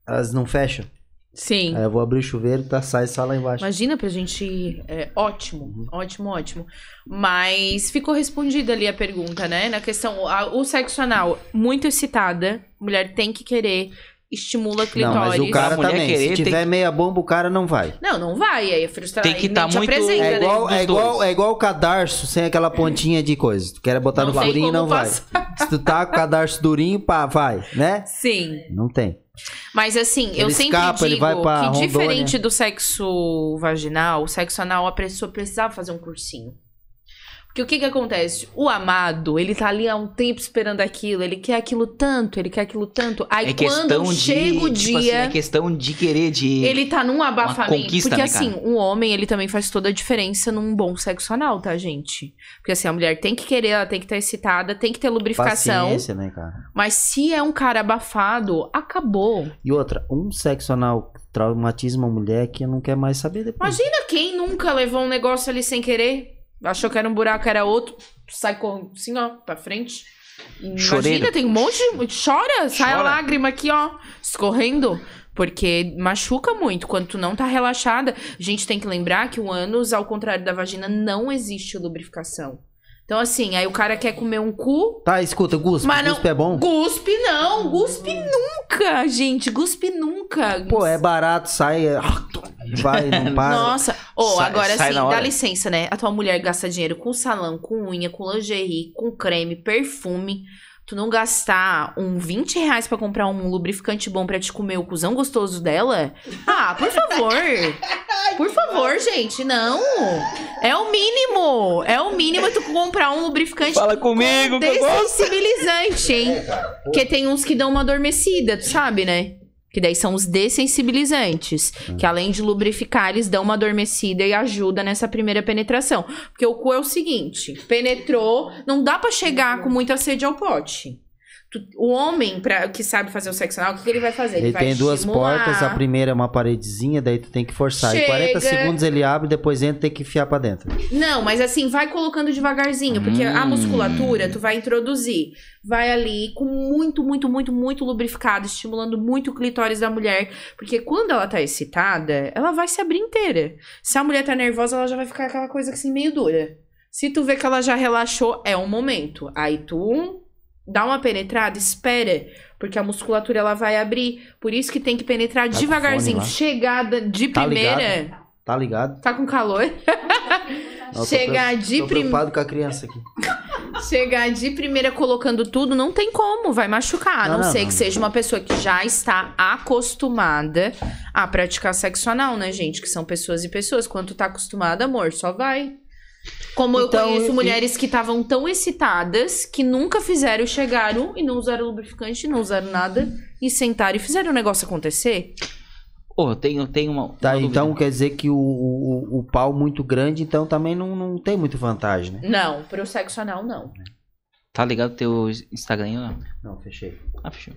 elas não fecham. Sim. Aí eu vou abrir o chuveiro, tá, sai só lá embaixo. Imagina pra gente. ir. É, ótimo, Uhum. ótimo, ótimo. Mas ficou respondida ali a pergunta, né? Na questão, a- o sexo anal, muito excitada, mulher tem que querer, estimula a Não, clitóris. mas o cara também. querer, se tiver que- meia bomba, o cara não vai. Não, não vai, aí é frustrado. Tem que aí tá muito- apresenta, É né? igual, dos é, igual, é igual o cadarço sem aquela pontinha de coisa. Tu quer botar Não no furinho, não vai. passar. Se tu tá com o cadarço durinho, pá, vai, né? Sim. Não tem. Mas assim, eu Ele sempre escapa, ele digo que Rondônia. diferente do sexo vaginal, o sexo anal, a pessoa precisava fazer um cursinho. Porque o que que acontece? O amado, ele tá ali há um tempo esperando aquilo, ele quer aquilo tanto, ele quer aquilo tanto. Aí É quando de. chega o tipo dia, assim, é questão de querer, de. ele tá num abafamento. porque né, assim, cara? um homem, ele também faz toda a diferença num bom sexo anal, tá, gente? Porque assim, a mulher tem que querer, ela tem que estar excitada, tem que ter lubrificação. Paciência, né, cara? Mas se é um cara abafado, acabou. E outra, um sexo anal traumatiza uma mulher que não quer mais saber depois. Imagina quem nunca levou um negócio ali sem querer, achou que era um buraco, era outro, sai com, assim, ó, pra frente. Imagina, Choreira. tem um monte de... Chora, sai a Chora. lágrima aqui, ó, escorrendo. Porque machuca muito. Quando tu não tá relaxada, a gente tem que lembrar que o ânus, ao contrário da vagina, não existe lubrificação. Então, assim, aí o cara quer comer um cu, Tá, escuta, Guspe, Mas não- Guspe é bom? Guspe não, guspe nunca, gente, guspe nunca. Pô, é barato, sai, é- vai, não para. Nossa, ô, Sai- agora sai sim, na dá licença, né? A tua mulher gasta dinheiro com salão, com unha, com lingerie, com creme, perfume. Tu não gastar um 20 reais pra comprar um lubrificante bom pra te comer o cuzão gostoso dela? Ah, por favor. Por favor, gente, não. É o mínimo. É o mínimo tu comprar um lubrificante Fala comigo, que eu gosto. hein? Porque tem uns que dão uma adormecida, tu sabe, né? Que daí são os dessensibilizantes. Que além de lubrificar, eles dão uma adormecida e ajuda nessa primeira penetração. Porque o cu é o seguinte: penetrou, não dá pra chegar com muita sede ao pote. Tu- o homem, pra, que sabe fazer o sexo anal, o que, que ele vai fazer? Ele vai tem duas estimular. portas, a primeira é uma paredezinha, daí tu tem que forçar. Em 40 Chega. segundos ele abre, depois entra e tem que enfiar pra dentro. Não, mas assim, vai colocando devagarzinho, porque a Hum. musculatura tu vai introduzir. Vai ali com muito, muito, muito, muito lubrificado, estimulando muito o clitóris da mulher. Porque quando ela tá excitada, ela vai se abrir inteira. Se a mulher tá nervosa, ela já vai ficar aquela coisa assim, meio dura. Se tu vê que ela já relaxou, é o momento. Aí tu dá uma penetrada, espera. Porque a musculatura ela vai abrir. Por isso que tem que penetrar Tá devagarzinho. Chegada de Tá primeira. Tá ligado? Tá com calor? Não, tô Chegar pre- de Tô primeira. preocupado com a criança aqui. Chegar de primeira colocando tudo, não tem como, vai machucar. A não, Não, não, ser não. que seja uma pessoa que já está acostumada a praticar sexo anal, né, gente? Que são pessoas e pessoas. Quando tu tá acostumada, amor, só vai. Como eu Então, conheço e- mulheres que estavam tão excitadas que nunca fizeram, chegaram e não usaram lubrificante, não usaram nada, e sentaram e fizeram o negócio acontecer. Ô, eu tenho, eu tenho uma. Tá, uma então quer dizer que o, o, o pau muito grande, então também não, não tem muita vantagem, né? Não, pro sexo anal, não. Tá ligado teu Instagram não? Não, fechei. Ah, fechou.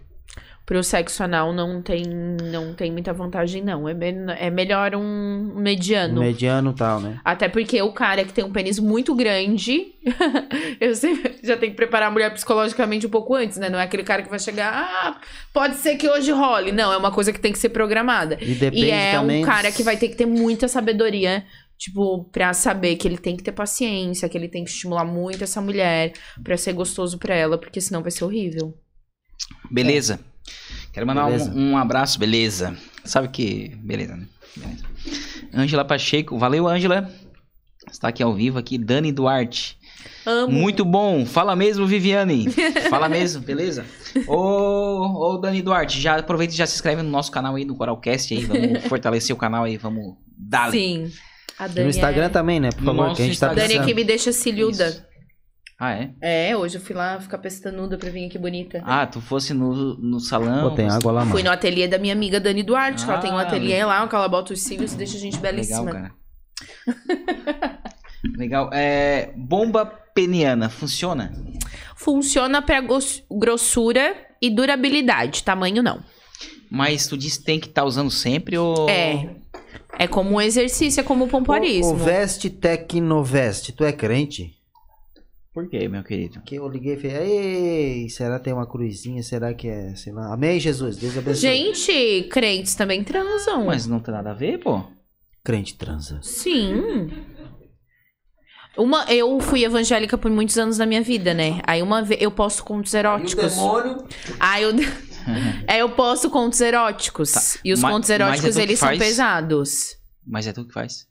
Pro sexo anal não tem, não tem muita vantagem, não. É, men- é melhor um mediano. Mediano e tal, né? Até porque o cara que tem um pênis muito grande, eu sempre já tenho que preparar a mulher psicologicamente um pouco antes, né? Não é aquele cara que vai chegar, ah, pode ser que hoje role. Não, é uma coisa que tem que ser programada. E depende e é também. um cara que vai ter que ter muita sabedoria, tipo, pra saber que ele tem que ter paciência, que ele tem que estimular muito essa mulher pra ser gostoso pra ela, porque senão vai ser horrível. Beleza. Quero mandar. Um, um abraço, beleza. Sabe que. Beleza, né? Beleza. Ângela Pacheco, valeu, Ângela. Está aqui ao vivo aqui, Dani Duarte. Amo. Muito bom. Fala mesmo, Viviane. Fala mesmo, beleza? Ô, ô, Dani Duarte, já aproveita e já se inscreve no nosso canal aí, no Coralcast aí. Vamos fortalecer o canal aí, vamos dar. Sim. A Dani no Instagram é... também, né? Por favor, que a gente tá A Dani é que me deixa cilhuda. Isso. Ah, é? É, hoje eu fui lá ficar pestanuda pra vir aqui bonita. Ah, tu fosse no, no salão. Pô, tem água lá, mano. Fui no ateliê da minha amiga Dani Duarte, que ela tem um Ah, ateliê lá, que ela bota os cílios e deixa a gente Legal, belíssima. cara. Legal. É, bomba peniana, funciona? Funciona pra grossura e durabilidade, tamanho não. Mas tu disse que tem que estar usando sempre ou... É. É como um exercício, é como o O, pompoarismo. o Veste Tecnoveste, tu é crente? Por quê, meu querido? Que eu liguei e falei, ei, será que tem uma cruzinha? Será que é, sei lá. Amém, Jesus, Deus abençoe. Gente, crentes também transam. Mas não tem nada a ver, pô. Crente transa. Sim. Uma, eu fui evangélica por muitos anos da minha vida, né? Aí uma vez eu posto contos eróticos. demônio? Aí eu, é, eu posto contos eróticos. Tá. E os Ma- contos é eróticos, que eles são pesados. Mas é tu que faz.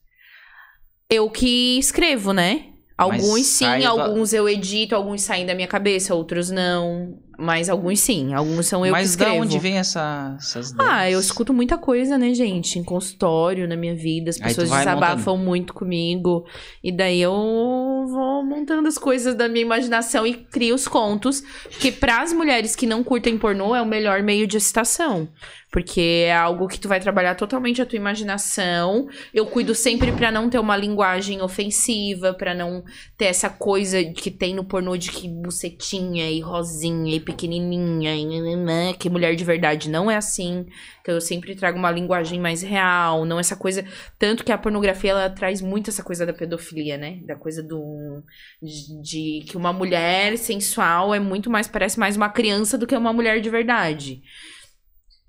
Eu que escrevo, né? Alguns sim, sai da- alguns eu edito, alguns saem da minha cabeça, outros não. Mas alguns sim, alguns são eu Mas que escrevo. onde vem essa, essas Ah, eu ideias? escuto muita coisa, né, gente? Em consultório, na minha vida. As pessoas desabafam muito comigo. E daí eu vou montando as coisas da minha imaginação e crio os contos. Que para as mulheres que não curtem pornô é o melhor meio de excitação. Porque é algo que tu vai trabalhar totalmente a tua imaginação. Eu cuido sempre pra não ter uma linguagem ofensiva, pra não ter essa coisa que tem no pornô de que bucetinha e rosinha e pequenininha e nananã, que mulher de verdade não é assim. Então eu sempre trago uma linguagem mais real, não essa coisa, tanto que a pornografia ela traz muito essa coisa da pedofilia, né? Da coisa do de, de que uma mulher sensual é muito mais parece mais uma criança do que uma mulher de verdade.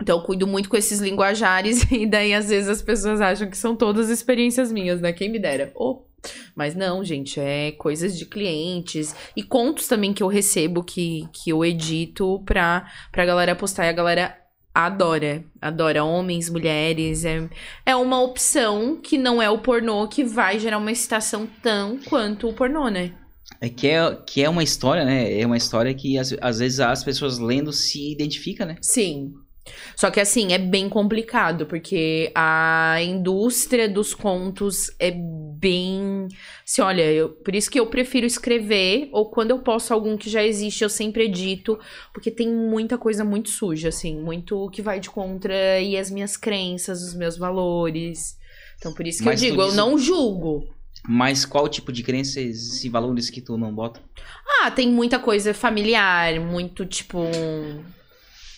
Então eu cuido muito com esses linguajares e daí às vezes as pessoas acham que são todas experiências minhas, né? Quem me dera. Oh. Mas não, gente, é coisas de clientes e contos também que eu recebo que, que eu edito pra, pra galera postar e a galera adora. Adora homens, mulheres. É, é uma opção que não é o pornô que vai gerar uma excitação tão quanto o pornô, né? É que é, que é uma história, né? É uma história que às, às vezes as pessoas lendo se identificam, né? Sim. Só que assim, é bem complicado, porque a indústria dos contos é bem. Se olha, eu, por isso que eu prefiro escrever, ou quando eu posto algum que já existe, eu sempre edito, porque tem muita coisa muito suja, assim, muito que vai de contra e as minhas crenças, os meus valores. Então, por isso que Mas eu digo, eu não julgo. Mas qual tipo de crenças e valores que tu não bota? Ah, tem muita coisa familiar, muito tipo.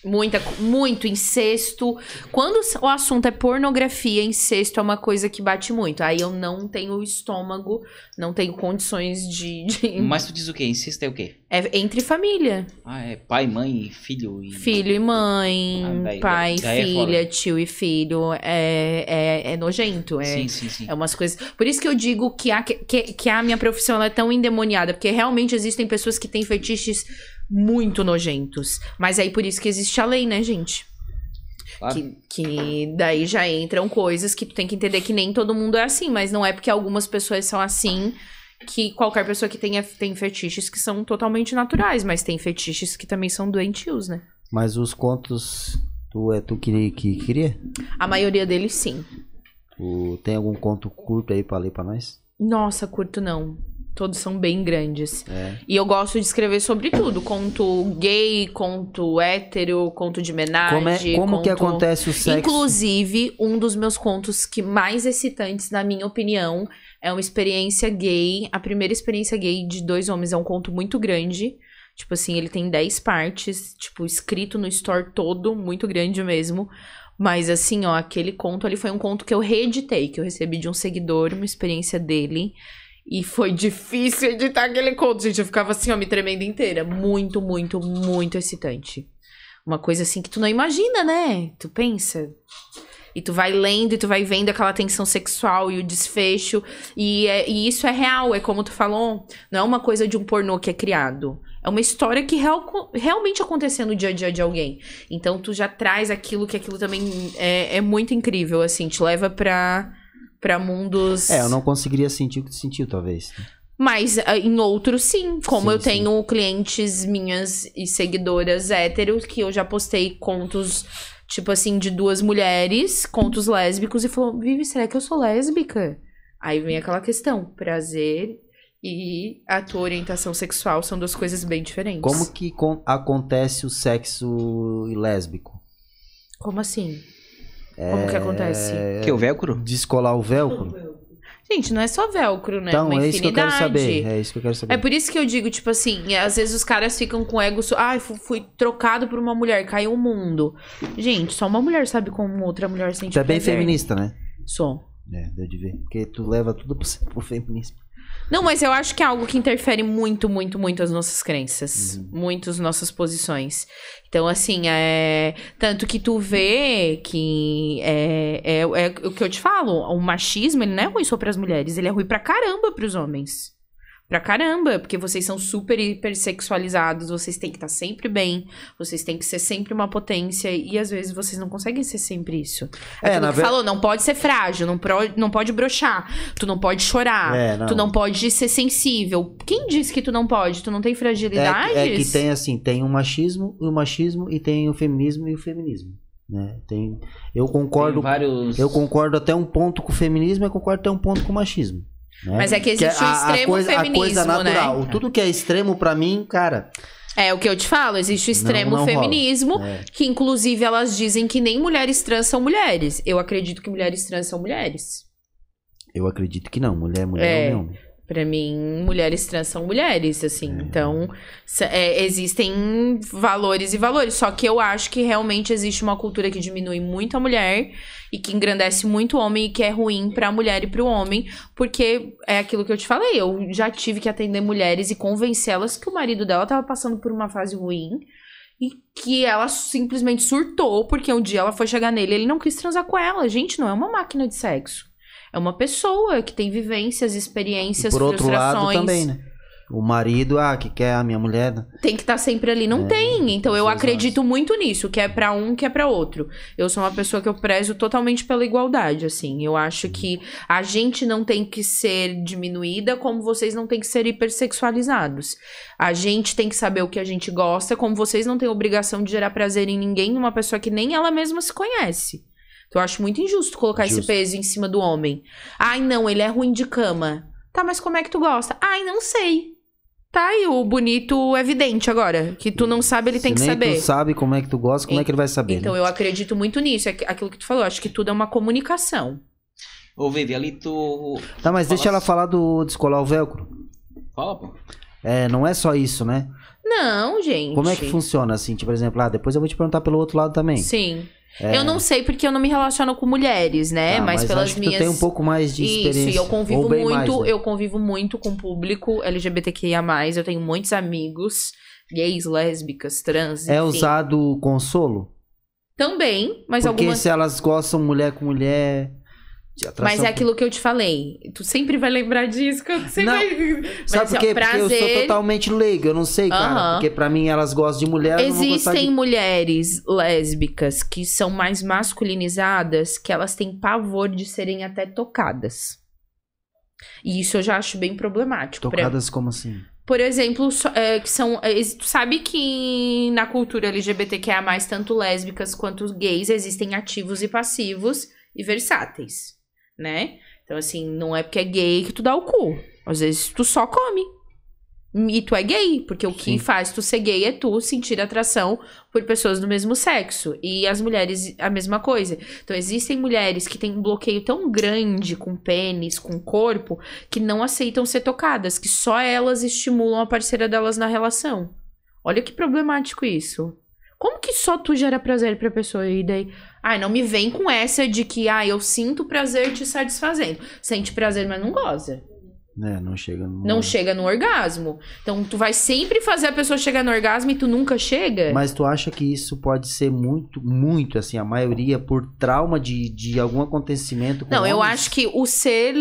Muita, muito incesto. Quando o assunto é pornografia, incesto é uma coisa que bate muito. Aí eu não tenho estômago, não tenho condições de. de- Mas tu diz o quê? Insista é o quê? É entre família. Ah, é pai, mãe, filho e... Filho e mãe, Ah, daí- pai, daí é filha, foda. tio e filho. É, é, é nojento. É, Sim, sim, sim. É umas coisas. Por isso que eu digo que a, que, que a minha profissão é tão endemoniada. Porque realmente existem pessoas que têm fetiches muito nojentos. Mas aí por isso que existe a lei, né, gente? Claro. Que, que daí já entram coisas que tu tem que entender que nem todo mundo é assim. Mas não é porque algumas pessoas são assim que qualquer pessoa que tenha, tem fetiches que são totalmente naturais. Mas tem fetiches que também são doentios, né? Mas os contos, tu é tu que, que queria? A maioria deles, sim. Tu tem algum conto curto aí pra ler pra nós? Nossa, curto não. Todos são bem grandes. É. E eu gosto de escrever sobre tudo. Conto gay, conto hétero, conto de homenagem. Como, é, como que conto- acontece o sexo? Inclusive, um dos meus contos que mais excitantes, na minha opinião, é uma experiência gay. A primeira experiência gay de dois homens é um conto muito grande. Tipo assim, ele tem 10 partes, tipo, escrito no store todo, muito grande mesmo. Mas assim, ó, aquele conto ali foi um conto que eu reeditei, que eu recebi de um seguidor, uma experiência dele. E foi difícil editar aquele conto, gente. Eu ficava assim, ó, me tremendo inteira. Muito, muito, muito excitante. Uma coisa assim que tu não imagina, né? Tu pensa. E tu vai lendo e tu vai vendo aquela tensão sexual e o desfecho. E, é- e isso é real, é como tu falou. Não é uma coisa de um pornô que é criado. É uma história que real- realmente aconteceu no dia a dia de alguém. Então tu já traz aquilo que aquilo também é, é muito incrível, assim. Te leva pra, pra mundos... É, eu não conseguiria sentir o que tu sentiu, talvez. Mas ah, em outros, sim. Como Sim, eu sim. tenho clientes minhas e seguidoras héteros, que eu já postei contos, tipo assim, de duas mulheres, contos lésbicos, e falou: Vivi, será que eu sou lésbica? Aí vem aquela questão: prazer e a tua orientação sexual são duas coisas bem diferentes. Como que con- acontece o sexo lésbico? Como assim? Como que acontece? Que o velcro? Descolar o velcro? Gente, não é só velcro, né? então, Uma é isso que eu quero saber. É isso que eu quero saber. É por isso que eu digo, tipo assim, às vezes os caras ficam com ego. Ai, fu- fui trocado por uma mulher, caiu o mundo. Gente, só uma mulher sabe como outra mulher sente Tu é bem prazer. feminista, né? Sou. É, deu de ver. Porque tu leva tudo pro, pro feminismo. Não, mas eu acho que é algo que interfere muito, muito, muito as nossas crenças. Muito as nossas posições. Então, assim, é. Tanto que tu vê que. É, é, é o que eu te falo. O machismo, ele não é ruim só pras mulheres. Ele é ruim pra caramba pros homens. Pra caramba. Porque vocês são super hipersexualizados. Vocês têm que estar sempre bem. Vocês têm que ser sempre uma potência. E às vezes vocês não conseguem ser sempre isso. É, Aquilo na que ver- falou, não pode ser frágil. Não, pro- não pode broxar. Tu não pode chorar. É, não. Tu não pode ser sensível. Quem disse que tu não pode? Tu não tem É, fragilidades? que- é que tem assim, tem o machismo, o machismo e tem o feminismo e o feminismo. Né? Tem, eu concordo, Tem vários... eu concordo até um ponto com o feminismo e concordo até um ponto com o machismo. Né? Mas é que existe o extremo coisa, a feminismo, coisa natural. né? Tudo que é extremo pra mim, cara, É o que eu te falo, existe o extremo não rola. feminismo, é, que inclusive elas dizem que nem mulheres trans são mulheres. Eu acredito que mulheres trans são mulheres. eu acredito que não. Mulher, mulher, É. homem, homem. Pra mim, mulheres trans são mulheres, assim. É. Então, é, existem valores e valores. Só que eu acho que realmente existe uma cultura que diminui muito a mulher e que engrandece muito o homem e que é ruim pra mulher e pro homem. Porque é aquilo que eu te falei. Eu já tive que atender mulheres e convencê-las que o marido dela tava passando por uma fase ruim. E que ela simplesmente surtou porque um dia ela foi chegar nele e ele não quis transar com ela. Gente, não é uma máquina de sexo. É uma pessoa que tem vivências, E experiências, por outro lado frustrações. também, né? O marido, ah, que quer a minha mulher. tem que estar sempre ali. Não É, tem. Então eu acredito muito nisso, que é pra um, que é pra outro. Eu sou uma pessoa que eu prezo totalmente pela igualdade, assim. Eu acho que a gente não tem que ser diminuída, como vocês não têm que ser hipersexualizados. A gente tem que saber o que a gente gosta, como vocês não têm obrigação de gerar prazer em ninguém, numa pessoa que nem ela mesma se conhece. Eu acho muito injusto colocar esse Justo. peso em cima do homem. Ai, não, ele é ruim de cama. Tá, mas como é que tu gosta? Ai, não sei. Tá aí o bonito evidente agora. Que tu não sabe, ele tem Se que nem saber. tu sabe como é que tu gosta, como é que ele vai saber? Então né? eu acredito muito nisso. É aquilo que tu falou. Acho que tudo é uma comunicação. Ô, Vivi, ali tu. Tá, mas deixa ela falar do descolar o velcro. Fala, pô. É, não é só isso, né? Não, gente. Como é que funciona, assim, tipo, por exemplo, ah, depois eu vou te perguntar pelo outro lado também. Sim. Eu não sei porque eu não me relaciono com mulheres, né? É. Tá, mas, pelas minhas. tem um pouco mais de experiência. Isso, e eu convivo muito, mais, né? eu convivo muito com o público LGBTQIA+, eu tenho muitos amigos gays, lésbicas, trans, É enfim. usado consolo? Também, mas Porque algumas se elas gostam mulher com mulher... Mas é aquilo que eu te falei. Tu sempre vai lembrar disso, que eu sempre Não. vai... Sabe por quê? Porque eu sou prazer- totalmente leigo, eu não sei, cara. Porque pra mim elas gostam de mulher, Existem de... mulheres lésbicas que são mais masculinizadas, que elas têm pavor de serem até tocadas. E isso eu já acho bem problemático. pra- Tocadas como assim? Por exemplo, é, que são. é, tu sabe que na cultura LGBTQIA, tanto lésbicas quanto gays, existem ativos e passivos e versáteis, né? Então, assim, não é porque é gay que tu dá o cu. Às vezes tu só come. E tu é gay, porque o que Sim. faz tu ser gay é tu sentir atração por pessoas do mesmo sexo. E as mulheres, a mesma coisa. Então, existem mulheres que têm um bloqueio tão grande com pênis, com corpo, que não aceitam ser tocadas, que só elas estimulam a parceira delas na relação. Olha que problemático isso. Como que só tu gera prazer pra pessoa e daí, ai, não me vem com essa de que, ah, eu sinto prazer te satisfazendo. Sente prazer, mas não goza. É, não chega... Não chega no orgasmo. Então tu vai sempre fazer a pessoa chegar no orgasmo e tu nunca chega? Mas tu acha que isso pode ser muito, muito, assim, a maioria por trauma de, de algum acontecimento não, eu homens acho que o ser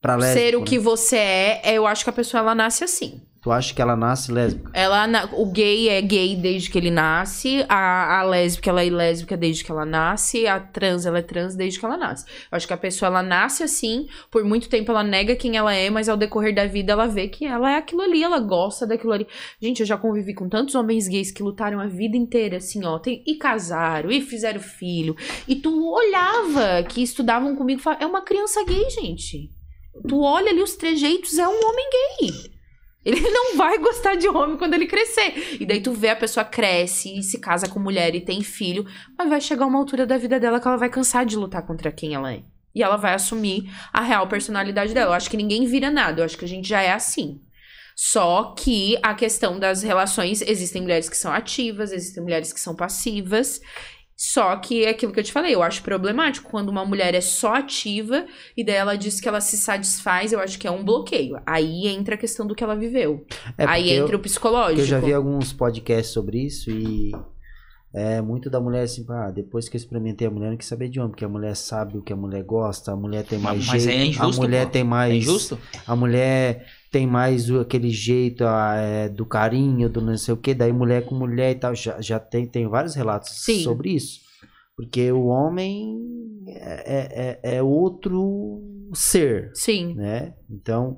pra ser lésbico, o que né? você é, é, eu acho que a pessoa ela nasce assim. Tu acha que ela nasce lésbica? Ela, o gay é gay desde que ele nasce, a, a lésbica ela é lésbica desde que ela nasce, a trans ela é trans desde que ela nasce. Eu acho que a pessoa ela nasce assim, por muito tempo ela nega quem ela é, mas ao decorrer da vida ela vê que ela é aquilo ali, ela gosta daquilo ali. Gente, eu já convivi com tantos homens gays que lutaram a vida inteira, assim, ó, tem- e casaram, e fizeram filho, e tu olhava que estudavam comigo falava, é uma criança gay, gente. Tu olha ali os trejeitos, é um homem gay. Ele não vai gostar de homem quando ele crescer. E daí tu vê a pessoa cresce e se casa com mulher e tem filho, mas vai chegar uma altura da vida dela que ela vai cansar de lutar contra quem ela é. E ela vai assumir a real personalidade dela. Eu acho que ninguém vira nada, eu acho que a gente já é assim. Só que a questão das relações, existem mulheres que são ativas, existem mulheres que são passivas. Só que é aquilo que eu te falei, eu acho problemático quando uma mulher é só ativa e daí ela diz que ela se satisfaz, eu acho que é um bloqueio. Aí entra a questão do que ela viveu. É Aí porque eu- entra o psicológico. Eu já vi alguns podcasts sobre isso e é muito da mulher assim, ah, depois que eu experimentei a mulher, eu não quis saber de homem, porque a mulher sabe o que a mulher gosta, a mulher tem mais Mas jeito, é injusto, a mulher pô. tem mais É injusto? a mulher tem mais o- aquele jeito ah, é, do carinho, do não sei o que, daí mulher com mulher e tal, já, já tem, tem vários relatos Sim. sobre isso. Porque o homem é, é, é outro ser, Sim. né? Então,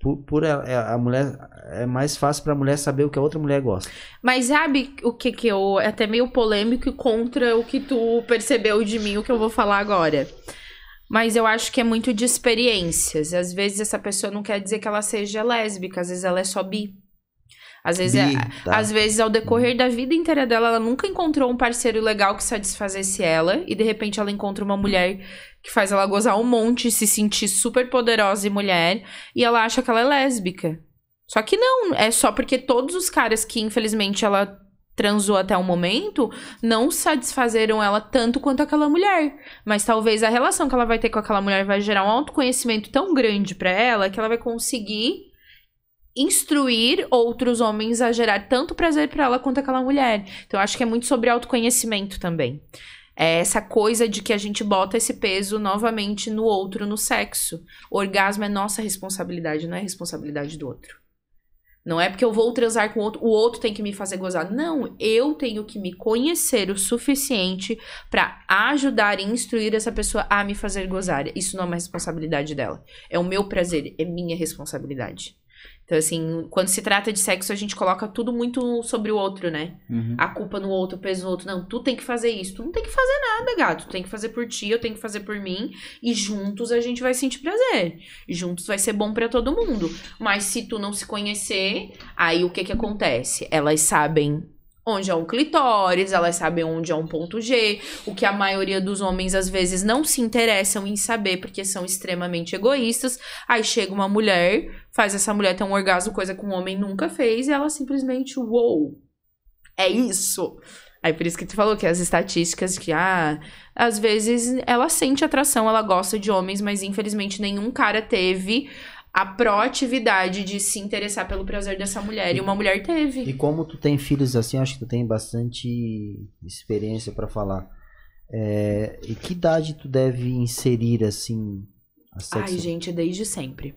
por, por ela- é, a mulher é mais fácil pra mulher saber o que a outra mulher gosta. Mas sabe o que que eu... É até meio polêmico e contra o que tu percebeu de mim, o que eu vou falar agora. Mas eu acho que é muito de experiências. Às vezes essa pessoa não quer dizer que ela seja lésbica, às vezes ela é só bi. Às vezes, Bi, é- tá. às vezes ao decorrer da vida inteira dela, ela nunca encontrou um parceiro legal que satisfazesse ela. E de repente ela encontra uma mulher que faz ela gozar um monte, se sentir super poderosa e mulher. E ela acha que ela é lésbica. Só que não, é só porque todos os caras que infelizmente ela transou até o momento não satisfazeram ela tanto quanto aquela mulher. Mas talvez a relação que ela vai ter com aquela mulher vai gerar um autoconhecimento tão grande pra ela que ela vai conseguir instruir outros homens a gerar tanto prazer pra ela quanto aquela mulher. Então acho que é muito sobre autoconhecimento também. É essa coisa de que a gente bota esse peso novamente no outro, no sexo. O orgasmo é nossa responsabilidade, não é responsabilidade do outro. Não é porque eu vou transar com o outro, o outro tem que me fazer gozar. Não, eu tenho que me conhecer o suficiente pra ajudar e instruir essa pessoa a me fazer gozar. Isso não é uma responsabilidade dela. É o meu prazer, é minha responsabilidade. Então, assim, quando se trata de sexo, a gente coloca tudo muito sobre o outro, né? Uhum. A culpa no outro, o peso no outro. Não, tu tem que fazer isso. Tu não tem que fazer nada, gato. Tu tem que fazer por ti, eu tenho que fazer por mim. E juntos a gente vai sentir prazer. Juntos vai ser bom pra todo mundo. Mas se tu não se conhecer, aí o que que acontece? Elas sabem onde é um clitóris, elas sabem onde é um ponto G, o que a maioria dos homens às vezes não se interessam em saber porque são extremamente egoístas. Aí chega uma mulher, faz essa mulher ter um orgasmo, coisa que um homem nunca fez, e ela simplesmente, uou, é isso. Aí por isso que tu falou que as estatísticas que, ah, às vezes ela sente atração, ela gosta de homens, mas infelizmente nenhum cara teve a proatividade de se interessar pelo prazer dessa mulher. E uma mulher teve. E como tu tem filhos assim, acho que tu tem bastante experiência pra falar. É, e que idade tu deve inserir assim a Ai, sexo? gente, desde sempre.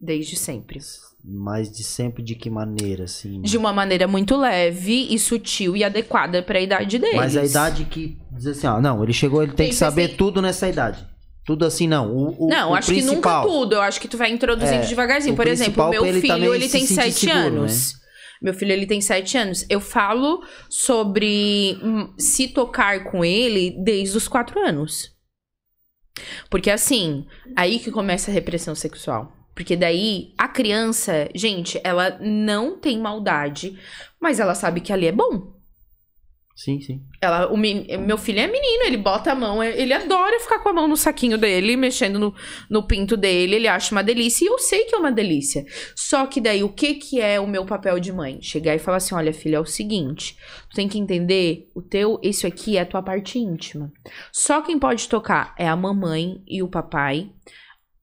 Desde sempre. Mas de sempre de que maneira assim? De uma maneira muito leve e sutil e adequada pra idade deles. Mas a idade que diz assim, ó, não, ele chegou, ele tem que Tem saber assim- tudo nessa idade. Tudo assim não. O, o, Não, o acho que nunca principal. tudo. Eu acho que tu vai introduzindo É, devagarzinho. Por exemplo, principal meu ele filho, ele tem sete seguro, né? anos. Meu filho, ele tem sete anos. Eu falo sobre hum, se tocar com ele desde os quatro anos. Porque assim, aí que começa a repressão sexual. Porque daí, a criança, gente, ela não tem maldade, mas ela sabe que ali é bom. Sim, sim. Ela, o men- meu filho é menino, ele bota a mão, ele adora ficar com a mão no saquinho dele, mexendo no, no pinto dele, ele acha uma delícia, e eu sei que é uma delícia. Só que daí, o que que é o meu papel de mãe? Chegar e falar assim, olha filha, é o seguinte, tu tem que entender, o teu, isso aqui é a tua parte íntima. Só quem pode tocar é a mamãe e o papai,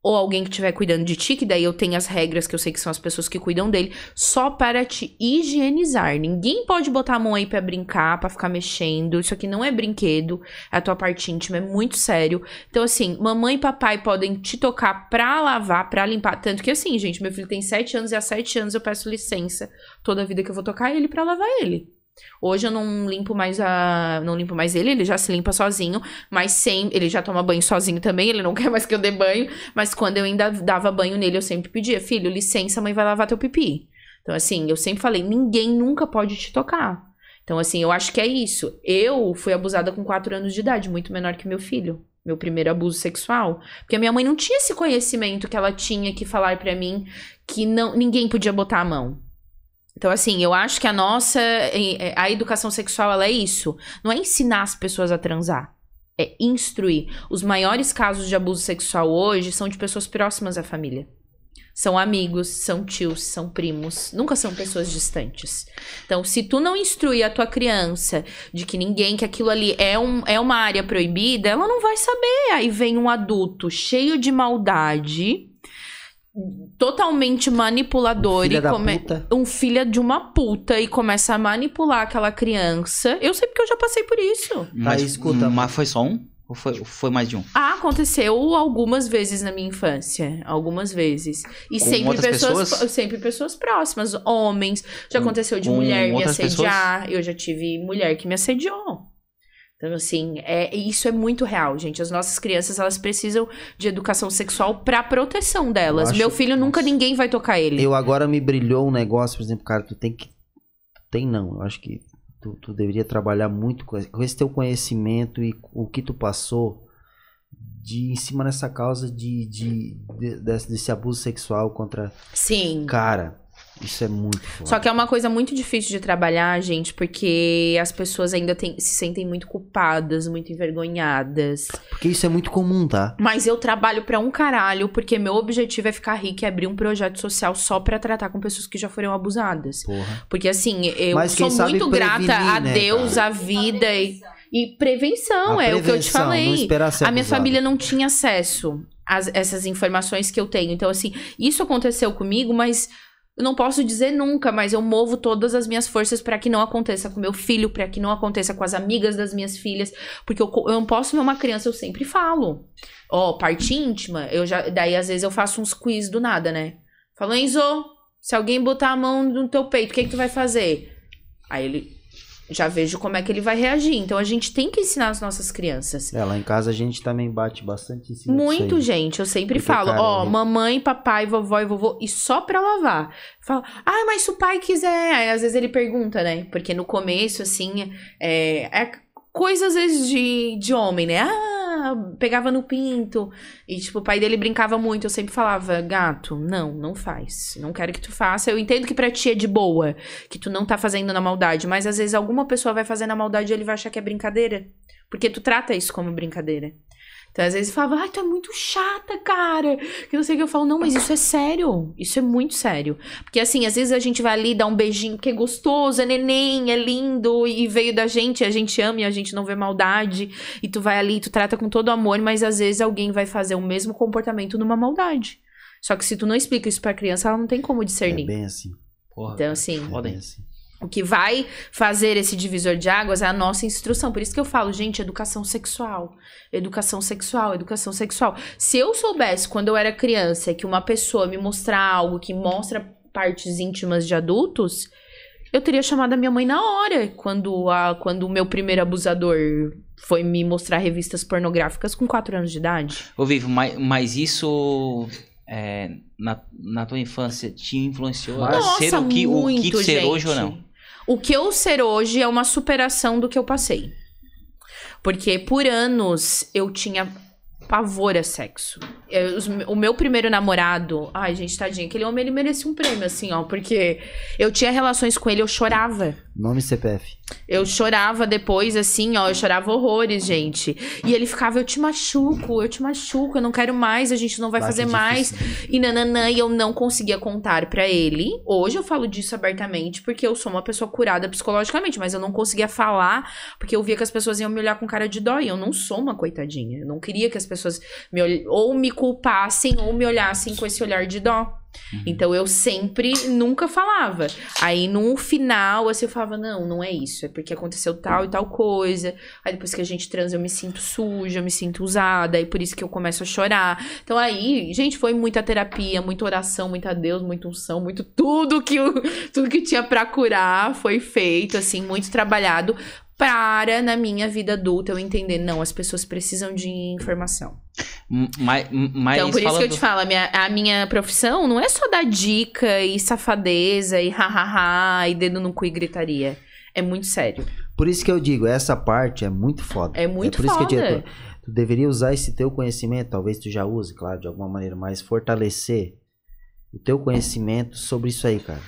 ou alguém que estiver cuidando de ti, que daí eu tenho as regras que eu sei que são as pessoas que cuidam dele, só para te higienizar. Ninguém pode botar a mão aí pra brincar, pra ficar mexendo. Isso aqui não é brinquedo, é a tua parte íntima, é muito sério. Então, assim, mamãe e papai podem te tocar pra lavar, pra limpar. Tanto que, assim, gente, meu filho tem sete anos e há sete anos eu peço licença toda vida que eu vou tocar ele pra lavar ele. Hoje eu não limpo mais a. Não limpo mais ele, ele já se limpa sozinho, mas sem. Ele já toma banho sozinho também, ele não quer mais que eu dê banho. Mas quando eu ainda dava banho nele, eu sempre pedia, filho, licença, mãe vai lavar teu pipi. Então, assim, eu sempre falei, ninguém nunca pode te tocar. Então, assim, eu acho que é isso. Eu fui abusada com 4 anos de idade, muito menor que meu filho. Meu primeiro abuso sexual. Porque a minha mãe não tinha esse conhecimento que ela tinha que falar pra mim que não, ninguém podia botar a mão. Então, assim, eu acho que a nossa. A educação sexual, ela é isso. Não é ensinar as pessoas a transar. É instruir. Os maiores casos de abuso sexual hoje são de pessoas próximas à família. São amigos, são tios, são primos. Nunca são pessoas distantes. Então, se tu não instrui a tua criança de que ninguém, que aquilo ali é, um, é uma área proibida, ela não vai saber. Aí vem um adulto cheio de maldade, totalmente manipulador Filha e da come- puta. um filho de uma puta e começa a manipular aquela criança. Eu sei porque eu já passei por isso. Mas, escuta, mas foi só um? Ou foi, foi mais de um? Ah, aconteceu algumas vezes na minha infância. Algumas vezes. E Com sempre pessoas, pessoas? sempre pessoas próximas, homens. Já aconteceu de com mulher me assediar. Eu já tive mulher que me assediou. Então, assim, é, isso é muito real, gente. As nossas crianças, elas precisam de educação sexual pra proteção delas. Acho- Meu filho, nunca Nossa. ninguém vai tocar ele. Eu agora me brilhou um negócio, por exemplo, cara, tu tem que. Tem não, eu acho que tu, tu deveria trabalhar muito com esse, com esse teu conhecimento e o que tu passou de em cima dessa causa de, de, de- desse, desse abuso sexual contra. Sim. Cara, isso é muito foda. Só que é uma coisa muito difícil de trabalhar, gente, porque as pessoas ainda têm- se sentem muito culpadas, muito envergonhadas. Porque isso é muito comum, tá? Mas eu trabalho pra um caralho, porque meu objetivo é ficar rica e abrir um projeto social só pra tratar com pessoas que já foram abusadas. Porra. Porque assim, eu Mas sou muito grata prevenir, a né, Deus, cara? a vida e, e prevenção, A é o que eu te prevenção, Não falei. A minha abusado. família não tinha acesso a essas informações que eu tenho. Então, assim, isso aconteceu comigo, mas eu não posso dizer nunca, mas eu movo todas as minhas forças pra que não aconteça com meu filho, pra que não aconteça com as amigas das minhas filhas, porque eu, eu não posso ver uma criança, eu sempre falo. Ó, parte íntima, eu já, daí às vezes eu faço uns quiz do nada, né? Falo, Enzo, Se alguém botar a mão no teu peito, o que, que tu vai fazer? Aí ele. Já vejo como é que ele vai reagir. Então a gente tem que ensinar as nossas crianças. É, lá em casa a gente também bate bastante em cima Muito, aí. gente. Eu sempre falo, ó, eu- mamãe, papai, vovó e vovô, e só pra lavar. Fala, ah, mas se o pai quiser. Aí às vezes ele pergunta, né? Porque no começo, assim, é, é coisa às vezes de, de homem, né? Ah, pegava no pinto. E, tipo, o pai dele brincava muito. Eu sempre falava, gato, não, não faz. Não quero que tu faça. Eu entendo que pra ti é de boa, que tu não tá fazendo na maldade, mas às vezes alguma pessoa vai fazer na maldade e ele vai achar que é brincadeira. Porque tu trata isso como brincadeira. Então, às vezes, falava, ai, tu é muito chata, cara. Que não sei o que eu falo, não, mas isso é sério. Isso é muito sério. Porque, assim, às vezes a gente vai ali dar um beijinho porque é gostoso, é neném, é lindo, e veio da gente, a gente ama e a gente não vê maldade. E tu vai ali, tu trata com todo amor, mas às vezes alguém vai fazer o mesmo comportamento numa maldade. Só que se tu não explica isso pra criança, ela não tem como É discernir. bem assim. Porra. Então, assim, É bem assim. O que vai fazer esse divisor de águas é a nossa instrução. Por isso que eu falo, gente, educação sexual. Educação sexual, educação sexual. Se eu soubesse quando eu era criança que uma pessoa me mostrar algo que mostra partes íntimas de adultos, eu teria chamado a minha mãe na hora, quando, a, quando o meu primeiro abusador foi me mostrar revistas pornográficas com 4 anos de idade. Ô, Vivo, mas, mas isso é, na, na tua infância te influenciou a Nossa, ser o que, o que muito, ser gente. hoje ou não? O que eu ser hoje é uma superação do que eu passei. Porque por anos eu tinha pavor a sexo. Eu- os- o meu primeiro namorado, ai gente, tadinho, aquele homem ele merecia um prêmio assim, ó, porque eu tinha relações com ele, eu chorava. Nome e CPF. Eu chorava depois, assim, ó, eu chorava horrores, gente. E ele ficava, eu te machuco, eu te machuco, eu não quero mais, a gente não vai fazer mais. difícil. E nananã, e eu não conseguia contar pra ele. Hoje eu falo disso abertamente porque eu sou uma pessoa curada psicologicamente, mas eu não conseguia falar porque eu via que as pessoas iam me olhar com cara de dó e eu não sou uma coitadinha. Eu não queria que as pessoas me ou me culpassem ou me olhassem com esse olhar de dó. Então eu sempre nunca falava. Aí no final, assim, eu falava: não, não é isso. É porque aconteceu tal e tal coisa. Aí depois que a gente transa, eu me sinto suja, eu me sinto usada. Aí por isso que eu começo a chorar. Então aí, gente, foi muita terapia, muita oração, muita Deus, muita unção, muito tudo que, tudo que tinha pra curar foi feito, assim, muito trabalhado. Para, na minha vida adulta, eu entender, não, as pessoas precisam de informação. Mas, mas Então, por isso que eu falando- te falo, a minha, a minha profissão não é só dar dica e safadeza e hahaha e dedo no cu e gritaria. É muito sério. Por isso que eu digo, essa parte é muito foda. É muito por isso que eu foda. digo, tu deveria usar esse teu conhecimento, talvez tu já use, claro, de alguma maneira, mas fortalecer o teu conhecimento sobre isso aí, cara.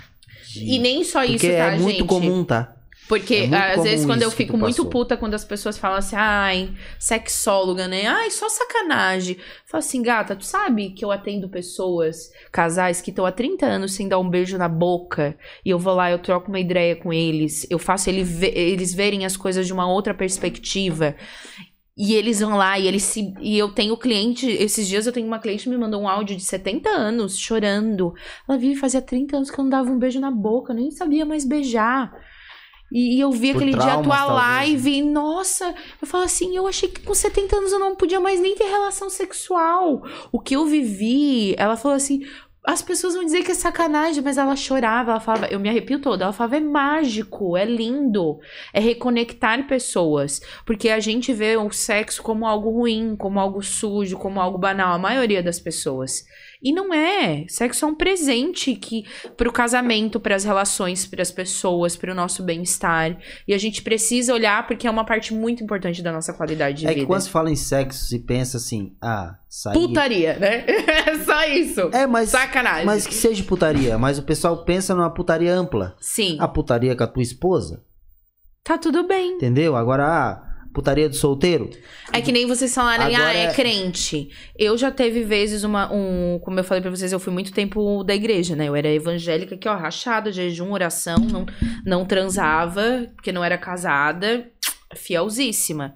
E nem só Porque isso, tá, é muito gente? comum, tá? Porque É muito às vezes quando eu fico muito passou. puta quando as pessoas falam assim, ai, sexóloga, né? Ai, só sacanagem. Eu falo assim, gata, tu sabe que eu atendo pessoas, casais que estão há 30 anos sem dar um beijo na boca, e eu vou lá, eu troco uma ideia com eles, eu faço ele ve- eles verem as coisas de uma outra perspectiva. E eles vão lá e eles se. E eu tenho cliente. Esses dias eu tenho uma cliente que me mandou um áudio de 70 anos chorando. Ela vive fazia 30 anos que eu não dava um beijo na boca, eu nem sabia mais beijar. E, e eu vi Por aquele dia a traumas, tua talvez, live e, nossa, eu falo assim, eu achei que com 70 anos eu não podia mais nem ter relação sexual. O que eu vivi, ela falou assim, as pessoas vão dizer que é sacanagem, mas ela chorava, ela falava, eu me arrepio toda, ela falava, é mágico, é lindo, é reconectar pessoas, porque a gente vê o sexo como algo ruim, como algo sujo, como algo banal, a maioria das pessoas. E não é. Sexo é um presente que pro casamento, pras relações, pras pessoas, pro nosso bem-estar. E a gente precisa olhar porque é uma parte muito importante da nossa qualidade de É vida. que quando se fala em sexo, se pensa assim, ah, sair... Putaria, né? É só isso. É, mas, Sacanagem. mas que seja putaria, mas o pessoal pensa numa putaria ampla. Sim. A putaria com a tua esposa, Tá tudo bem. entendeu? Agora, ah, putaria do solteiro, É que nem vocês falarem, Agora ah, é crente. Eu já teve vezes uma, um, como eu falei pra vocês, eu fui muito tempo da igreja, né? Eu era evangélica aqui, ó, rachada, jejum, oração, não, não transava, porque não era casada, fielzíssima.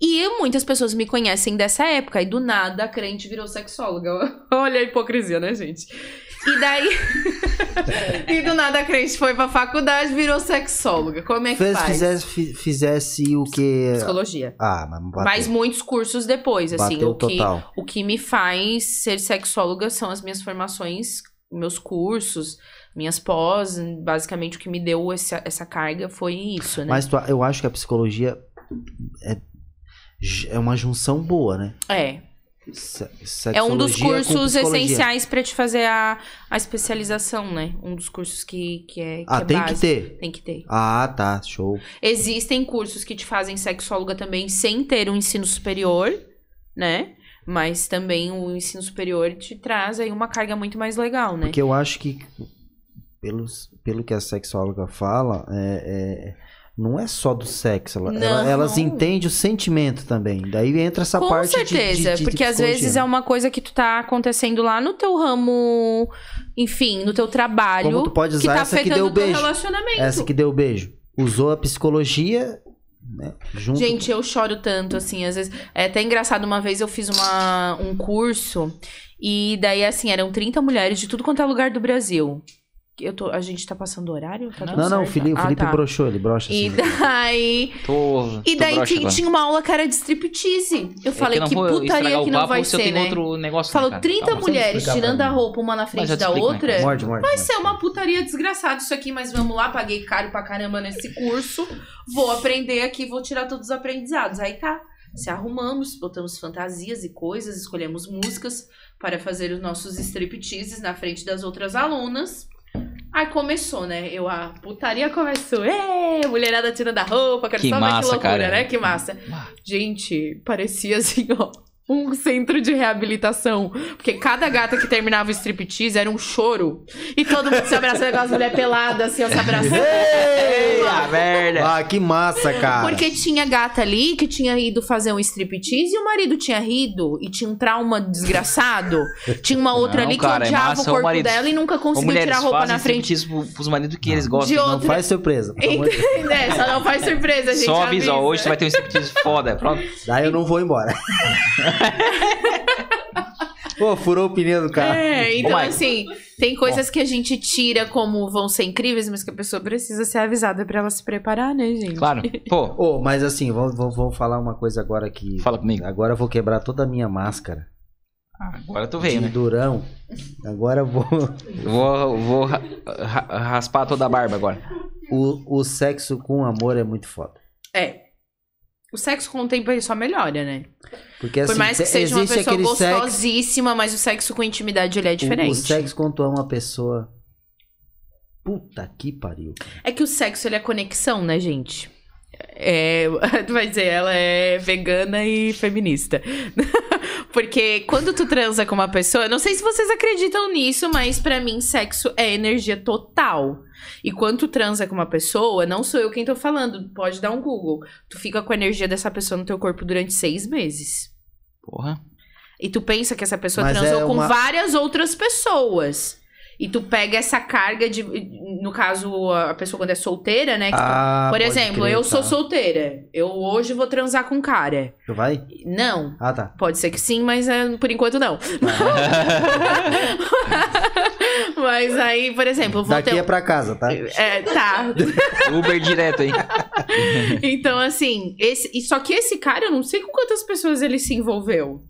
E muitas pessoas me conhecem dessa época, e do nada a crente virou sexóloga. Olha a hipocrisia, né, gente? E daí. e do nada a crente foi pra faculdade virou sexóloga. Como é que fez, faz? fizesse, fi- fizesse o que... Psicologia. Ah, mas bateu, Mas muitos cursos depois, assim. bateu o que, total. o que me faz ser sexóloga são as minhas formações, meus cursos. Minhas pós, basicamente o que me deu essa, essa carga foi isso, né? Mas tu- eu acho que a psicologia é, é uma junção boa, né? É. É um dos cursos essenciais pra te fazer a, a especialização, né? Um dos cursos que, que é. Que Ah, é tem que básico. ter. Tem que ter. Ah, tá, show. Existem cursos que te fazem sexóloga também sem ter um ensino superior, né? Mas também o ensino superior te traz aí uma carga muito mais legal, né? Porque eu acho que, pelos, pelo que a sexóloga fala, é, é- não é só do sexo. Ela, elas entendem o sentimento também. Daí entra essa Com parte de- certeza, de, de porque às vezes é uma coisa que tu tá acontecendo lá no teu ramo, enfim, no teu trabalho, Como tu pode que usar tá essa que deu o beijo. relacionamento. Essa que deu o beijo. Usou a psicologia, né? Junto Gente, eu choro tanto, assim, às vezes. É até engraçado, uma vez eu fiz uma, um curso e daí, assim, eram 30 mulheres de tudo quanto é lugar do Brasil. Eu tô, a gente tá passando horário? Tá Não, não, o certo? Felipe, o Ah, Felipe tá. broxou, ele brocha E assim. daí. Tô, E daí broxa tinha, tinha uma aula que era de striptease. Eu É falei, que, não vou putaria que não papo vai se ser, né? outro negócio, Falou né, cara? 30 Calma. mulheres tirando a roupa uma na frente da explico, né, outra. Morde, morde. Vai morde. ser uma putaria desgraçada isso aqui, mas vamos lá, paguei caro pra caramba nesse curso. Vou aprender aqui, vou tirar todos os aprendizados. Aí tá. Se arrumamos, botamos fantasias e coisas, escolhemos músicas para fazer os nossos stripteases na frente das outras alunas. Aí começou, né? Eu, a putaria começou. Ê, mulherada tirando a roupa, quero Que só ver que massa, loucura, cara. né? Que massa. Gente, parecia assim, ó. Um centro de reabilitação. Porque cada gata que terminava o striptease era um choro. E todo mundo se abraçando com as mulheres peladas, assim, ó, se abraçando. Eita, merda! Ah, que massa, cara. Porque tinha gata ali que tinha ido fazer um striptease e o marido tinha rido e tinha um trauma desgraçado. Tinha uma outra Não, ali que cara, é odiava massa, o corpo marido. dela e nunca conseguiu tirar a roupa fazem na frente. pros maridos que eles De gostam. outra- Não faz surpresa. Deus. né? Só não faz surpresa, gente. Só avisa, ó, avisa. hoje você vai ter um striptease foda. Pronto. Daí eu não vou embora. Pô, furou o pneu do carro. É, então assim, tem coisas que a gente tira como vão ser incríveis, mas que a pessoa precisa ser avisada pra ela se preparar, né, gente? Claro. Pô, Ô, mas assim, vamos, vamos, vamos falar uma coisa agora que. fala comigo. Agora eu vou quebrar toda a minha máscara. Agora tu veio, né? durão. Agora eu vou. Vou, vou ra- ra- raspar toda a barba agora. O, o sexo com amor é muito foda. É. O sexo com o tempo ele só melhora, né? Porque assim, Por mais que seja uma pessoa aquele sexo. gostosíssima, mas o sexo com intimidade ele é O, diferente. o sexo quando tu ama uma pessoa. Puta que pariu. É que o sexo ele é conexão, né, gente? É, tu vai dizer, ela é vegana e feminista. Porque quando tu transa com uma pessoa, não sei se vocês acreditam nisso, mas pra mim sexo é energia total. E quando tu transa com uma pessoa, não sou eu quem tô falando, pode dar um Google. Tu fica com a energia dessa pessoa no teu corpo durante seis meses. Porra. E tu pensa que essa pessoa Mas transou é com uma- várias outras pessoas. E tu pega essa carga de. No caso, a pessoa quando é solteira, né? Ah, por exemplo, crer, eu sou tá. solteira. Eu hoje vou transar com um cara. Tu vai? Não. Ah, tá. Pode ser que sim, mas é, por enquanto não. mas aí, por exemplo, vou Daqui ter. é pra casa, tá? É, tá. Uber direto aí. Então, assim, esse, só que esse cara, eu não sei com quantas pessoas ele se envolveu.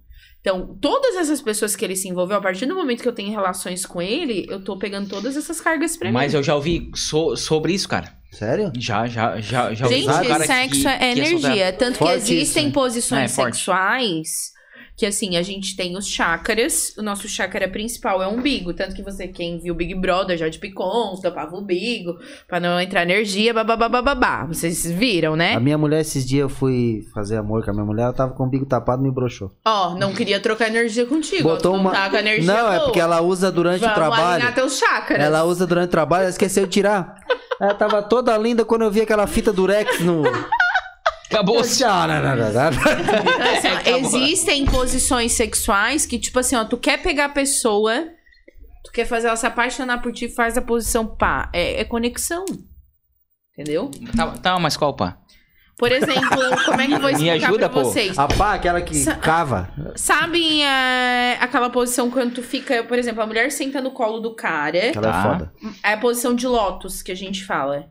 Então, todas essas pessoas que ele se envolveu, a partir do momento que eu tenho relações com ele, eu tô pegando todas essas cargas pra Mas mim. eu já ouvi so- sobre isso, cara. Sério? Já, já, já, já ouvi Gente, sexo que, é que energia. solteiro. Tanto que Forte existem isso, né? posições É, forte. sexuais que, assim, a gente tem os chakras. O nosso chakra principal é o umbigo. Tanto que você, quem viu Big Brother, já de Picon, tampava o umbigo pra não entrar energia, babá. Vocês viram, né? A minha mulher, esses dias eu fui fazer amor com a minha mulher, ela tava com o bico tapado e me broxou. Ó, não queria trocar energia contigo. Botou uma. Não tá com energia Não, é boa. porque ela usa durante Vamos o trabalho. teus chakras. Ela usa durante o trabalho, ela esqueceu de tirar. Ela tava toda linda quando eu vi aquela fita durex no. Acabou. Ah, não, não, não, não. Então, assim, ó, Acabou. existem posições sexuais que, tipo assim, ó, tu quer pegar a pessoa, tu quer fazer ela se apaixonar por ti, faz a posição pá. É, é conexão. Entendeu? Tá, tá, mas qual, pá? Por exemplo, como é que eu vou Me explicar ajuda, pra pô. vocês? A pá, aquela que Sa- cava. Sabe é, aquela posição quando tu fica, por exemplo, a mulher senta no colo do cara. Aquela Tá. é foda. É a posição de lótus que a gente fala.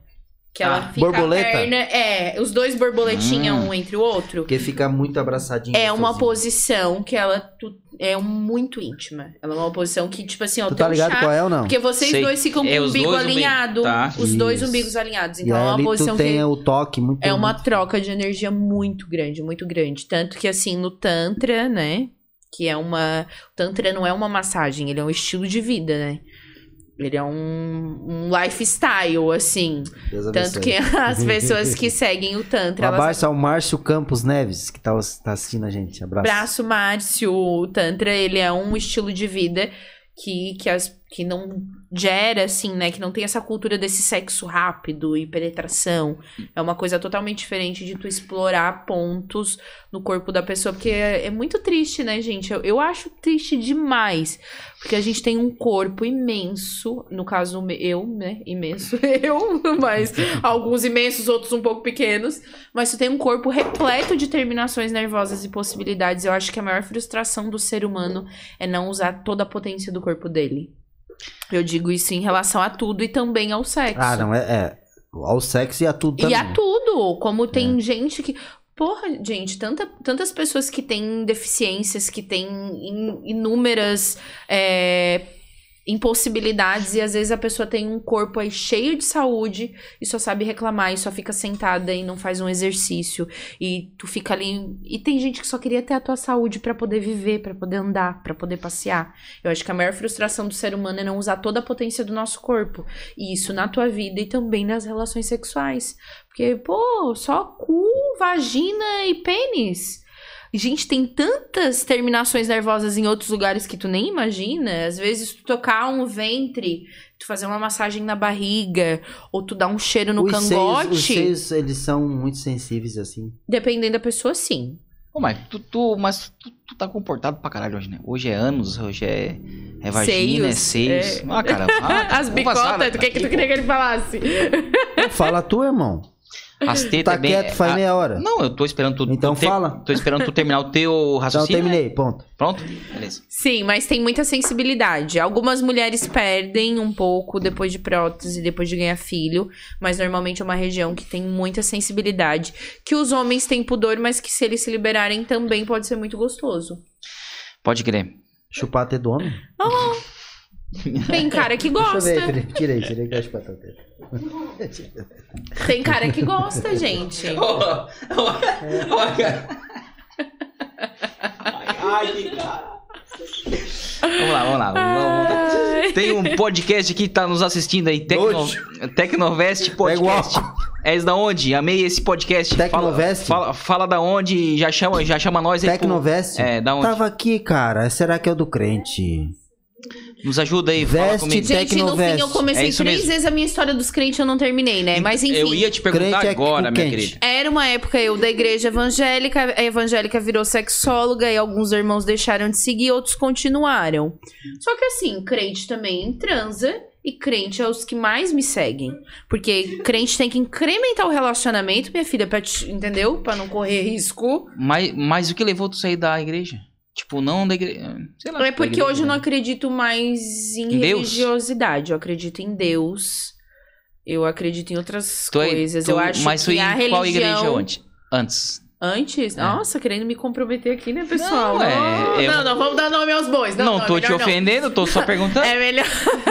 Que ela Ah, fica borboleta? a perna. É, os dois borboletinha Hum. um entre o outro. Porque fica muito abraçadinho. É uma posição que ela tu- é muito íntima. Ela é uma posição que, tipo assim, ó, Tu tá ligado chá- qual é ou não? Porque vocês Sei. dois ficam com É, o os umbigo dois umbigo- alinhado. tá. Os dois Isso. umbigos alinhados. E Então é uma ali posição tu tem que. o toque muito... É uma muito- troca de energia muito grande, muito grande. Tanto que, assim, no Tantra, né? Que é uma. O Tantra não é uma massagem, ele é um estilo de vida, né? Ele é um, um lifestyle, assim. Deus Tanto que as pessoas que seguem o Tantra, Um elas abraço ao Márcio Campos Neves, que tá, tá assistindo a gente. Abraço. Braço Márcio, o Tantra, ele é um estilo de vida que, que, as, que não gera, assim, né? Que não tem essa cultura desse sexo rápido e penetração. É uma coisa totalmente diferente de tu explorar pontos no corpo da pessoa. Porque é, é muito triste, né, gente? Eu, eu acho triste demais. Porque a gente tem um corpo imenso. No caso, eu, né? Imenso. Eu, mas alguns imensos, outros um pouco pequenos. Mas tu tem um corpo repleto de terminações nervosas e possibilidades. Eu acho que a maior frustração do ser humano é não usar toda a potência do corpo dele. Eu digo isso em relação a tudo e também ao sexo. Ah, não, é, é. Ao sexo e a tudo também. E a tudo. Como É. tem gente que. Porra, gente, tanta, tantas pessoas que têm deficiências, que têm in- inúmeras é, impossibilidades, e às vezes a pessoa tem um corpo aí cheio de saúde e só sabe reclamar e só fica sentada e não faz um exercício. E tu fica ali. E tem gente que só queria ter a tua saúde pra poder viver, pra poder andar, pra poder passear. Eu acho que a maior frustração do ser humano é não usar toda a potência do nosso corpo. E isso na tua vida e também nas relações sexuais. Porque, pô, só cu, vagina e pênis. Gente, tem tantas terminações nervosas em outros lugares que tu nem imagina. Às vezes, tu tocar um ventre, tu fazer uma massagem na barriga, ou tu dar um cheiro no os cangote. Seios, os seios, eles são muito sensíveis, assim. Dependendo da pessoa, sim. Ô, mas tu, tu- mas tu, tu tá comportado pra caralho hoje, né? Hoje é anos, hoje é, é vagina, é Seios, seios. é. Ah, cara. ah, As bicotas, tu que, que tu queria que ele falasse? Fala tu, irmão. As tetas Tá é bem... quieto faz ah, meia hora. Não, eu tô esperando tu... Então fala. Tô esperando tu terminar o teu Então raciocínio. terminei, ponto. Pronto? Beleza. Sim, mas tem muita sensibilidade. Algumas mulheres perdem um pouco depois de prótese, depois de ganhar filho, mas normalmente é uma região que tem muita sensibilidade. Que os homens têm pudor, mas que se eles se liberarem também pode ser muito gostoso. Pode crer. Chupar até do homem? Tem cara que Deixa eu ver, gosta. Felipe. Tirei, tirei que eu até dele. Tem cara que gosta, gente. Vamos lá, vamos lá. Vamos lá. Tem um podcast aqui que tá nos assistindo aí, Tecno, Tecnovest Podcast. É da onde? Amei esse podcast. Tecnovest? Fala, fala, fala da onde, já chama, já chama nós aí. pro- Tecnovest? É, da onde? Tava aqui, cara. Será que é o do crente? Nos ajuda aí, fala Veste comigo. Gente, no fim eu comecei É três mesmo. vezes a minha história dos crentes, eu não terminei, né? Mas enfim. Eu ia te perguntar Crente é agora, o minha querida. Era uma época eu da igreja evangélica, a evangélica virou sexóloga e alguns irmãos deixaram de seguir, outros continuaram. Só que assim, crente também transa e crente é os que mais me seguem. Porque crente tem que incrementar o relacionamento, minha filha, pra te- entendeu? Pra não correr risco. Mas, mas o que levou tu a sair da igreja? Tipo, não da igreja. Sei lá. É da porque igreja, hoje eu não né? acredito mais em, Em Deus? religiosidade, eu acredito em Deus. Eu acredito em outras Tu é- coisas. tu- eu acho mas que a em qual igreja religião antes? Antes. É. Nossa, querendo me comprometer aqui, né, pessoal? Não, é- não, eu- não, não, vamos dar nome aos bois. Não, Não, não, tô é te melhor não. ofendendo, tô só perguntando. É melhor.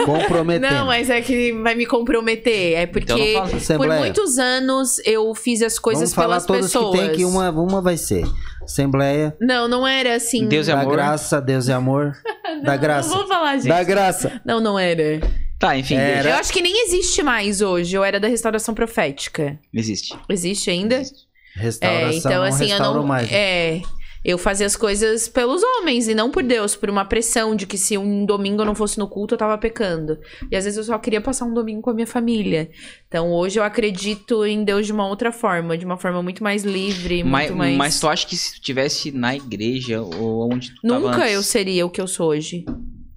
Comprometendo. Não, mas é que vai me comprometer. É porque Então não fala. por muitos anos eu fiz as coisas Vamos falar pelas todas pessoas. que tem, que uma, uma vai ser. Assembleia, Não, não era assim. Deus é da amor. graça, Deus é amor. da graça. Não vou falar, gente. Da graça. Não, não era. Tá, enfim, Era. Eu acho que nem existe mais hoje. Eu era da restauração profética. Existe. Existe ainda? Existe. Restauração É, então não assim, eu restaurou não. mais. É. Eu fazia as coisas pelos homens e não por Deus, por uma pressão de que se um domingo eu não fosse no culto, eu tava pecando. E às vezes eu só queria passar um domingo com a minha família. Então hoje eu acredito em Deus de uma outra forma, de uma forma muito mais livre, Mas, muito mais. mas tu acha que se tu tivesse na igreja ou onde tu tava Nunca antes- eu seria o que eu sou hoje.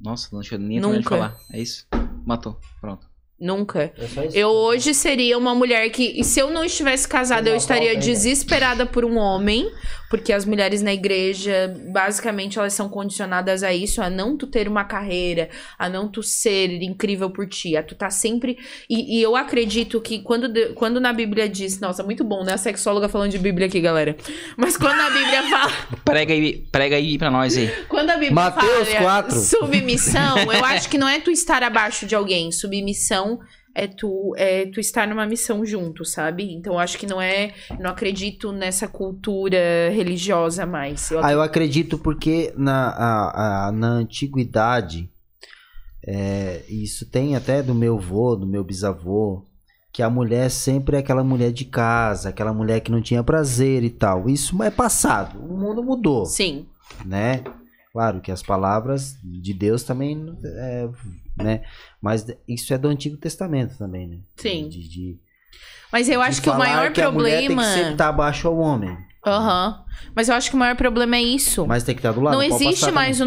Nossa, não deixa eu nem Nunca. falar. É isso? Matou. Pronto. Nunca. É. Eu hoje seria uma mulher que, e se eu não estivesse casada, eu estaria volta ainda. desesperada por um homem, porque as mulheres na igreja, basicamente, elas são condicionadas a isso, a não tu ter uma carreira, a não tu ser incrível por ti, a tu tá sempre. E, e eu acredito que quando, quando na Bíblia diz, nossa, muito bom, né? A sexóloga falando de Bíblia aqui, galera. Mas quando a Bíblia fala. Prega aí, prega aí pra nós aí. Quando a Bíblia Mateus fala 4. submissão, eu acho que não é tu estar abaixo de alguém. Submissão é tu, é tu estar numa missão junto, sabe? Então acho que não é. Não acredito nessa cultura religiosa mais. Eu Ah, eu acredito porque na, a- a- na antiguidade, é, isso tem até do meu avô, do meu bisavô, que a mulher sempre é aquela mulher de casa, aquela mulher que não tinha prazer e tal. Isso é passado, o mundo mudou, Sim. né? Claro que as palavras de Deus também, é, né? Mas isso é do Antigo Testamento também, né? Sim. De, de- Mas eu acho que o maior que problema. tem que sempre estar abaixo ao homem, Aham. Mas eu acho que o maior problema é isso. mas tem que estar do lado. não existe mais o,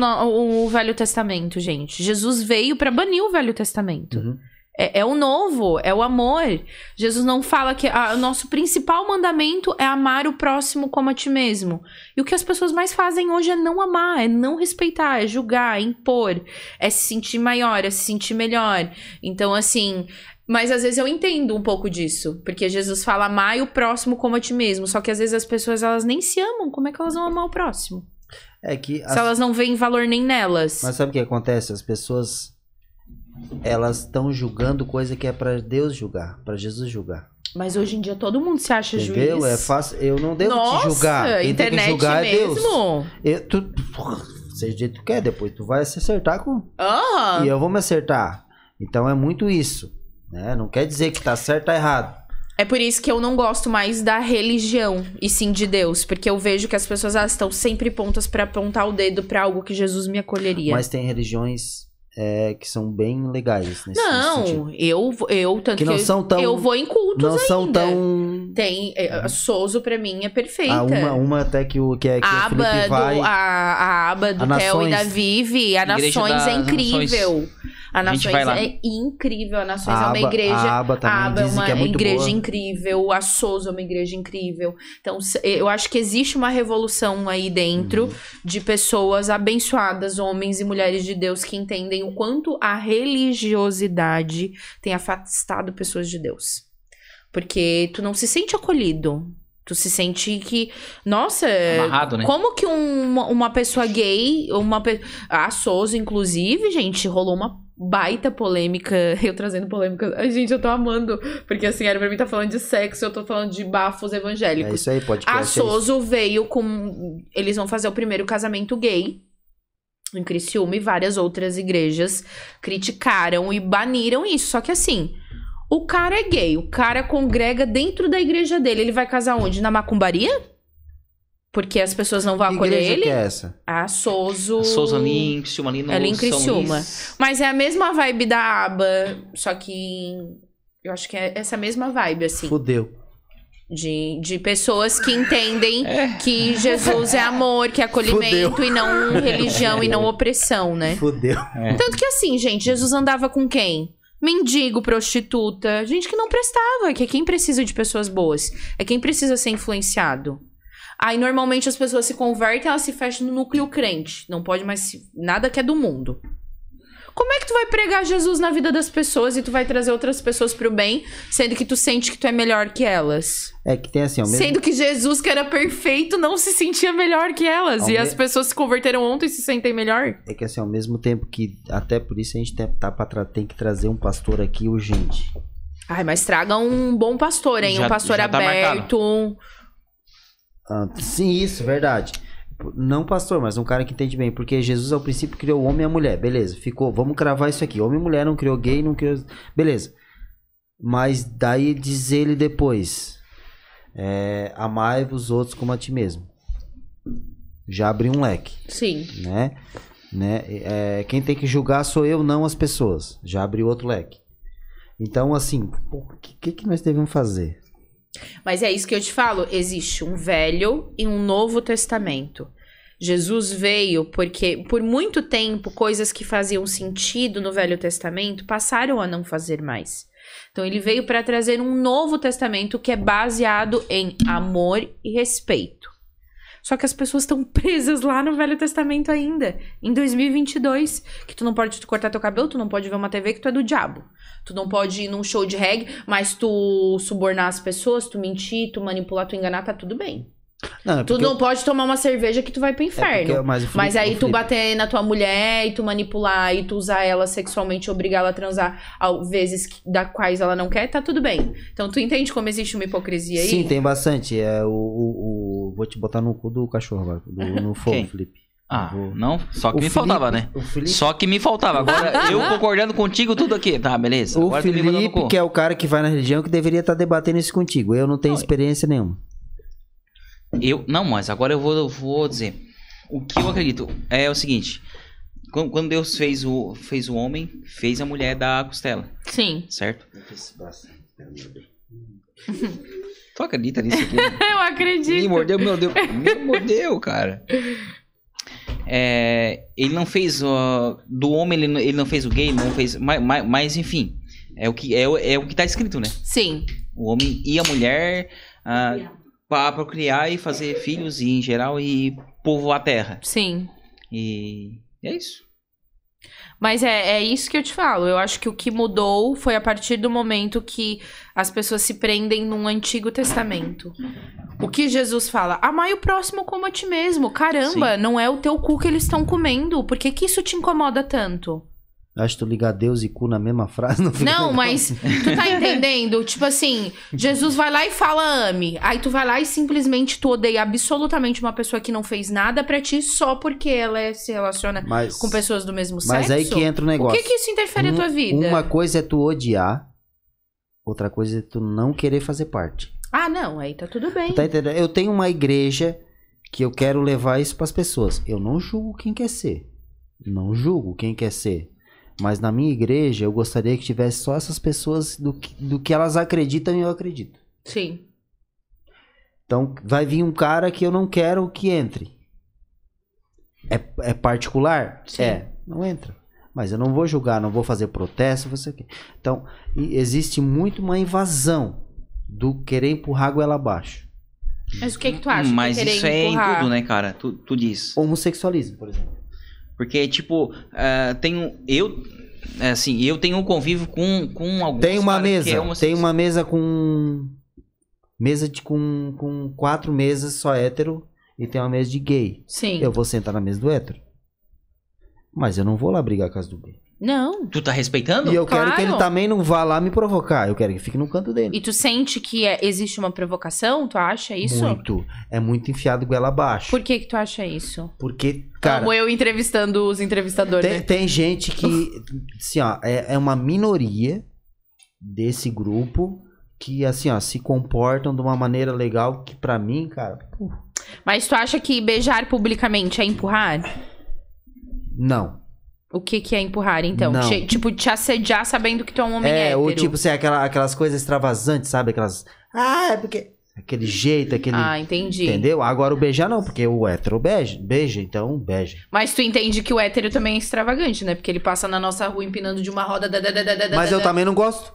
o- Velho Testamento, gente. Jesus veio pra banir o Velho Testamento. Uhum. É, é o novo, é o amor. Jesus não fala que ah, o nosso principal mandamento é amar o próximo como a ti mesmo. E o que as pessoas mais fazem hoje é não amar, é não respeitar, é julgar, é impor, é se sentir maior, é se sentir melhor. Então, assim. Mas às vezes eu entendo um pouco disso. Porque Jesus fala amar o próximo como a ti mesmo. Só que às vezes as pessoas elas nem se amam. Como é que elas vão amar o próximo? É que as Se elas não veem valor nem nelas. Mas sabe o que acontece? As pessoas elas estão julgando coisa que é pra Deus julgar, pra Jesus julgar. Mas hoje em dia todo mundo se acha Entendeu? juiz. É fácil. Eu não devo Nossa, te julgar. Quem tem que internet julgar é Deus. mesmo. Eu, tu, seja o jeito que tu quer, depois tu vai se acertar com. Aham. E eu vou me acertar. Então é muito isso. Né? Não quer dizer que tá certo ou tá errado. É por isso que eu não gosto mais da religião e sim de Deus, porque eu vejo que as pessoas elas estão sempre prontas pra apontar o dedo pra algo que Jesus me acolheria. Mas tem religiões é, que são bem legais nesse, nesse sentido. não, eu eu tanto Que que, não são tão- eu vou em cultos Não são ainda. tão. Tem, é, a Soso pra mim é perfeita. Ah, uma, uma até que o que é que a o aba Felipe do, vai. a, a aba do A Theo e da Vivi, a Nações das é incrível. A A Nações vai lá. é incrível. A Nações A é uma igreja. a aba também a aba é uma que é muito igreja boa. incrível. A Souza é uma igreja incrível. Então, eu acho que existe uma revolução aí dentro Uhum. de pessoas abençoadas, homens e mulheres de Deus, que entendem o quanto a religiosidade tem afastado pessoas de Deus. Porque tu não se sente acolhido. Tu se sente que. Nossa, Amarrado, né? como que um- uma pessoa gay, uma pe... a Souza, inclusive, gente, rolou uma baita polêmica. Eu trazendo polêmica. Ai, gente, eu tô amando. Porque assim, era pra mim tá falando de sexo, eu tô falando de bafos É evangélicos. isso aí, podcast. a é. Soso veio com. Eles vão fazer o primeiro casamento gay. Em Criciúma e várias outras igrejas criticaram e baniram isso. Só que assim, o cara é gay, o cara congrega dentro da igreja dele. Ele vai casar onde? Na macumbaria? Porque as pessoas não vão Que acolher igreja ele? que é essa? A Soso. A Souza ali em Criciúma, ali no Ali em São Criciúma. Luís. Mas é a mesma vibe da aba, só que eu acho que é essa mesma vibe, assim. Fudeu. De, de pessoas que entendem É. que Jesus é amor, que é acolhimento Fudeu. e não religião e não opressão, né? Fudeu. Tanto que assim, gente, Jesus andava com quem? Mendigo, prostituta, gente que não prestava, que é quem precisa de pessoas boas, é quem precisa ser influenciado. Aí normalmente as pessoas se convertem, elas se fecham no núcleo crente, não pode mais se... nada que é do mundo. Como é que tu vai pregar Jesus na vida das pessoas e tu vai trazer outras pessoas pro bem, sendo que tu sente que tu é melhor que elas? É que tem assim, ao mesmo Sendo que Jesus, que era perfeito, não se sentia melhor que elas. Ao e me- as pessoas se converteram ontem e se sentem melhor. É que assim, ao mesmo tempo que. Até por isso a gente tem, tá pra tra- tem que trazer um pastor aqui urgente. Ai, mas traga um bom pastor, hein? Já- um pastor tá aberto. Ah, sim, isso, verdade. Não pastor, mas um cara que entende bem. Porque Jesus ao princípio criou o homem e a mulher. Beleza, ficou. Vamos cravar isso aqui. Homem e mulher não criou gay, não criou. Beleza. Mas daí diz ele depois: é, Amai os outros como a ti mesmo. Já abriu um leque. Sim. né? né? É, quem tem que julgar sou eu, não as pessoas. Já abriu outro leque. Então, assim, o que, que, que nós devemos fazer? Mas é isso que eu te falo. Existe um velho e um novo testamento. Jesus veio porque, por muito tempo, coisas que faziam sentido no Velho Testamento passaram a não fazer mais. Então, ele veio para trazer um novo testamento que é baseado em amor e respeito. Só que as pessoas estão presas lá no Velho Testamento ainda, em 2022, que tu não pode cortar teu cabelo, tu não pode ver uma TV que tu é do diabo. Tu não pode ir num show de reggae, mas tu subornar as pessoas, tu mentir, tu manipular, tu enganar, tá tudo bem. Não, é Tu não pode tomar uma cerveja que tu vai pro é inferno. porque- mas, Felipe- aí tu bater na tua mulher e tu manipular e tu usar ela sexualmente, obrigar ela a transar ao vezes que- da quais ela não quer, tá tudo bem. Então tu entende como existe uma hipocrisia aí? Sim, tem bastante. É o, o, o- Vou te botar no cu do cachorro agora. do- no fogo, Quem? Felipe. Ah, Vou- não? Só que O me Felipe- faltava, né? Felipe, Só que me faltava. Agora, eu concordando contigo, tudo aqui. Tá, beleza. o Agora Felipe que é o cara que vai na religião, que deveria estar debatendo isso contigo. Eu não tenho experiência nenhuma. Eu, não, mas agora eu vou, eu vou dizer. O que eu acredito é o seguinte. Quando, quando Deus fez o, fez o homem, fez a mulher da costela, Sim. certo? Tu acredita nisso aqui? Eu acredito. Me mordeu, meu Deus. Me mordeu, cara. É, ele não fez ó, do homem, ele, não- ele não fez o gay, não fez, mas, mas, mas, enfim, é o que é, o- é o que tá escrito, né? Sim. O homem e a mulher ah, para procriar e fazer filhos e em geral e povoar a terra. Sim. E é isso. Mas é, é isso que eu te falo. Eu acho que o que mudou foi a partir do momento que as pessoas se prendem num Antigo Testamento. O que Jesus fala? Amai o próximo como a ti mesmo. Caramba, não é o teu cu que eles estão comendo. Por que, que isso te incomoda tanto? Acho que tu ligar Deus e cu na mesma frase não fica Não, legal. mas tu tá entendendo? Tipo assim, Jesus vai lá e fala ame. Aí tu vai lá e simplesmente tu odeia absolutamente uma pessoa que não fez nada pra ti só porque ela é- se relaciona Mas, com pessoas do mesmo mas sexo. aí que entra o O negócio. que que isso interfere na Um- tua vida? Uma coisa é tu odiar, outra coisa é tu não querer fazer parte. Ah, não, aí tá tudo bem. Tá entendendo? Eu tenho uma igreja que eu quero levar isso pras pessoas. Eu não julgo quem quer ser. Não julgo quem quer ser. Mas na minha igreja eu gostaria que tivesse só essas pessoas do que, do que elas acreditam e eu acredito. Sim. Então vai vir um cara que eu não quero que entre. É, é particular? Sim. É, não entra. Mas eu não vou julgar, não vou fazer protesto, você quê. Então, existe muito uma invasão do querer empurrar a goela abaixo. Mas o que que tu acha? Mas que querer isso é em empurrar? tudo, né, cara? Tu, tu diz. Homossexualismo, por exemplo. Porque, tipo, ah, tenho. Eu. é, Assim, eu tenho um convívio com, com alguns. Tem uma que mesa, é tem homossexual. uma mesa com mesa de com, com quatro mesas só hétero e tem uma mesa de gay. Sim. Eu vou sentar na mesa do hétero. Mas eu não vou lá brigar com as do gay. Não. Tu tá respeitando? E eu quero que ele Claro. também não vá lá me provocar. Eu quero que fique no canto dele. E tu sente que é- existe uma provocação? Tu acha isso? Muito. É muito enfiado goela abaixo. Por que que tu acha isso? Porque, cara, Amo eu entrevistando os entrevistadores, tem, né? tem gente que, assim, ó, é, é uma minoria desse grupo que, assim, ó, se comportam de uma maneira legal que pra mim, cara, pô, Mas tu acha que beijar publicamente é empurrar? não. O que que é empurrar, então? Não. Te- tipo, te assediar sabendo que tu é um homem É, hétero. ou tipo, assim, aquela, aquelas coisas extravasantes, sabe? Aquelas, ah, é porque... Aquele jeito, aquele... Ah, entendi. Entendeu? Agora o beijar não, porque o hétero beija, beija, então beija. Mas tu entende que o hétero também é extravagante, né? Porque ele passa na nossa rua empinando de uma roda. da, da, da, da, Mas da, eu da. também não gosto.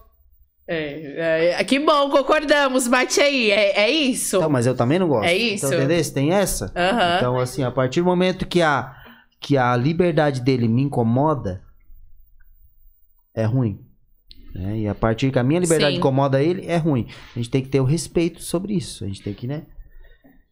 É, é, que bom, concordamos. Bate aí. É, é isso. Então, mas eu também não gosto. É isso. Então, entendeu? Tem essa? Então, assim, a partir do momento que a, que a liberdade dele me incomoda, é ruim. né? E a partir que a minha liberdade Sim. incomoda ele, é ruim. A gente tem que ter o respeito sobre isso. A gente tem que, né?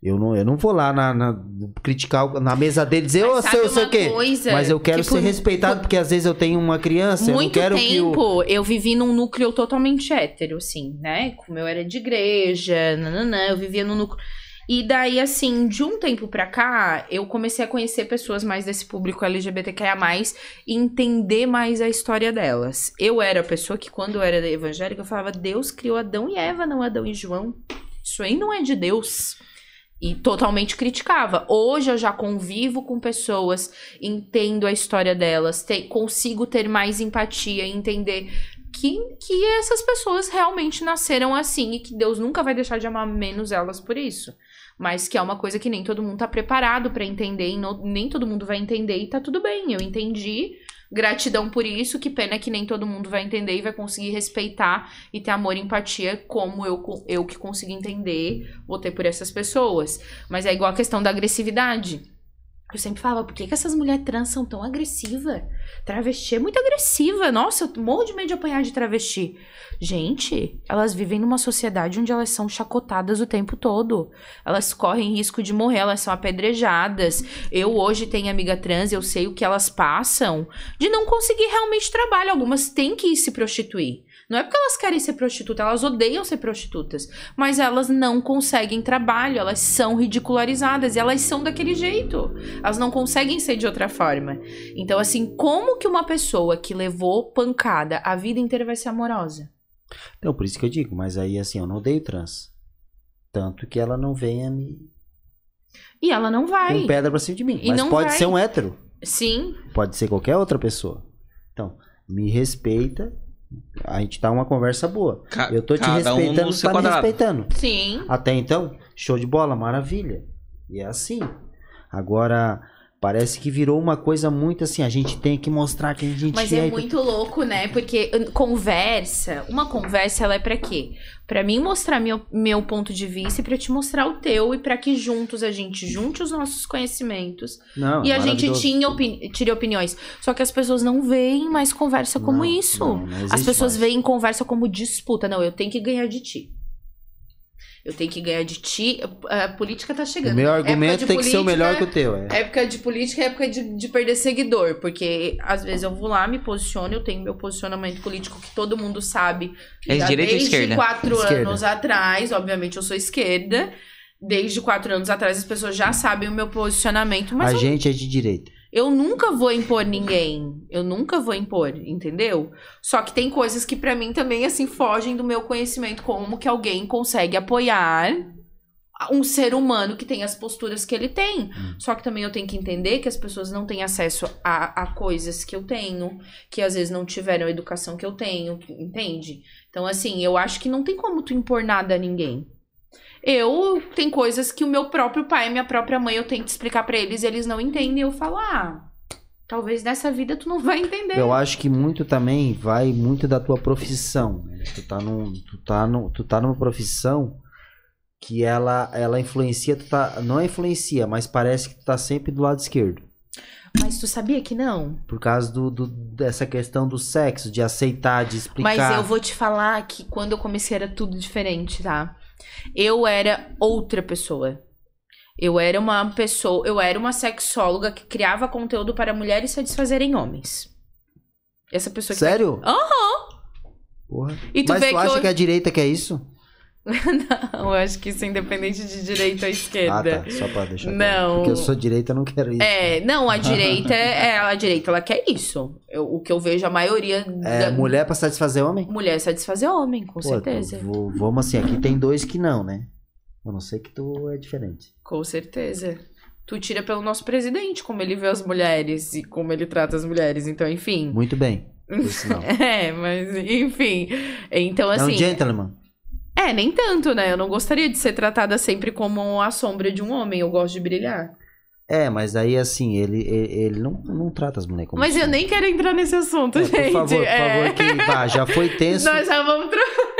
Eu não, eu não vou lá na, na- criticar na mesa dele dizer, ô, seu, sei o quê. Mas eu quero que ser por- respeitado, porque às vezes eu tenho uma criança, eu não Muito quero que o. tempo eu vivi num núcleo totalmente hétero, assim, né? Como eu era de igreja, nananã, eu vivia no núcleo. E daí, assim, de um tempo pra cá, eu comecei a conhecer pessoas mais desse público LGBTQIA+, e entender mais a história delas. Eu era a pessoa que, quando eu era evangélica, eu falava, Deus criou Adão e Eva, não Adão e João. Isso aí não é de Deus. E totalmente criticava. Hoje eu já convivo com pessoas, entendo a história delas, te- consigo ter mais empatia, entender que, que essas pessoas realmente nasceram assim e que Deus nunca vai deixar de amar menos elas por isso. Mas que é uma coisa que nem todo mundo tá preparado pra entender no- nem todo mundo vai entender e tá tudo bem. Eu entendi. Gratidão por isso. Que pena que nem todo mundo vai entender e vai conseguir respeitar e ter amor e empatia como eu, eu que consegui entender, vou ter por essas pessoas. Mas é igual a questão da agressividade. Eu sempre falava, por que, que essas mulheres trans são tão agressivas? Travesti é muito agressiva. Nossa, eu morro de medo de apanhar de travesti. Gente, elas vivem numa sociedade onde elas são chacotadas o tempo todo. Elas correm risco de morrer, elas são apedrejadas. Eu hoje tenho amiga trans, eu sei o que elas passam de não conseguir realmente trabalho. Algumas têm que ir se prostituir. Não é porque elas querem ser prostitutas, elas odeiam ser prostitutas. Mas elas não conseguem trabalho, elas são ridicularizadas e elas são daquele jeito. Elas não conseguem ser de outra forma. Então, assim, como que uma pessoa que levou pancada a vida inteira vai ser amorosa? Então, por isso que eu digo, mas aí assim, eu não odeio trans. Tanto que ela não venha me E ela não vai. com pedra pra cima de mim. E mas pode vai. ser um hétero. Sim, Pode ser qualquer outra pessoa. Então, me respeita. A gente tá uma conversa boa. Ca- Eu tô te um respeitando, seu tá me quadrado. respeitando. sim. Até então, show de bola, maravilha. E é assim. Agora, parece que virou uma coisa muito assim, a gente tem que mostrar quem a gente Mas é. é muito louco, né? Porque conversa, uma conversa, ela é pra quê? Pra mim mostrar meu, meu ponto de vista e pra te mostrar o teu e pra que juntos a gente junte os nossos conhecimentos Não, e a gente tinha opini tire opiniões. Só que as pessoas não veem mais conversa como Não, isso. não, não As pessoas mais. veem conversa como disputa. Não, eu tenho que ganhar de ti. Eu tenho que ganhar de ti. A política tá O chegando. meu Época argumento de tem que ser o política- melhor que o teu. É. Época de política é época de, de perder seguidor, porque às vezes eu vou lá, me posiciono, eu tenho meu posicionamento político que todo mundo sabe. É já direita ou desde esquerda? quatro Esquerda. anos atrás, obviamente eu sou esquerda. Desde quatro anos atrás as pessoas já sabem o meu posicionamento, mas a eu, gente é de direita. Eu nunca vou impor ninguém. Eu nunca vou impor, entendeu? Só que tem coisas que pra mim também assim fogem do meu conhecimento, como que alguém consegue apoiar um ser humano que tem as posturas que ele tem. Hum. Só que também eu tenho que entender que as pessoas não têm acesso a, a coisas que eu tenho, que às vezes não tiveram a educação que eu tenho, entende? Então, assim, eu acho que não tem como tu impor nada a ninguém. Eu tem coisas que o meu próprio pai e minha própria mãe eu tento explicar pra eles e eles não entendem. Eu falo, ah, talvez nessa vida tu não vai entender. Eu acho que muito também vai muito da tua profissão. né? Tu tá num, tu tá num, tu tá numa profissão que ela ela influencia, tu tá, não influencia, mas parece que tu tá sempre do lado esquerdo. Mas tu sabia que não? Por causa do, do- dessa questão do sexo, de aceitar, de explicar. Mas eu vou te falar que quando eu comecei era tudo diferente, tá? Eu era outra pessoa. Eu era uma pessoa, eu era uma sexóloga que criava conteúdo para mulheres satisfazerem homens. Essa pessoa que Sério? Aham. Porra. E tu Mas tu que acha hoje- que a direita quer isso? Não, eu acho que isso é independente de direita ou esquerda. Ah, tá. Só pra deixar claro. Não. Porque eu sou direita, eu não quero isso. É, não, a direita é a direita, ela quer isso. Eu- o que eu vejo a maioria É, da mulher pra satisfazer homem? mulher é satisfazer homem, com Pô, certeza. tu- vou- vamos assim, aqui tem dois que não, né? Eu não sei que tu é diferente. Com certeza. Tu tira pelo nosso presidente, como ele vê as mulheres e como ele trata as mulheres. Então, enfim. Muito bem. Por sinal. É, mas enfim. Então, é um assim. gentleman. É, nem tanto, né? Eu não gostaria de ser tratada sempre como a sombra de um homem. Eu gosto de brilhar. É, mas aí assim, ele, ele, ele não, não trata as mulheres como Mas eu nem quero entrar nesse assunto, É, gente. Por favor, por É. favor, que bah, já foi tenso. Nós já vamos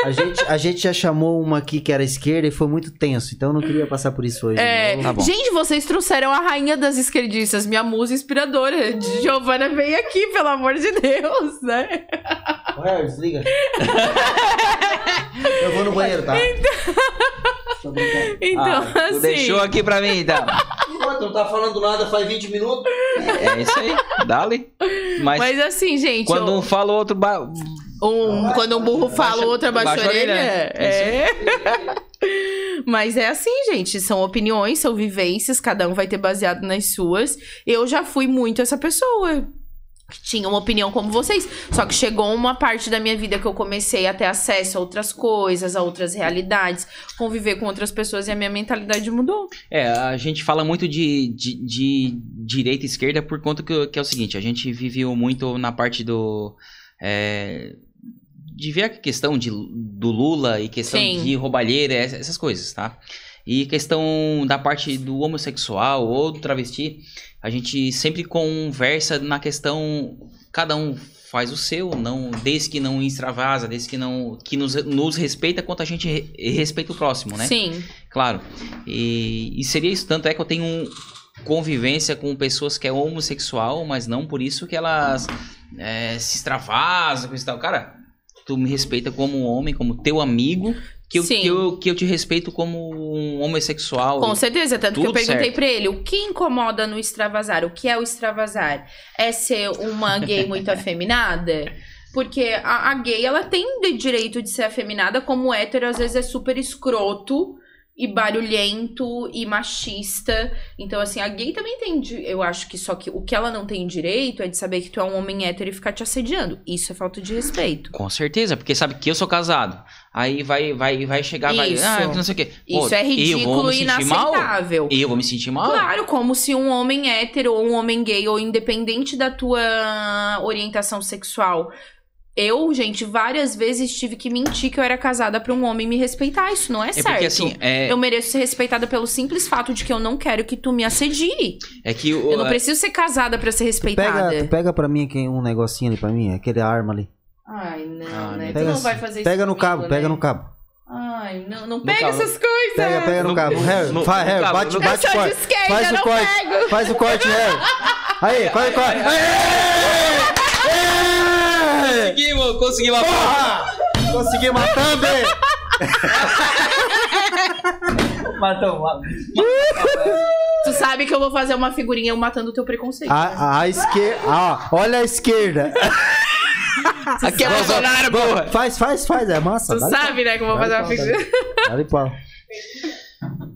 A, gente, a gente já chamou uma aqui que era esquerda e foi muito tenso, então eu não queria passar por isso hoje. É, não. Tá. Gente, vocês trouxeram a rainha das esquerdistas, minha musa inspiradora. Giovana veio aqui, pelo amor de Deus, né? Ué, desliga. eu vou no banheiro, tá? Brincando. Então, Ah, tu assim. deixou aqui pra mim, então. Não tá falando nada faz 20 minutos? É isso aí, dale. Mas, Mas assim, gente. quando eu- um fala, o outro... Ba... Um, quando um burro fala, Baixa- o outro abaixa baixa a orelha, orelha. É. Mas é assim, gente. São opiniões, são vivências, cada um vai ter baseado nas suas. Eu já fui muito essa pessoa. Que tinha uma opinião como vocês. Só que chegou uma parte da minha vida que eu comecei a ter acesso a outras coisas, a outras realidades, conviver com outras pessoas e a minha mentalidade mudou. É, a gente fala muito de, de, de direita e esquerda por conta que, que é o seguinte, a gente viveu muito na parte do... é, de ver a questão de, do Lula e questão Sim. de roubalheira, ess- essas coisas, tá? E questão da parte do homossexual ou do travesti, a gente sempre conversa na questão, cada um faz o seu, não, desde que não extravasa, desde que não que nos, nos respeita quanto a gente re- respeita o próximo, né? Sim. Claro. E, e seria isso. Tanto é que eu tenho um- convivência com pessoas que é homossexual, mas não por isso que elas é, se extravasam com isso e tal. Cara, tu me respeita como homem, como teu amigo, que eu, que eu, que eu te respeito como um homossexual. Com certeza, tanto que eu perguntei certo. pra ele, o que incomoda no extravasar? O que é o extravasar? É ser uma gay muito afeminada? Porque a, a gay, ela tem o direito de ser afeminada, como o hétero às vezes é super escroto e barulhento e machista. Então, assim, a gay também tem, eu acho que só que o que ela não tem direito é de saber que tu é um homem hétero e ficar te assediando. Isso é falta de respeito. Com certeza, porque sabe que eu sou casado. Aí vai, vai, vai chegar, vai. Isso. Ah, não sei o quê. Pô, Isso é ridículo e sentir mal? inaceitável. Eu vou me sentir mal? Claro, como se um homem hétero ou um homem gay, ou independente da tua orientação sexual. Eu, gente, várias vezes tive que mentir que eu era casada pra um homem me respeitar. Isso não é, É certo. porque assim, é, Eu mereço ser respeitada pelo simples fato de que eu não quero que tu me assedie. é que o- Eu não preciso ser casada pra ser respeitada. Pega, pega pra mim aqui um negocinho ali pra mim, aquele arma ali. Ai, não, Ah, né? Tu Pega, não vai fazer isso pega no comigo, cabo, né? pega no cabo. Ai, não, não No pega cabo. essas coisas. Pega, pega no No- cabo. Harry, no- faz, no Harry, cabo, bate, no- bate Eu corte. esquerda, Faz o corte. pego. Faz o corte, Harry. Aí, faz o corte. Conseguimos, conseguimos. Porra! Consegui matar, bem. Matou, Tu sabe que eu vou fazer uma figurinha eu matando o teu preconceito. né? A, a esquerda. Ah, olha a esquerda. Aqui é Bolsonaro, porra. Faz, faz, faz. É massa. Tu sabe, né, que eu vou fazer uma pau, figurinha. pau. Dá-lhe pau.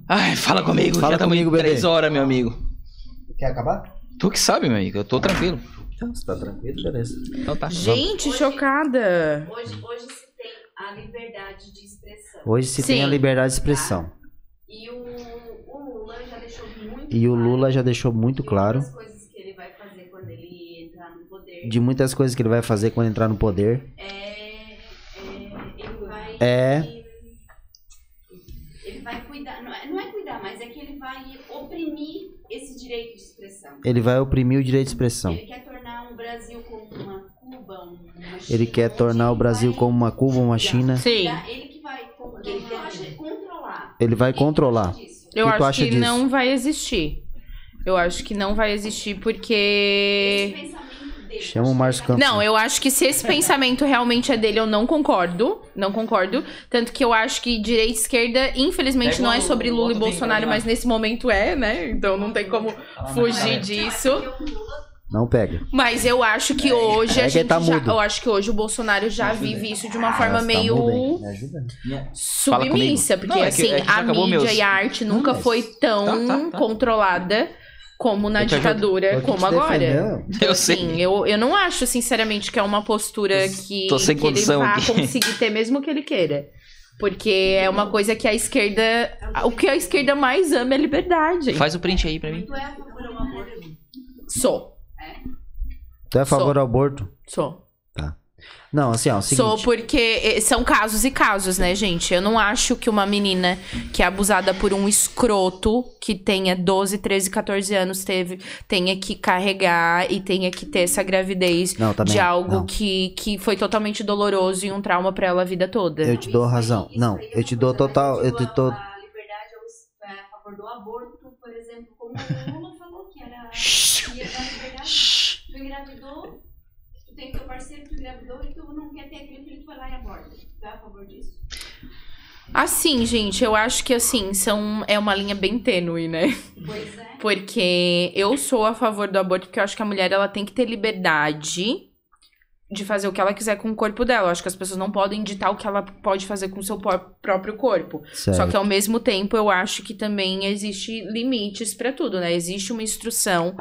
Ai, fala comigo. Fala Já comigo, bebê. três horas, meu amigo. Quer acabar? Tu que sabe, meu amigo. Eu tô tranquilo. Então, você tá tranquilo, beleza. Então tá. Gente, chocada. Hoje, hoje se tem a liberdade de expressão. Hoje se tem Sim. a liberdade de expressão. E o, o Lula já deixou muito E o claro Lula já deixou muito claro muitas coisas que ele vai fazer quando ele entrar no poder. De muitas coisas que ele vai fazer quando entrar no poder. É, é, ele vai. É. Ele vai cuidar. Não é, não é cuidar, mas é que ele vai oprimir esse direito de expressão. Ele vai oprimir o direito de expressão. Ele quer tornar o Brasil como uma Cuba, uma China, Ele quer tornar o Brasil vai- como uma Cuba, uma China. Sim. Ele que vai controlar. Ele vai controlar. Eu que acho acha que disso? não vai existir. Eu acho que não vai existir Esse porque. Chama o Márcio Campos. Não, eu acho que se esse pensamento realmente é dele, eu não concordo. Não concordo. Tanto que eu acho que direita e esquerda, infelizmente, Pega não é sobre o Lula e Bolsonaro, pra mas nesse momento é, né? Então não tem como fugir disso. Não pega. Mas eu acho que hoje É a que gente tá já, eu acho que hoje o Bolsonaro já vive isso de uma Ah, forma tá meio? Me submissa, porque Não, é que- assim, é a mídia meus- e a arte nunca mas- foi tão Tá, tá, tá. controlada como na Eu ditadura, como agora. Eu Assim, sei. eu, eu não acho, sinceramente, que é uma postura que, tô sem que ele vai aqui. conseguir ter, mesmo que ele queira. Porque é uma coisa que a esquerda. O que a esquerda mais ama é a liberdade. Faz o print aí pra mim. Tu é a favor do aborto? Sou. Tu é a favor Sou. do aborto? Sou. Não, assim, ó, o seguinte. Sou porque eh, são casos e casos, né, gente? Eu não acho que uma menina que é abusada por um escroto que tenha 12, 13, 14 anos teve, tenha que carregar e tenha que ter essa gravidez Não, também. de algo não. que, que foi totalmente doloroso e um trauma pra ela a vida toda. Eu te dou razão. Isso Não, aí eu te dou total. Eu te a- dou. A liberdade é o- é a favor do aborto, por exemplo, como o Lula falou que era. que ia dar liberdade. Tu engravidou, tem teu parceiro, tu engravidou e tu não quer ter aquele filho, tu vai lá e aborta. Tu é a favor disso? Assim, gente, eu acho que assim, são, é uma linha bem tênue, né? Pois é. Porque eu sou a favor do aborto, porque eu acho que a mulher ela tem que ter liberdade de fazer o que ela quiser com o corpo dela. Eu acho que as pessoas não podem ditar o que ela pode fazer com o seu pró- próprio corpo. Só Certo. que ao mesmo tempo eu acho que também existe limites pra tudo, né? Existe uma instrução.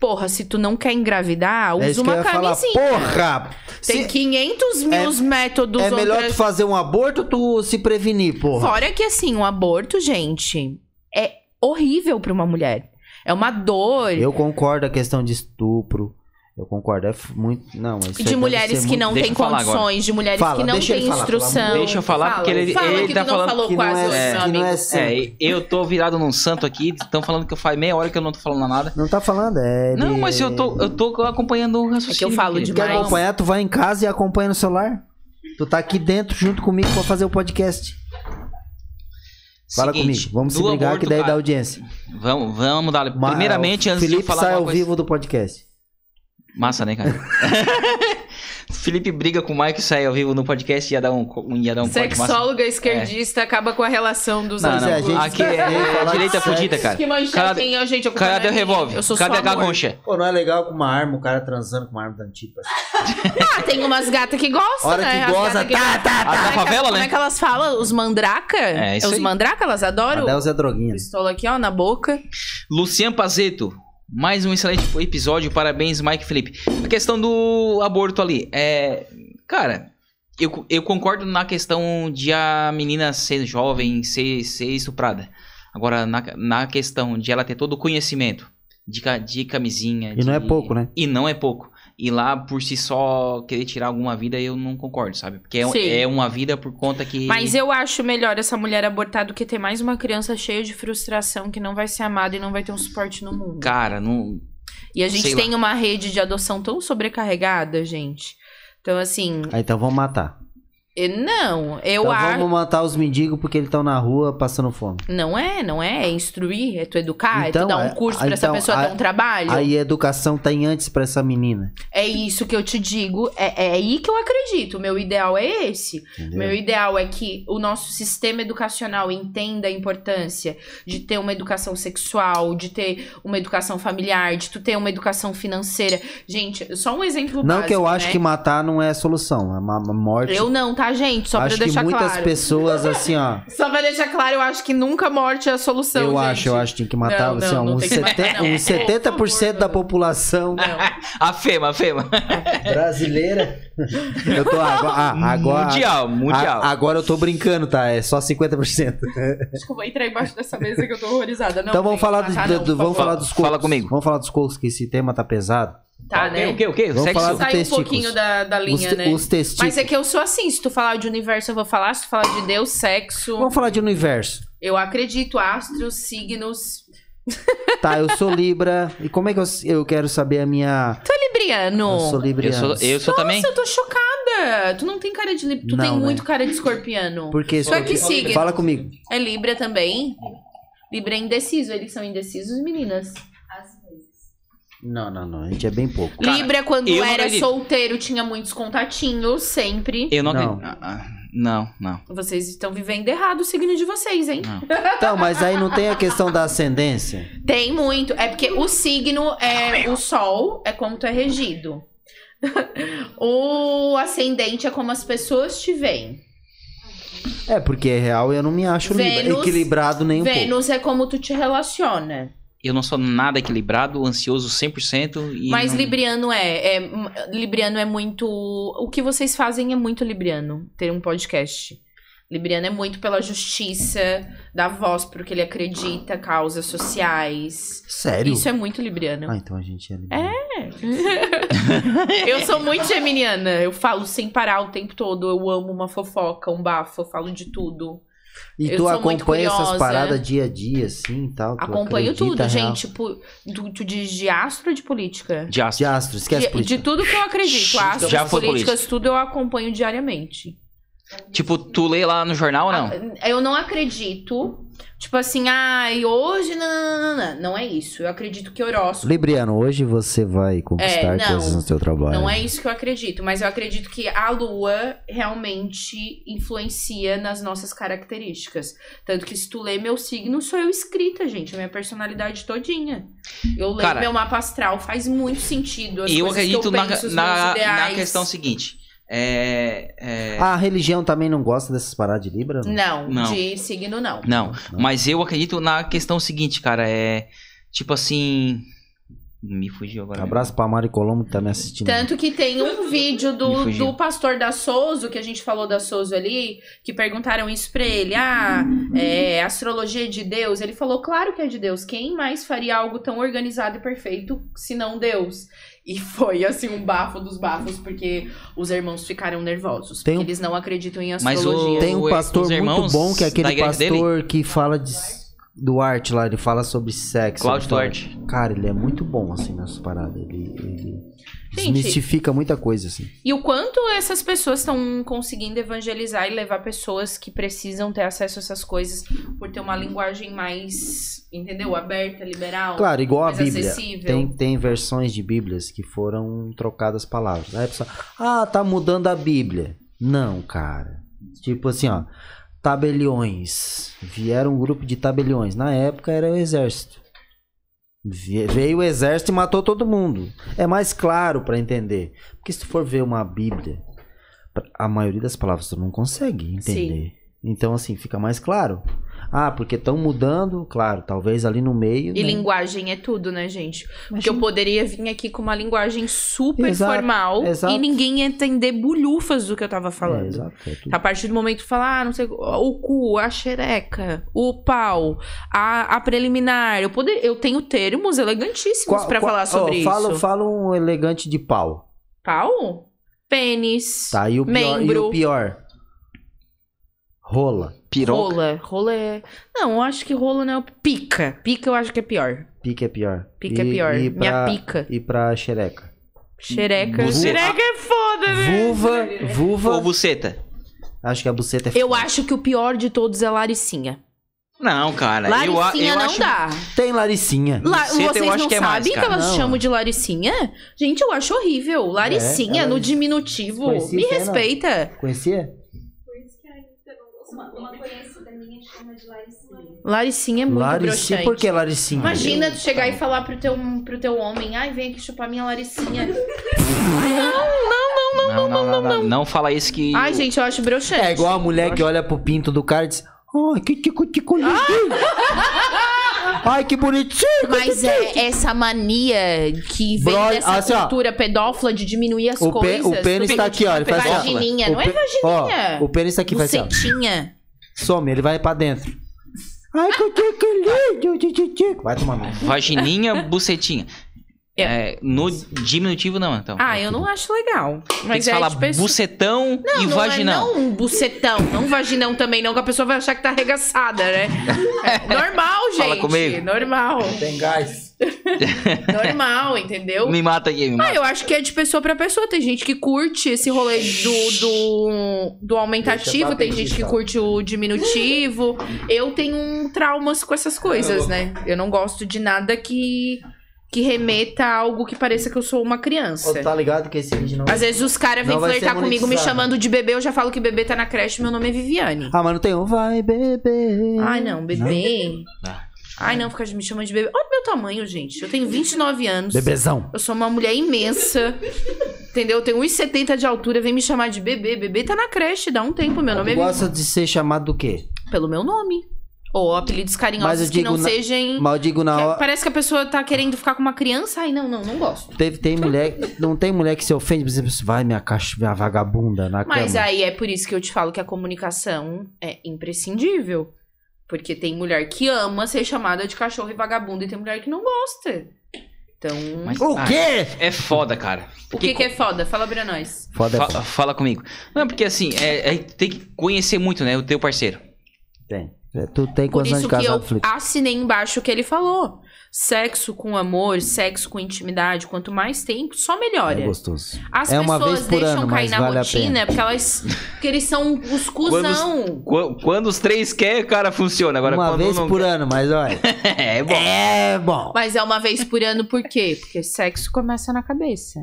Porra, se tu não quer engravidar, É usa eu uma ia falar. camisinha. Porra! Tem Se- 500 mil métodos. É melhor outras- tu fazer um aborto ou tu se prevenir, porra? Fora que, assim, o aborto, gente, é horrível pra uma mulher. É uma dor. Eu concordo a questão de estupro. Eu concordo. É muito. Não, isso E de mulheres que não têm eu condições, de mulheres Fala, que não têm de instrução. Deixa eu falar, porque ele- Fala ele que tá falando falou que não quase é- hoje, é, não é sempre. É, eu tô virado num santo aqui, estão falando que faz meia hora que eu não tô falando nada. Não tá falando, é. Não, mas eu tô, eu tô acompanhando o raciocínio. É que eu falo querido. Quer demais. acompanhar? Tu vai em casa e acompanha no celular. Tu tá aqui dentro junto comigo pra fazer o podcast. Fala Seguinte, comigo. Vamos se do brigar aborto, que daí cara, dá audiência. Vamos, vamos dar. Primeiramente, antes de eu Felipe falar sai ao coisa... vivo do podcast. Massa, né, cara? Felipe briga com o Mike, sai ao vivo no podcast e ia dar um, ia dar um. Sexóloga esquerdista acaba com a relação dos Não, não. é, a gente Aqui que é falar direita fudida, cara. Que manchete, Cara- gente? A Cadê o é minha. revólver? Eu sou Cadê a garroncha? Pô, não é legal com uma arma, o cara transando com uma arma tiro. parceiro. Ah, tem umas gatas que gostam, Hora né? que goza, que- tá, tá, tá. Como é Da que- favela, Como né? é que elas falam? Os mandraca? É, isso Os aí. mandraca, elas adoram? A Delza é droguinha. Pistola aqui, ó, na boca. Lucian Pazeto, mais um excelente episódio. Parabéns, Mike Felipe. A questão do aborto ali. É. Cara, eu, eu concordo na questão de a menina ser jovem, ser, ser estuprada. Agora, na, na questão de ela ter todo o conhecimento de, de camisinha. E não de- é pouco, né? E não é pouco. E lá, por si só, querer tirar alguma vida, eu não concordo, sabe? Porque é, é uma vida por conta que. Mas eu acho melhor essa mulher abortar do que ter mais uma criança cheia de frustração que não vai ser amada e não vai ter um suporte no mundo. Cara, não. E a gente sei tem uma rede de adoção tão sobrecarregada, gente. Então, assim, Ah, então vamos matar. Não, eu então acho. vamos matar os mendigos porque eles estão na rua passando fome. Não é, não é. É instruir, é tu educar, é Então, tu dar um é- curso ah, pra essa então, pessoa a- ter um trabalho. Aí a educação tem antes pra essa menina. É isso que eu te digo. É, é aí que eu acredito. Meu ideal é esse. Entendeu? Meu ideal é que o nosso sistema educacional entenda a importância de ter uma educação sexual, de ter uma educação familiar, de tu ter uma educação financeira. Gente, só um exemplo Não básico, que eu acho né? que matar não é a solução. É uma morte. Eu não, tá, gente? Só acho pra deixar que muitas claro. pessoas, assim, ó. Só pra deixar claro, eu acho que nunca morte é a solução, eu gente. acho, eu acho que tem que matar Não, assim, não, ó, uns, matar, 70, não. uns 70% Por favor, da população Não. A fema, a fema. brasileira. Eu tô agora. ah, agora mundial, mundial. a- agora eu tô brincando, tá? É só 50%. Acho que eu vou entrar embaixo dessa mesa que eu tô horrorizada. Não, então vamos falar, matar, do- não, vamos falar dos Fala cocos. comigo. Vamos falar dos cocos, que esse tema tá pesado. Tá, o né? O quê? O quê? Vamos Sexo? falar do- Sai um testículos. pouquinho da, da Os, linha, te- né? os testículos. Mas é que eu sou assim, se tu falar de universo eu vou falar, se tu falar de Deus, sexo, Vamos falar de universo. eu acredito, astros, signos. Tá, eu sou Libra. E como é que eu, eu quero saber a minha. Tu é libriano? Eu sou Eu Libriano. sou, eu sou também. Nossa, eu tô chocada. Tu não tem cara de Libra, tu Não, tem né? muito cara de escorpiano. Por que Tu é que signo? Fala comigo. É Libra também? Libra é indeciso, eles são indecisos, meninas. Não, não, não. A gente é bem pouco. Cara, Libra, quando eu era acredito. solteiro, tinha muitos contatinhos, sempre. Eu não Não. acredito. Ah, ah, Não, não. Vocês estão vivendo errado o signo de vocês, hein? não. Então, mas aí não tem a questão da ascendência. Tem muito. É porque o signo é o sol, é como tu é regido. o ascendente é como as pessoas te veem. É, porque é real eu não me acho Vênus- equilibrado nem um pouco. Vênus é como tu te relaciona. Eu não sou nada equilibrado, ansioso 100%. E Mas não... Libriano é, é. Libriano é muito. O que vocês fazem é muito Libriano, ter um podcast. Libriano é muito pela justiça, dá voz pro que ele acredita, causas sociais. Sério? Isso é muito Libriano. Ah, então a gente é libriano. Eu sou muito geminiana. Eu falo sem parar o tempo todo. Eu amo uma fofoca, um bafo. Eu falo de tudo. E eu tu sou muito acompanha essas curiosa. paradas dia a dia, assim e tal? Tu Acompanho tudo, real? gente. Tipo, tu, tu diz de astro ou de política? De astro. De astro, esquece De, política. de tudo que eu acredito. Astros, Já foi políticas, tudo eu acompanho diariamente. Tipo, tu lê lá no jornal ou não? Ah, Eu não acredito. Tipo assim, ai, hoje. Não, não, não, não. Não é isso. Eu acredito que horóscopo. Libriano, hoje você vai conquistar É, não. coisas no seu trabalho. Não é isso que eu acredito, mas eu acredito que a lua realmente influencia nas nossas características. Tanto que se tu lê meu signo, sou eu escrita, gente, a minha personalidade todinha. Eu leio Cara, meu mapa astral, faz muito sentido. As eu acredito eu na, penso, os na, meus na ideais. questão seguinte. É. é- A religião também não gosta dessas paradas de Libra? Não, Não. de signo não. Não, mas eu acredito na questão seguinte, cara. É. Tipo assim. Me fugiu agora. Abraço pra Mari Colombo que tá me assistindo. Tanto que tem um vídeo do, do pastor da Souza, que a gente falou da Souza ali, que perguntaram isso pra ele. Ah, é, astrologia é de Deus? Ele falou, claro que é de Deus. Quem mais faria algo tão organizado e perfeito senão Deus? E foi, assim, um bafo dos bafos, porque os irmãos ficaram nervosos. Tem porque um- eles não acreditam em Mas o- astrologia. Tem um Os pastor irmãos muito bom que é da aquele igreja pastor que fala de Duarte lá, ele fala sobre sexo. Cláudio ele fala- Duarte. Cara, ele é muito bom assim nessas paradas. Ele, ele Gente, desmistifica muita coisa assim. E o quanto essas pessoas estão conseguindo evangelizar e levar pessoas que precisam ter acesso a essas coisas por ter uma linguagem mais, entendeu? Aberta, liberal. Claro, igual a Bíblia. acessível. Tem, tem versões de Bíblias que foram trocadas palavras. Aí a pessoa, ah, tá mudando a Bíblia. Não, cara. Tipo assim, ó. Tabeliões. Vieram um grupo de tabeliões. Na época era o exército. Veio o exército e matou todo mundo. É mais claro pra entender. Porque se tu for ver uma Bíblia, a maioria das palavras tu não consegue entender. Então, assim, fica mais claro. Ah, porque estão mudando, claro, talvez ali no meio. E né? linguagem é tudo, né, gente? Porque Imagina. eu poderia vir aqui com uma linguagem super Exato, formal exato. e ninguém ia entender bulhufas do que eu tava É, falando. exato, é. A partir do momento que falar, ah, não sei, o cu, a xereca, o pau, a, a preliminar, eu, poder, eu tenho termos elegantíssimos qual- falar sobre ó, isso. Fala, fala um elegante de pau. Pau? Pênis. Tá, e o pior. Membro. E o pior? Rola. Piroca. Rola. Rola é. Não, eu acho que rola não é. o- Pica. Pica eu acho que é pior. Pica é pior. Pica E- é pior. E Minha pra, pica. E pra xereca. Xereca. Vu- Xereca é foda, né? Vulva, vulva. Ou buceta. Acho que a buceta é Eu foda. acho que o pior de todos é Laricinha. Não, cara. eu, a- Laricinha eu não acho... dá. Tem Laricinha. La- Buceta eu vocês acho não que é mais, sabem que cara. elas Não. chamam de Laricinha? Gente, eu acho horrível. Laricinha ela- no diminutivo. Conhecia Me aí, não? respeita. Conhecia? Por isso que a Anitta não gosta. Uma, uma conhecida minha chama de Laricinha. Laricinha é muito Laricinha. broxante. Por que Laricinha? Imagina tu chegar e falar pro teu, pro teu homem, ai, vem aqui chupar minha Laricinha. Não, não, não, não. Não fala isso que. ai, gente, eu acho broxante. É igual a mulher que olha pro pinto do cara e diz: Ai, que tico tico lindo. Ai, que bonitinho. Mas é essa mania que vem Bro- dessa assim, ó. cultura pedófila de diminuir as O, pê- coisas. o pênis tá aqui, ó. Ele faz assim, ó. Vagininha, O não é pê- vagininha. Ó, o pênis tá aqui, faz assim, ó. Bucetinha. Some, ele vai pra dentro. Ai, que lindo. Vai tomar. Vagininha, bucetinha. É. É, no diminutivo, não, então. Ah, eu não acho legal. Tem Mas que é falar de pessoa... bucetão e não vaginão. É não bucetão, não vaginão também, não, que a pessoa vai achar que tá arregaçada, né? É normal, gente. Fala comigo. Normal. Tem gás. Normal, entendeu? Me mata aqui, me Ah, mata. eu acho que é de pessoa pra pessoa. Tem gente que curte esse rolê do, do, do aumentativo, tem gente que curte o diminutivo. Eu tenho um traumas com essas coisas, né? Eu não gosto de nada que, que remeta a algo que pareça que eu sou uma criança. Ô, tá ligado que esse vídeo não... Às vezes os caras vêm Não flertar comigo me chamando de bebê, eu já falo que bebê tá na creche, meu nome é Viviane. Ah, mas não tem um vai beber. Ai, não, bebê. Ah. Ai, não, fica me chamando de bebê. Olha o meu tamanho, gente. Eu tenho 29 anos. Bebezão. Eu sou uma mulher imensa. Entendeu? Eu tenho 1,70 de altura, vem me chamar de bebê. Bebê tá na creche, dá um tempo. Meu nome Tu é gosta de ser chamado do quê? Pelo meu nome. Ou apelidos Mas carinhosos que não na- sejam. Mas eu digo na hora... Parece que a pessoa tá querendo ficar com uma criança. Ai, não, não, não gosto. Teve, tem mulher... Não tem mulher que se ofende, por exemplo, vai minha caixa, minha vagabunda na Mas cama. aí é por isso que eu te falo que a comunicação é imprescindível. Porque tem mulher que ama ser chamada de cachorro e vagabundo e tem mulher que não gosta. Então. Mas- O ah, quê? É foda, cara. o que, que é foda? Fala pra nós. Foda é Fa- fala comigo. Não, porque assim, é, é- tem que conhecer muito, né? O teu parceiro. Tem. É, Tu tem Por isso de que eu Felipe? assinei embaixo o que ele falou. Sexo com amor, sexo com intimidade, quanto mais tempo, só melhora. É gostoso. As É uma pessoas vez por deixam ano, cair na vale a rotina pena. porque elas. Porque eles são os cuzão. Qu- Quando os três querem, cara, funciona. Agora, uma quando vez não por quer- ano, mas olha. É bom. é bom. Mas é uma vez por ano, por quê? Porque sexo começa na cabeça.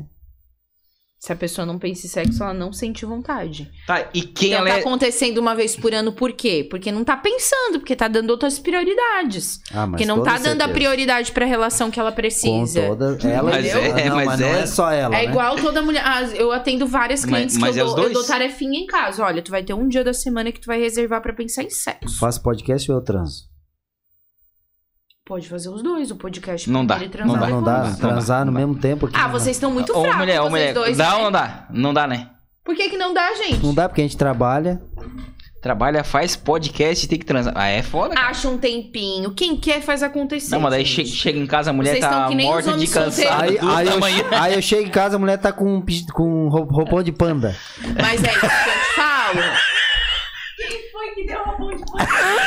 Se a pessoa não pensa em sexo, ela não sente vontade. Tá, e quem então ela tá é. acontecendo uma vez por ano, por quê? Porque não tá pensando, porque tá dando outras prioridades. Ah, mas porque não tá dando a prioridade pra relação que ela Com precisa. toda. Ela, Mas é- não, mas mas não é- é só ela. É né? igual toda mulher. Ah, eu atendo várias clientes mas que é eu dou, eu dou tarefinha em casa. Olha, tu vai ter um dia da semana que tu vai reservar pra pensar em sexo. Faço podcast ou eu transo? Pode fazer os dois, o podcast Não dá, ele não transar dá. e Não dá, não dá, transar não no mesmo tempo aqui. Ah, vocês estão muito Ô, fracos, mulher, ô, vocês mulher. dois, dá né? ou não dá? Não dá, né? Por que que não dá, gente? Não dá porque a gente trabalha. Trabalha, faz podcast e tem que transar. Ah, é foda, cara. Acha um tempinho. Quem quer faz acontecer. Não, mas daí che- chega em casa, a mulher Vocês tá morta de cansado. Aí, aí, eu, aí eu chego em casa, a mulher tá com, com rou- roupão de panda. Mas é isso que eu te falo. Quem foi que deu uma mão de pano?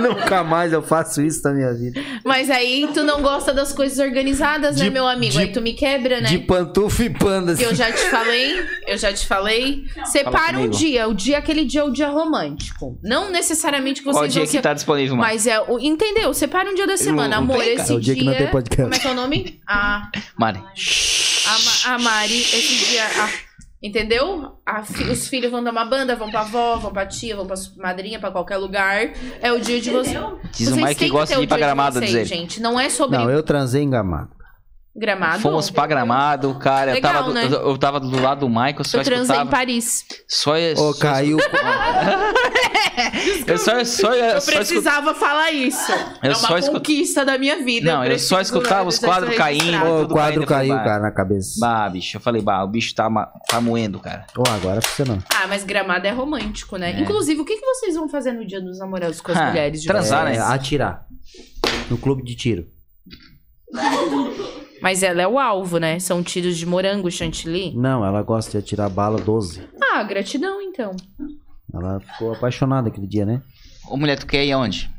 Nunca mais eu faço isso na minha vida. Mas aí tu não gosta das coisas organizadas, né, De- meu amigo? de- aí tu me quebra, né? De pantufa e panda. Que eu já te falei, eu já te falei. Separa um dia, o dia aquele dia é o dia romântico. Não necessariamente que Qual vocês dia vão que tá disponível, mano? Mas é, o- entendeu? Separa um dia da semana, não amor. tem, esse cara. É o dia que não tem podcast. Como é que é o nome? A, Mari. a, Ma- a Mari, esse dia. a- entendeu? A fi- os filhos vão dar uma banda, vão pra avó, vão pra tia, vão pra madrinha, pra qualquer lugar. É o dia de você. Diz o Vocês Mike que gosta de ir pra gramado, vocês, diz ele. gente. Não é sobre Não, eu transei em Gramado. gramado. Fomos pra gramado, cara. eu, tava, Legal, do- né? eu, eu tava do lado do Michael, só Eu transei em. Paris. Só, Ô, só, caiu. eu só, só, Eu só precisava falar isso. Eu é uma conquista da minha vida. Não, eu preciso só escutava os quadros caindo. o quadro caindo, caiu, cara, na cabeça. Bah, bicho, eu falei, bah, o bicho tá, tá moendo, cara. Ô, agora funcionou. Ah, mas gramado é romântico, né? É. Inclusive, o que, que vocês vão fazer no dia dos namorados com as Ah, mulheres de transar, vocês? né? É, atirar. No clube de tiro. Mas ela é o alvo, né? São tiros de morango, chantilly. Não, ela gosta de atirar bala 12. Ah, gratidão, então. Ela ficou apaixonada aquele dia, né? Ô, mulher, tu quer ir aonde?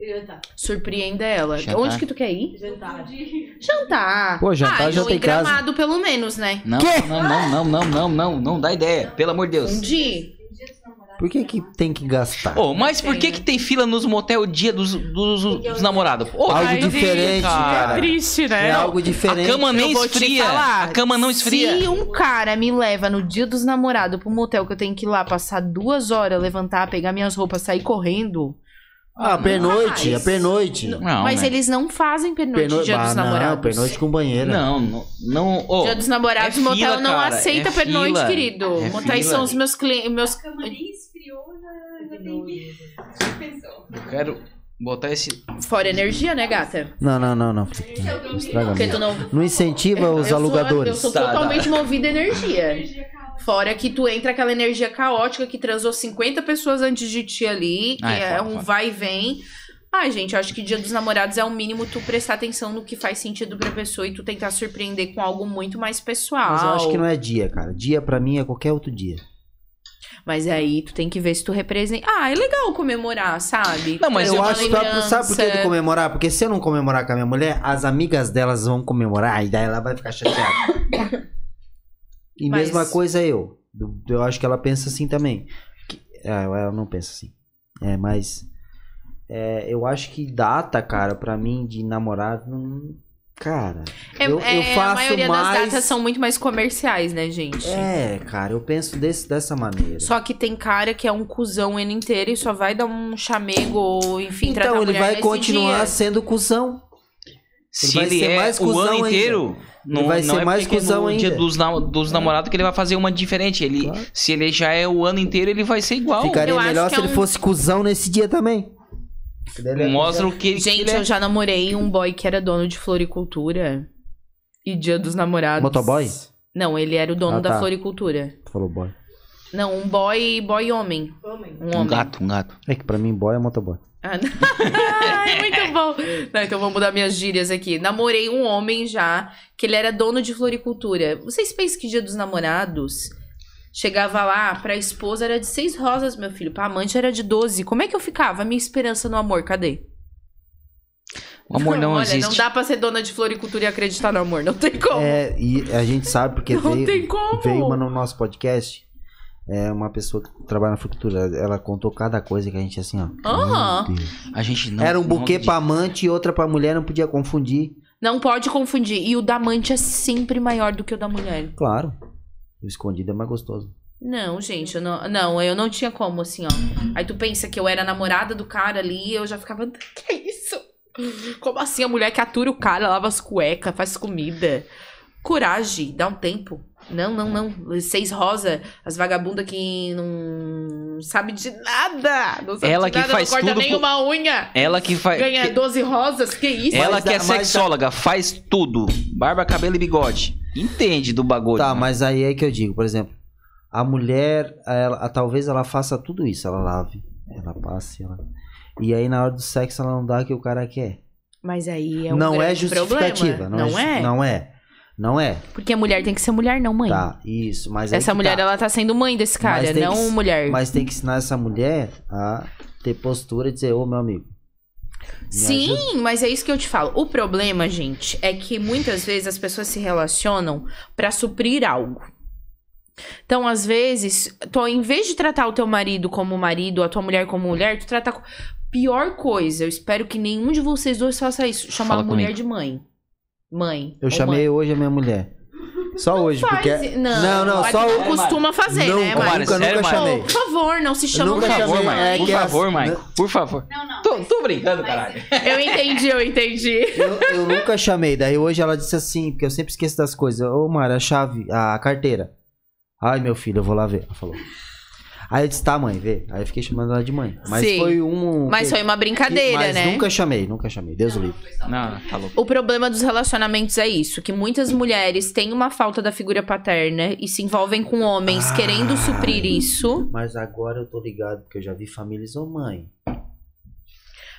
Jantar. Surpreenda ela. Jantar. Onde que tu quer ir? Jantar. Jantar. Pô, jantar ah, já tem em casa. pelo menos, né? Não, não, não, não, não, não, não, não dá ideia. Pelo amor de Um Deus. dia. Por que que tem que gastar? Ô, mas por que Tem, que tem fila nos motel dia dos, dos, dos namorados? Ô, Algo diferente, cara. Triste, né? É algo A diferente. cama nem Eu vou te esfria. falar, A cama não esfria. Se um cara me leva no dia dos namorados pro motel que eu tenho que ir lá passar duas horas, levantar, pegar minhas roupas, sair correndo. Ah, pernoite, mais. é pernoite. Não, mas né? eles não fazem pernoite Perno- dia dos Ah, não, namorados. pernoite com banheira. Não, não, não. Ô, Dia dos namorados, é o motel não cara, aceita é pernoite, fila. querido. É Motéis são os meus clientes. Meus... A esfriou, já, já tem que. Pensou. eu quero botar esse. Fora energia, né, gata? Não, não, não, não. Estraga Porque muito. tu não. Não incentiva os eu sou- alugadores. eu sou Tá, totalmente movida a energia. Fora que tu entra aquela energia caótica que transou 50 pessoas antes de ti ali, que Ah, é é, foda, um foda. vai e vem. Ai, gente, eu acho que dia dos namorados é o mínimo tu prestar atenção no que faz sentido pra pessoa e tu tentar surpreender com algo muito mais pessoal. Mas eu acho que não é dia, cara. Dia pra mim é qualquer outro dia. Mas aí tu tem que ver se tu representa. Ah, é legal comemorar, sabe? Não, mas eu uma acho que sabe, por que de comemorar? Porque se eu não comemorar com a minha mulher, as amigas delas vão comemorar e daí ela vai ficar chateada. E Mas- mesma coisa eu. Eu acho que ela pensa assim também. Que- ah, ela não pensa assim. É, mas é, eu acho que data, cara, pra mim de namorar, não. Cara, É, eu, é, eu faço a maioria mais. das datas são muito mais comerciais, né, gente? É, cara, eu penso desse, dessa maneira. Só que tem cara que é um cuzão o ano inteiro e só vai dar um chamego ou, enfim, tratar então a ele vai continuar dia. sendo cuzão. Se vai ele ser é mais o cuzão ano ainda. Inteiro, não, vai não ser é mais cuzão no dia ainda. dos, nam- dos namorados que ele vai fazer uma diferente. Ele, Claro. Se ele já é o ano inteiro, ele vai ser igual. Ficaria eu acho melhor que se é ele um- fosse cuzão nesse dia também. Ele é- Mostra o que, que Gente, ele é. eu já namorei um boy que era dono de floricultura. E dia dos namorados. Motoboy? Não, ele era o dono Ah, da tá. floricultura. Falou boy. Não, um boy, boy homem. Homem. Um Um homem. gato, um gato. É que pra mim boy é motoboy. Ah, não. Ai, muito bom. Não, então vou mudar minhas gírias aqui. Namorei um homem já, que ele era dono de floricultura. Vocês pensam que dia dos namorados chegava lá, pra esposa era de seis rosas, meu filho. Pra amante era de doze. Como é que eu ficava? Minha esperança no amor, cadê? O amor não Olha, existe. não dá pra ser dona de floricultura e acreditar no amor. Não tem como. É, e a gente sabe porque não veio, tem como. veio uma no nosso podcast. É uma pessoa que trabalha na frutura. Ela contou cada coisa que a gente assim, ó. Deus. A gente não. Era um não buquê acredita. pra amante e outra pra mulher, não podia confundir. Não pode confundir. E o da amante é sempre maior do que o da mulher. Claro. O escondido é mais gostoso. Não, gente, eu não, não, eu não tinha como, assim, ó. Aí tu pensa que eu era namorada do cara ali, eu já ficava, que é isso? Como assim a mulher que atura o cara, lava as cuecas, faz comida? Coragem, dá um tempo. Não, não, não. Seis rosa, as vagabundas que não, sabe de nada. Não sabe Ela de que nada, faz não corta tudo nem por- uma unha. Ela que faz. Ganha que- 12 rosas, que isso? Ela Mas que é dá- sexóloga, faz tudo. Barba, cabelo e bigode. Entende do bagulho. Tá, né? mas aí é que eu digo, por exemplo, a mulher, ela- a- talvez ela faça tudo isso, ela lave, ela passe, ela... E aí na hora do sexo ela não dá o que o cara quer. Mas aí é um não é grande justificativa, problema. não, Não, é, é? Não é. Não é. Porque a mulher tem que ser mulher, não mãe. Tá, isso, mas Essa mulher, tá. ela tá sendo mãe desse cara, não que- mulher. Mas tem que ensinar essa mulher a ter postura e dizer, ô meu amigo. me Sim, ajuda. mas é isso que eu te falo. O problema, gente, é que muitas vezes as pessoas se relacionam pra suprir algo. Então, às vezes, tu, em vez de tratar o teu marido como marido, a tua mulher como mulher, tu trata. Pior coisa, eu espero que nenhum de vocês dois faça isso. Chamar a mulher comigo. de mãe. Mãe. Eu chamei mãe. hoje a minha mulher. Só hoje, Faz- porque. Não, não, não, só não costuma fazer, Não, né? Mari, nunca, nunca chamei. Por favor, não se chama nunca Por favor, chamei, é Por que favor, as- Michael. Por favor. Não, não. Tô, tô brincando, mas- caralho. Eu entendi, eu entendi. Eu, eu nunca chamei. Daí hoje ela disse assim, porque eu sempre esqueço das coisas. Ô, Mara, a chave, a carteira. Ai, meu filho, eu vou lá ver. Ela falou. Aí eu disse, tá, mãe, vê. Aí eu fiquei chamando ela de mãe. Mas Sim. foi um. Mas foi uma brincadeira, mas né? nunca chamei, nunca chamei. Deus o livre. Não, tá louco. O problema dos relacionamentos é isso, que muitas mulheres têm uma falta da figura paterna e se envolvem com homens Ah. querendo suprir isso. Mas agora eu tô ligado, porque eu já vi famílias, ô mãe.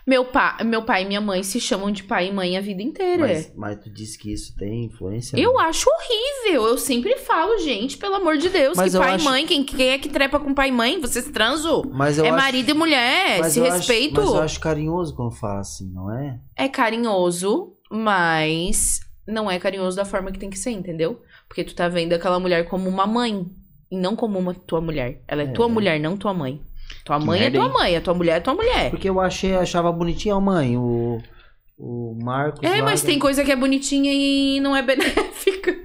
Meu, pa meu pai e minha mãe se chamam de pai e mãe a vida inteira. Mas, mas tu disse que isso tem influência? Eu não? acho horrível. Eu sempre falo, gente, pelo amor de Deus, Mas que eu pai e acho- mãe, quem, quem é que trepa com pai e mãe? Vocês transam? Mas eu é acho- marido e mulher, mas se eu acho- respeito. mas eu acho carinhoso quando fala assim, não é? É carinhoso, mas não é carinhoso da forma que tem que ser, entendeu? Porque tu tá vendo aquela mulher como uma mãe e não como uma tua mulher. Ela é, É. tua mulher, não tua mãe. Tua Que mãe é tua hein? mãe, a tua mulher é tua mulher. Porque eu achei, achava bonitinho, ó, mãe, o, o Marcos. É, mas tem coisa que é bonitinha e não é benéfica.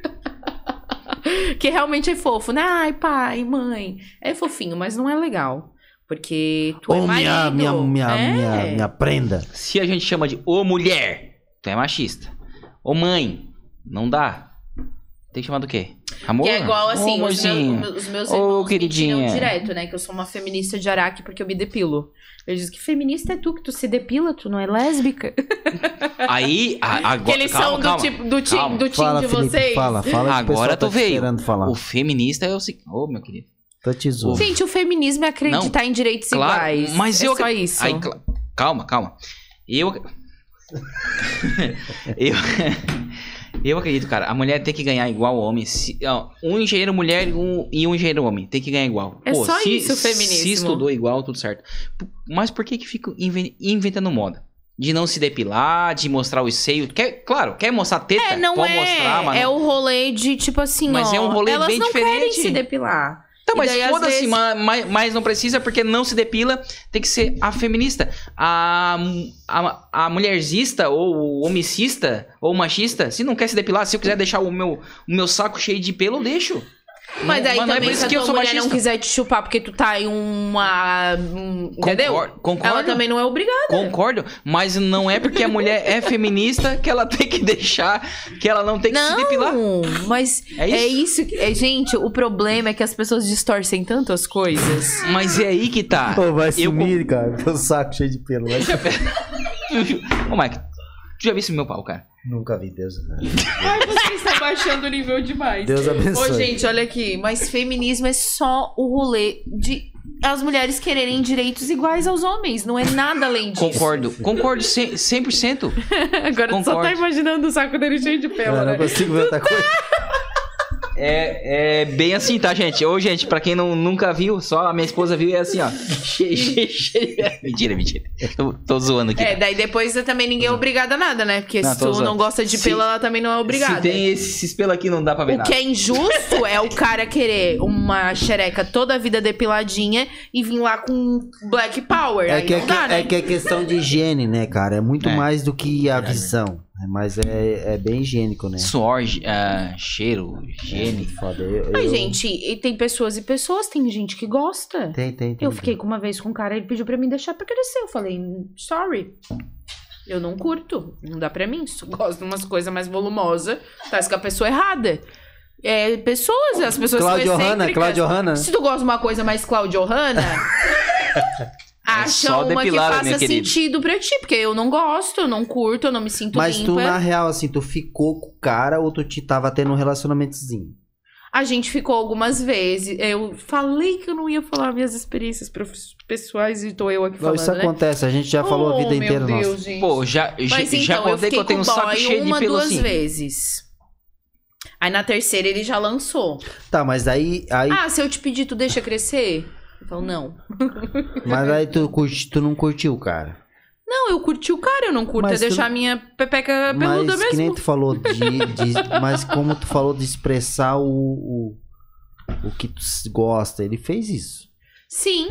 que realmente é fofo, né? Ai, pai, mãe. É fofinho, mas não é legal. Porque tu é Ô, marido. minha, minha, minha, é. minha, minha prenda. Se a gente chama de ô mulher, tu é machista. Ô mãe, não dá. Tem que chamar do quê? Amor? Que é igual Ô, assim, os, amorzinho. meus, os meus Ô, irmãos me queridinha. direto, né? Que eu sou uma feminista de Araque porque eu me depilo. Eu digo que feminista é tu, que tu se depila, tu não é lésbica. Aí, a- agora. que eles calma, são do calma. tipo do time, calma. do time Fala, de Felipe, vocês. fala, fala. Agora tu tá veio. O feminista é o seguinte. Ô, meu querido. Tô te zoando. Gente, o feminismo é acreditar em direitos Claro, iguais. mas é eu- só isso. Aí, calma, calma. Eu. eu. Eu acredito, cara, a mulher tem que ganhar igual ao homem. Se- ó, um engenheiro mulher e um, e um engenheiro homem. Tem que ganhar igual. É só se, isso o feminismo. Se estudou igual, tudo certo. Mas por que que fica inven- inventando moda? De não se depilar, de mostrar os seios. Quer, claro, quer mostrar teta? É, não pode é. mostrar, mas é o rolê de tipo assim, Mas ó, é um rolê elas bem não querem diferente. se depilar. Tá, mas foda-se, vezes- ma- mas, mas não precisa, porque não se depila, tem que ser a feminista. A, a, a mulherzista, ou homicista, ou machista, se não quer se depilar, se eu quiser deixar o meu, o meu saco cheio de pelo, eu deixo. Mas Não- aí não é também, por isso se a tua mulher machista. não quiser te chupar porque tu tá em uma... um- Entendeu? Concordo, concordo. Ela também não é obrigada. Concordo, mas não é porque a mulher é feminista que ela tem que deixar, que ela não tem que se depilar. Não, mas É é isso? isso. é, gente, o problema é que as pessoas distorcem tanto as coisas. Mas é aí que tá. Pô, vai Eu sumir, cara. Teu saco cheio de pelo. Ô, Mike, tu já visse meu pau, cara? Nunca vi, Deus. Ai, você está baixando o nível demais. Deus abençoe. Ô, gente, olha aqui. Mas feminismo é só o rolê de as mulheres quererem direitos iguais aos homens. Não é nada além disso. Concordo, concordo 100%. 100%. Agora só tá imaginando o saco dele cheio de pelo, Eu não né? consigo ver outra coisa. É, é bem assim, tá, gente? Ô, gente, pra quem não, nunca viu, só a minha esposa viu e é assim, ó. Mentira, mentira. Tô, tô zoando aqui. É, daí depois também ninguém é obrigado a nada, né? Porque Não, se tô tu usando. não gosta de Se- pelo, ela também não é obrigada. Se tem esses pelos aqui, não dá pra ver O nada. que é injusto é o cara querer uma xereca toda a vida depiladinha e vir lá com Black Power. É Aí que, é, não que, dá, né? é que é questão de higiene, né, cara? É muito É. mais do que a visão. É, Mas é, é bem higiênico, né? Suor, ah, cheiro, É higiene. muito foda. Eu, Ai, eu- gente, e tem pessoas e pessoas, tem gente que gosta. Tem, tem, tem. Eu fiquei com uma vez com um cara, ele pediu pra mim deixar pra crescer. Eu falei, sorry. Eu não curto. Não dá pra mim. Só gosto de umas coisas mais volumosas. Parece que a pessoa é errada. é, pessoas, as pessoas Claudio são Hanna. Claudio Hanna. Se tu gosta de uma coisa mais Claudio Hanna, É só acha uma que depilada, faça sentido pra ti. Porque eu não gosto, eu não curto, eu não me sinto Mas tu, limpa. na real, assim, tu ficou com o cara ou tu te tava tendo um relacionamentozinho? A gente ficou algumas vezes. Eu falei que eu não ia falar minhas experiências pessoais e tô eu aqui Não, falando, isso né? acontece, a gente já falou a vida Oh, inteira meu nossa. Deus, gente. Pô, já, já, Mas já então, eu contei que eu tenho um saco cheio de uma, pelo duas assim. vezes. Aí na terceira ele já lançou. Tá, mas aí, aí, Ah, se eu te pedir, tu deixa crescer? Eu falo, não. mas aí tu, curti, tu não curtiu, cara. Não, eu curti o cara, eu não curto Mas é tu- deixar minha pepeca peluda Mas que nem mesmo. tu falou de, de- Mas como tu falou de expressar o, o, o que tu gosta, ele fez isso. Sim.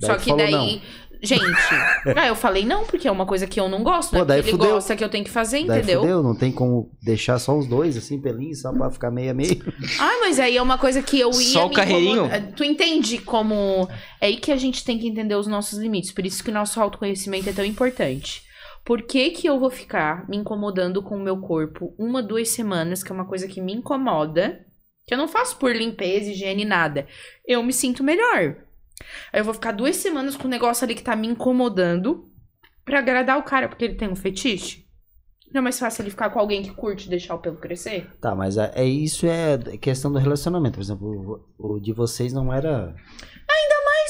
Daí Só que falou daí. Gente, ah, eu falei não, porque é uma coisa que eu não gosto, né? Pô, daí Porque ele fudeu. gosta que eu tenho que fazer, Daí entendeu? fudeu, não tem como deixar só os dois, assim, pelinhos, só pra ficar meio a meio. Ah, mas aí é uma coisa que eu ia. Só o me carreirinho? incomodar. Tu entende como. É aí que a gente tem que entender os nossos limites. Por isso que o nosso autoconhecimento é tão importante. Por que, que eu vou ficar me incomodando com o meu corpo uma, duas semanas, que é uma coisa que me incomoda, que eu não faço por limpeza, higiene, nada. Eu me sinto melhor. Aí eu vou ficar duas semanas com o negócio ali que tá me incomodando pra agradar o cara, porque ele tem um fetiche. Não é mais fácil ele ficar com alguém que curte deixar o pelo crescer? Tá, mas é, é isso é questão do relacionamento. Por exemplo, o, o de vocês não era.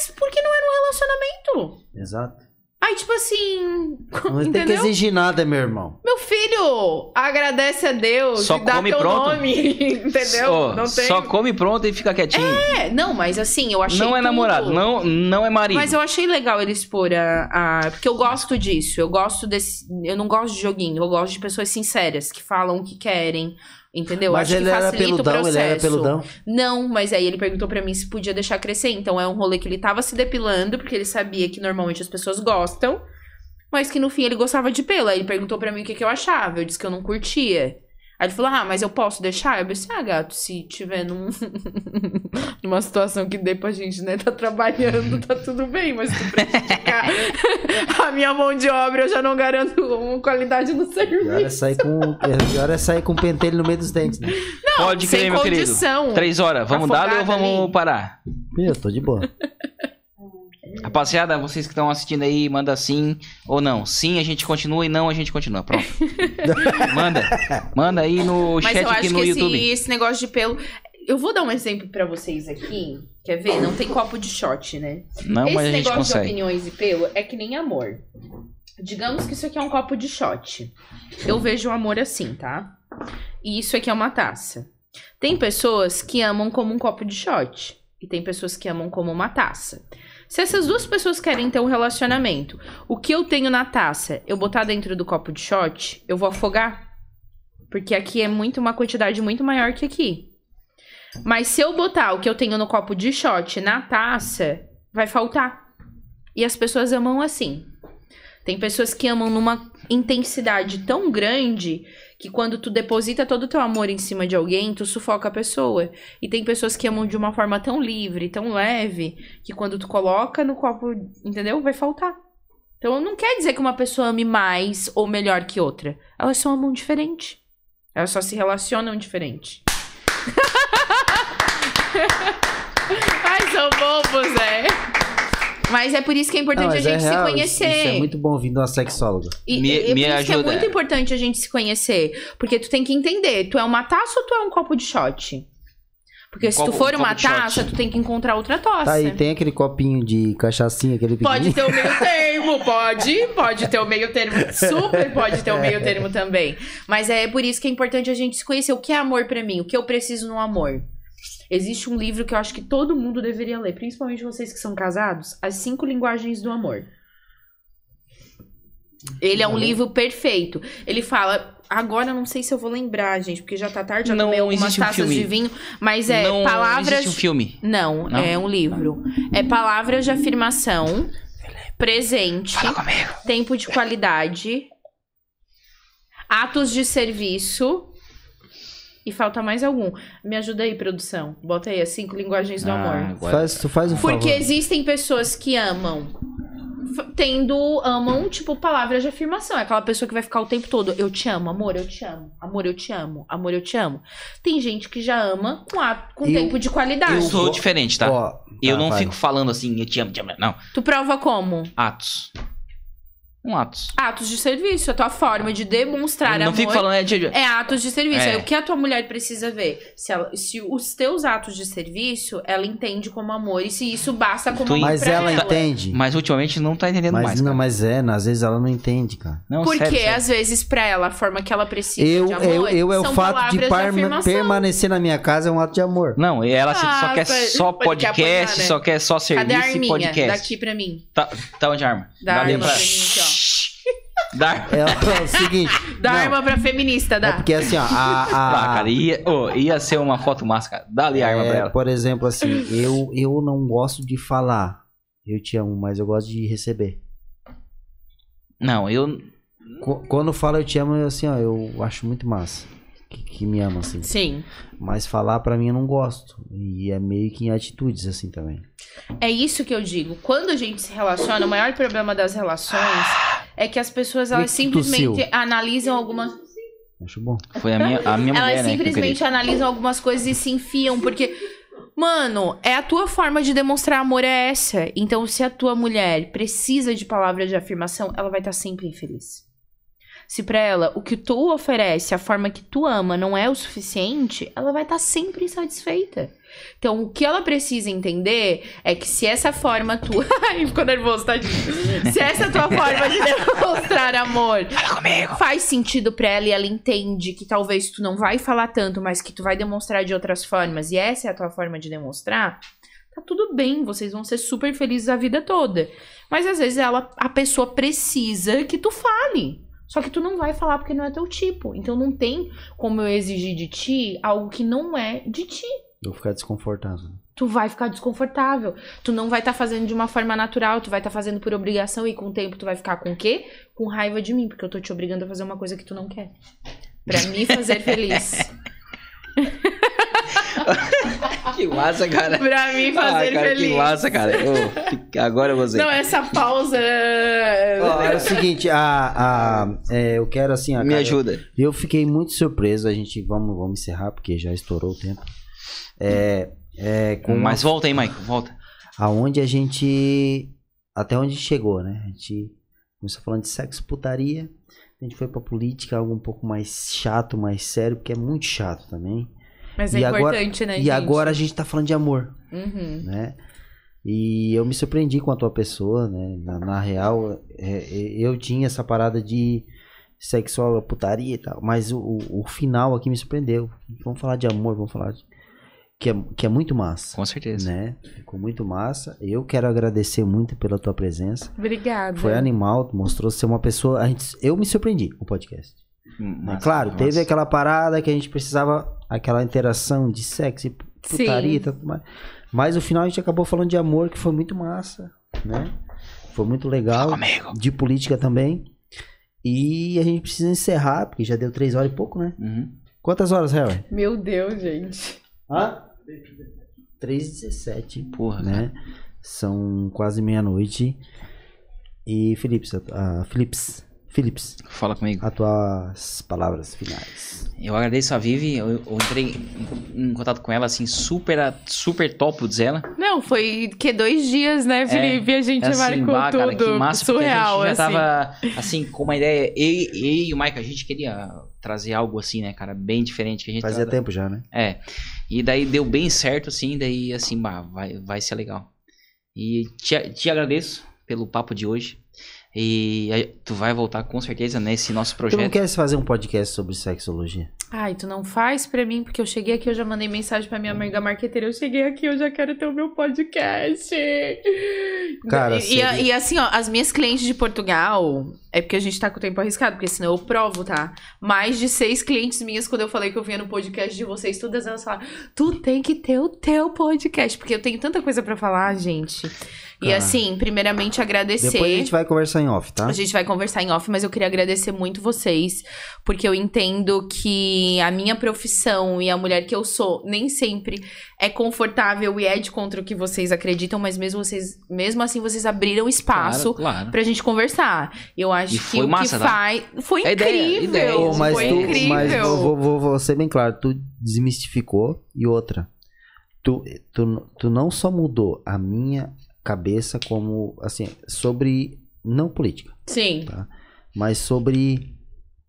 Mas por que não era um relacionamento? Exato. Aí, tipo assim. Não tem que entendeu? exigir nada, meu irmão. Meu filho, agradece a Deus Só e dá come teu pronto? nome. Entendeu? Ó, não tem. Só come pronto e fica quietinho. É, não, mas assim, eu achei. não é tudo. namorado, não, não é marido. Mas eu achei legal ele expor a, a- Porque eu gosto disso. Eu gosto desse. Eu não gosto de joguinho. Eu gosto de pessoas sinceras que falam o que querem. Entendeu? mas Acho ele que era peludão, processo. ele era peludão. Não, mas aí ele perguntou pra mim se podia deixar crescer. Então é um rolê que ele tava se depilando, porque ele sabia que normalmente as pessoas gostam, mas que no fim ele gostava de pelo. Aí ele perguntou pra mim o que, que eu achava. Eu disse que eu não curtia. Aí ele falou: Ah, mas eu posso deixar? Eu disse: Ah, gato, se tiver num... numa situação que dê pra gente, né, tá trabalhando, tá tudo bem, mas se tu prejudicar a minha mão de obra, eu já não garanto uma qualidade no Pior é serviço. sair com, pior é sair com pentelho no meio dos dentes, né? Pode Sem crer, meu querido. condição. Três horas, vamos dar ou vamos ali. parar? Eu tô de boa. Rapaziada, vocês que estão assistindo aí, manda sim ou não. Sim, a gente continua e não, a gente continua. Pronto. manda. Manda aí no Mas chat eu aqui acho no que YouTube. esse, esse negócio de pelo. Eu vou dar um exemplo pra vocês aqui. Quer ver? Não tem copo de shot, né? Não, esse mas a gente negócio de consegue. opiniões e pelo é que nem amor. Digamos que isso aqui é um copo de shot. Eu vejo o amor assim, tá? E isso aqui é uma taça. Tem pessoas que amam como um copo de shot. E tem pessoas que amam como uma taça. Se essas duas pessoas querem ter um relacionamento, o que eu tenho na taça, eu botar dentro do copo de shot, eu vou afogar. Porque aqui é muito uma quantidade muito maior que aqui. Mas se eu botar o que eu tenho no copo de shot na taça, vai faltar. E as pessoas amam assim. Tem pessoas que amam numa intensidade tão grande que quando tu deposita todo o teu amor em cima de alguém, tu sufoca a pessoa. E tem pessoas que amam de uma forma tão livre, tão leve, que quando tu coloca no copo, entendeu? Vai faltar. Então não quer dizer que uma pessoa ame mais ou melhor que outra. Elas só amam diferente. Elas só se relacionam diferente. Ai, são bobos, é. Mas é por isso que é importante Não, a é gente real, se isso- conhecer. Isso, é muito bom vindo uma sexóloga. E, Me- e- e me por isso que é ajuda. muito importante a gente se conhecer. Porque tu tem que entender, tu é uma taça ou tu é um copo de shot? Porque Um se copo- tu for um uma taça, tu tem que encontrar outra taça. Tá aí, tem aquele copinho de cachaçinha, aquele Pode ter o meio termo, pode. Pode ter o meio termo. Super pode ter o meio termo também. Mas é por isso que é importante a gente se conhecer. O que é amor pra mim? O que eu preciso no amor? Existe um livro que eu acho que todo mundo deveria ler, principalmente vocês que são casados, As Cinco Linguagens do Amor. Ele é um livro perfeito. Ele fala. Agora não sei se eu vou lembrar, gente, porque já tá tarde, já Não tomei algumas um taças filme. de vinho. Mas é não palavras. existe um filme. Não, Não? é um livro. É palavras de afirmação, presente, tempo de qualidade, atos de serviço. E falta mais algum. Me ajuda aí, produção. Bota aí as cinco linguagens do Ah, amor. agora- Faz, tu faz um Porque favor. existem pessoas que amam tendo, amam, tipo, palavras de afirmação. É aquela pessoa que vai ficar o tempo todo, eu te amo, amor, eu te amo, amor, eu te amo, amor, eu te amo. Tem gente que já ama com, a, com Eu- tempo de qualidade. Eu sou diferente, tá? Ó, eu tá, não vai. fico falando assim, eu te amo, te amo. Não. Tu prova como? Atos. Um atos. Atos de serviço, a tua forma de demonstrar não amor. fico falando, é de... É atos de serviço. É. É. O que a tua mulher precisa ver? Se, ela- se os teus atos de serviço, ela entende como amor. E se isso basta como Tu amor Mas pra ela ela. entende. Mas ultimamente não tá entendendo Mas mais. não, cara. mas é, às vezes ela não entende, cara. Não, Porque, sério, sério. às vezes, pra ela, a forma que ela precisa Eu, de amor eu, eu é o fato de, par- afirmação. permanecer na minha casa é um ato de amor. Não, e ela assim, só Ah, quer só podcast, apanhar, né? só quer só Cadê a serviço e arminha? podcast. Daqui pra mim. Tá, tá onde a arma? Dá arma pra... pra mim aqui, ó. Dá. É, é o seguinte. Dá não, arma pra feminista, dá. É porque assim, ó, a, a- Ah, cara, ia, ô, ia ser uma foto massa, cara. Dá ali a arma é, pra ela. por exemplo, assim, eu, eu não gosto de falar eu te amo, mas eu gosto de receber. Não, eu. Qu- Quando eu falo eu te amo, eu, assim, ó, eu acho muito massa. Que, que me ama, assim. Sim. Mas falar pra mim eu não gosto. E é meio que em atitudes, assim, também. É isso que eu digo. Quando a gente se relaciona, o maior problema das relações é que as pessoas, elas que tossiu? simplesmente analisam algumas... Acho bom. Foi a minha, a minha Elas mulher, né? que eu simplesmente analisam algumas coisas e se enfiam, porque. Mano, é a tua forma de demonstrar amor é essa. Então, se a tua mulher precisa de palavras de afirmação, ela vai estar sempre infeliz. Se pra ela o que tu oferece, a forma que tu ama, não é o suficiente, ela vai estar sempre insatisfeita. Então, o que ela precisa entender é que se essa forma tua. Ai, ficou nervoso, tadinho. Se essa tua forma de demonstrar amor faz sentido pra ela e ela entende que talvez tu não vai falar tanto, mas que tu vai demonstrar de outras formas, e essa é a tua forma de demonstrar, tá tudo bem, vocês vão ser super felizes a vida toda. Mas às vezes ela, a pessoa precisa que tu fale. Só que tu não vai falar porque não é teu tipo. Então não tem como eu exigir de ti algo que não é de ti. Eu vou ficar desconfortável. Tu vai ficar desconfortável. Tu não vai estar fazendo de uma forma natural, tu vai estar fazendo por obrigação e com o tempo tu vai ficar com o quê? Com raiva de mim, porque eu tô te obrigando a fazer uma coisa que tu não quer. Pra me fazer feliz. Que massa, cara. pra me Ah, fazer cara, feliz. que massa, cara. Que- agora eu vou Não, essa pausa. Ó, é o seguinte, a, a, é, eu quero assim, ó, Me cara, ajuda. Eu fiquei muito surpreso, a gente, vamos, vamos encerrar, porque já estourou o tempo. É, é, com Mas volta aí, Michael, volta. aonde a gente, até onde chegou, né? A gente começou falando de sexo, putaria, a gente foi pra política, algo um pouco mais chato, mais sério, porque é muito chato também. Mas é E agora- importante, né, e gente? agora a gente tá falando de amor, Uhum. né? E eu me surpreendi com a tua pessoa, né? Na, na real, é, é, eu tinha essa parada de sexual, putaria e tal, mas o, o, final aqui me surpreendeu. Vamos falar de amor, vamos falar de, que, é, que é muito massa, Com certeza. né? Ficou muito massa. Eu quero agradecer muito pela tua presença. Obrigada. Foi animal, tu mostrou ser uma pessoa. A gente, eu me surpreendi com o podcast. né? Massa, Claro, massa. teve aquela parada que a gente precisava, aquela interação de sexo e putaria e tudo mais. Mas no final a gente acabou falando de amor, que foi muito massa, né? Foi muito legal. De política também. E a gente precisa encerrar, porque já deu três horas e pouco, né? Uhum. Quantas horas, Harry? Meu Deus, gente. Hã? 3h17, Porra, né? São quase meia-noite. E Philips, a, a Philips, Philips, Fala comigo. as tuas palavras finais. Eu agradeço a Vivi, eu, eu entrei em, em contato com ela, assim, super, super top, diz ela. Não, foi que dois dias, né, Felipe? a gente assim, marcou bah, cara, tudo. que massa, surreal, a gente já assim. tava, assim, com uma ideia, eu, eu e o Mike, a gente queria trazer algo assim, né, cara, bem diferente que a gente Fazia trata- tempo já, né? É, e daí deu bem certo, assim, daí, assim, bah, vai, vai ser legal. E te, te agradeço pelo papo de hoje, e tu vai voltar com certeza nesse nosso Tu não projeto. quer fazer um podcast sobre sexologia? Ai, tu não faz pra mim, porque eu cheguei aqui, eu já mandei mensagem pra minha amiga marqueteira. Eu cheguei aqui, eu já quero ter o meu podcast. Cara, e, seria- e, e assim, ó, as minhas clientes de Portugal, é porque a gente tá com o tempo arriscado, porque senão eu provo, tá? Mais de seis clientes minhas, quando eu falei que eu vinha no podcast de vocês, todas elas falaram: tu tem que ter o teu podcast, porque eu tenho tanta coisa pra falar, gente. E Cara. assim, primeiramente agradecer. Depois a gente vai conversar em off, tá? A gente vai conversar em off, mas eu queria agradecer muito vocês, porque eu entendo que que a minha profissão e a mulher que eu sou nem sempre é confortável e é de contra o que vocês acreditam, mas mesmo vocês, mesmo assim vocês abriram espaço Claro, claro. pra gente conversar. Eu acho E que foi o massa, que tá? faz foi É ideia, incrível. ideia. Ô, mas foi tu, incrível. mas vou, vou, vou, vou ser bem claro, tu desmistificou e outra. Tu, tu, tu não só mudou a minha cabeça como, assim, sobre, não política, Sim. mas sobre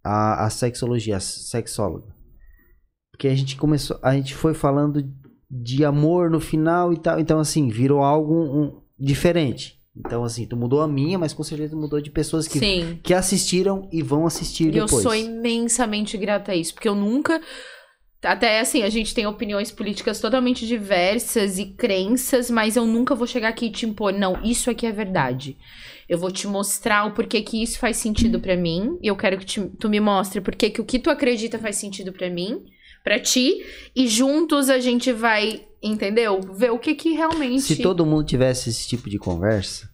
a, a sexologia, a sexóloga. Porque a gente começou, a gente foi falando de amor no final e tal, então assim, virou algo um, diferente. Então assim, tu mudou a minha, mas com certeza mudou de pessoas que, Sim. que assistiram e vão assistir E eu depois. sou imensamente grata a isso, porque eu nunca. Até assim, a gente tem opiniões políticas totalmente diversas e crenças, mas eu nunca vou chegar aqui e te impor, não, isso aqui é verdade. Eu vou te mostrar o porquê que isso faz sentido pra mim, e eu quero que te- tu me mostre porquê que o que tu acredita faz sentido pra mim, pra ti, e juntos a gente vai, entendeu? Ver o que que realmente Se todo mundo tivesse esse tipo de conversa,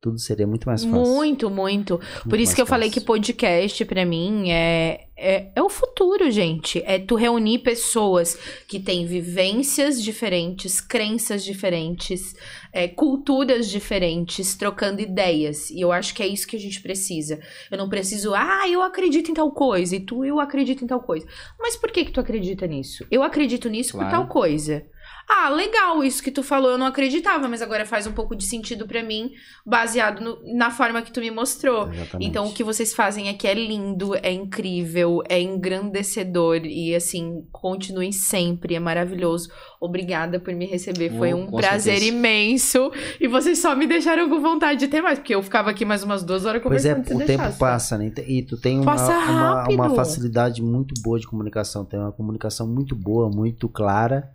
tudo seria muito mais fácil. Muito, muito. Por Muito isso que eu mais falei fácil. que podcast, pra mim, é, é, é o futuro, gente. É tu reunir pessoas que têm vivências diferentes, crenças diferentes, é, culturas diferentes, trocando ideias. E eu acho que é isso que a gente precisa. Eu não preciso, ah, eu acredito em tal coisa, e tu, eu acredito em tal coisa. Mas por que que tu acredita nisso? Eu acredito nisso por Claro. tal coisa. Ah, legal, isso que tu falou eu não acreditava, mas agora faz um pouco de sentido pra mim, baseado no- na forma que tu me mostrou. Exatamente. Então, o que vocês fazem aqui é lindo, é incrível, é engrandecedor e, assim, continuem sempre, é maravilhoso. Obrigada por me receber, foi um prazer certeza. imenso. E vocês só me deixaram com vontade de ter mais, porque eu ficava aqui mais umas duas horas Pois é, conversando. o tempo deixasse. passa, né? E tu tem uma, uma, uma facilidade muito boa de comunicação. Tem uma comunicação muito boa, muito clara.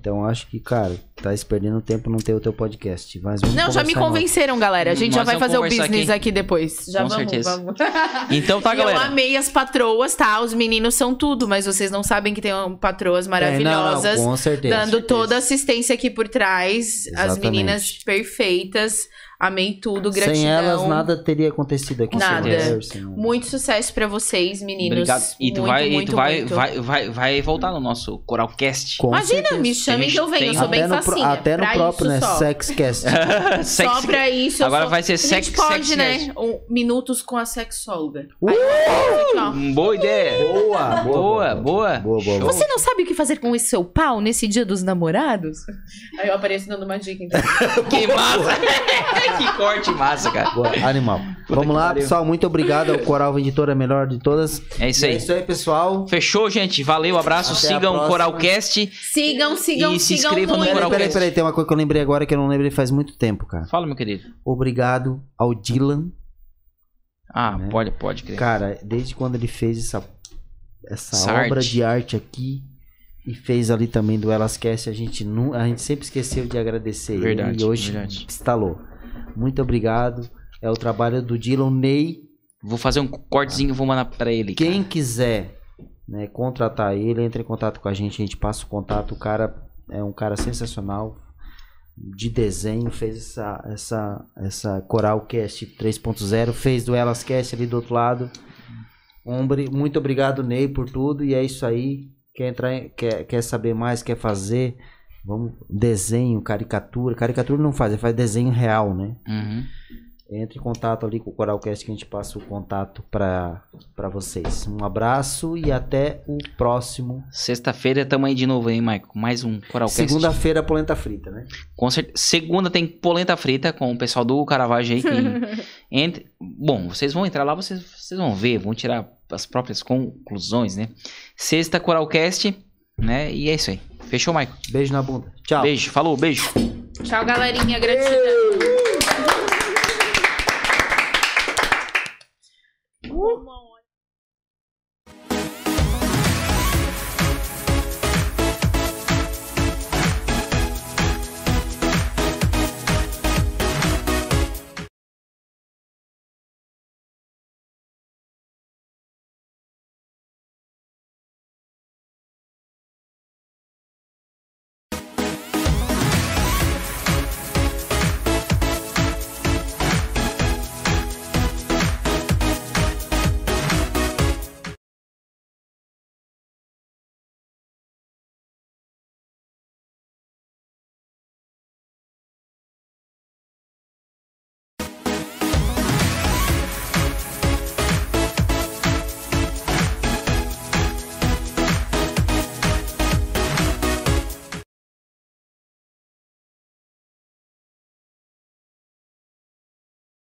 Então acho que, cara, tá se perdendo tempo não ter o teu podcast. Mas vamos Não, já me convenceram, galera. A gente já Nós vai fazer o business aqui, aqui. depois. Já Com vamos, certeza. vamos. Então tá, E eu galera. amei as patroas, tá? Os meninos são tudo, mas vocês não sabem que tem patroas É, não, não, maravilhosas. com certeza. dando toda a assistência aqui por trás. As Exatamente. meninas perfeitas. Amei tudo, gratidão. Sem elas nada teria acontecido aqui. Nada. Muito sucesso pra vocês, meninos. Obrigado. E tu muito, vai, e muito, tu vai, muito. vai, vai, vai voltar no nosso Coralcast. Com Imagina, certeza. me chamem que eu venho. Eu sou bem no, facinha. até no pra próprio, né? só. Sexcast. Só Sexy- pra isso. eu Agora sou- vai ser A gente sex, pode, sex né? Um, minutos com a sexóloga. Uh! Aí. Hum, Boa ideia. Boa, Boa, boa. Boa, boa, boa. Você não sabe o que fazer com esse seu pau nesse dia dos namorados? Aí eu apareço dando uma dica, então. Que massa. que corte massa, cara. Boa, animal. Vamos que lá, pariu. pessoal. Muito obrigado ao Coral Editora, a melhor de todas. É isso E É aí. isso aí, pessoal. Fechou, gente. Valeu, abraço. Até Sigam o. Coralcast. Sigam, sigam, E se sigam inscrevam no muito. Peraí, Coralcast. peraí, peraí. Tem uma coisa que eu lembrei agora que eu não lembrei faz muito tempo, cara. Fala, meu querido. Obrigado ao Dylan. Ah, Né? pode, pode crer. Cara, desde quando ele fez essa, essa Essa obra arte. de arte aqui e fez ali também do Elascast, a gente, nu, a gente sempre esqueceu de agradecer ele Verdade, e hoje verdade. instalou. Muito obrigado. É o trabalho do Dylan Ney. Vou fazer um cortezinho e vou mandar pra ele. Quem quiser né, contratar ele, entre em contato com a gente, a gente passa o contato. O cara é um cara sensacional de desenho, fez essa, essa, essa Coralcast 3.0, fez do Elascast ali do outro lado. Ombre, muito obrigado, Ney, por tudo. E é isso aí. Quer entrar, em- quer, quer saber mais, quer fazer? Vamos, desenho, caricatura. Caricatura não faz, ele faz desenho real, né? Uhum. Entre em contato ali com o Coralcast que a gente passa o contato para vocês. Um abraço e até o próximo. Sexta-feira tamo aí de novo, hein, Maico? Mais um Coralcast. Segunda-feira, polenta frita, né? Com certeza. Segunda tem polenta frita com o pessoal do Caravaggio aí. Que entre... Bom, vocês vão entrar lá, vocês, vocês vão ver, vão tirar as próprias conclusões, né? Sexta, Coralcast, né? E é isso aí. Fechou, Maico. Beijo na bunda. Tchau. Beijo. Falou, beijo. Tchau, galerinha. Gratidão. Uh!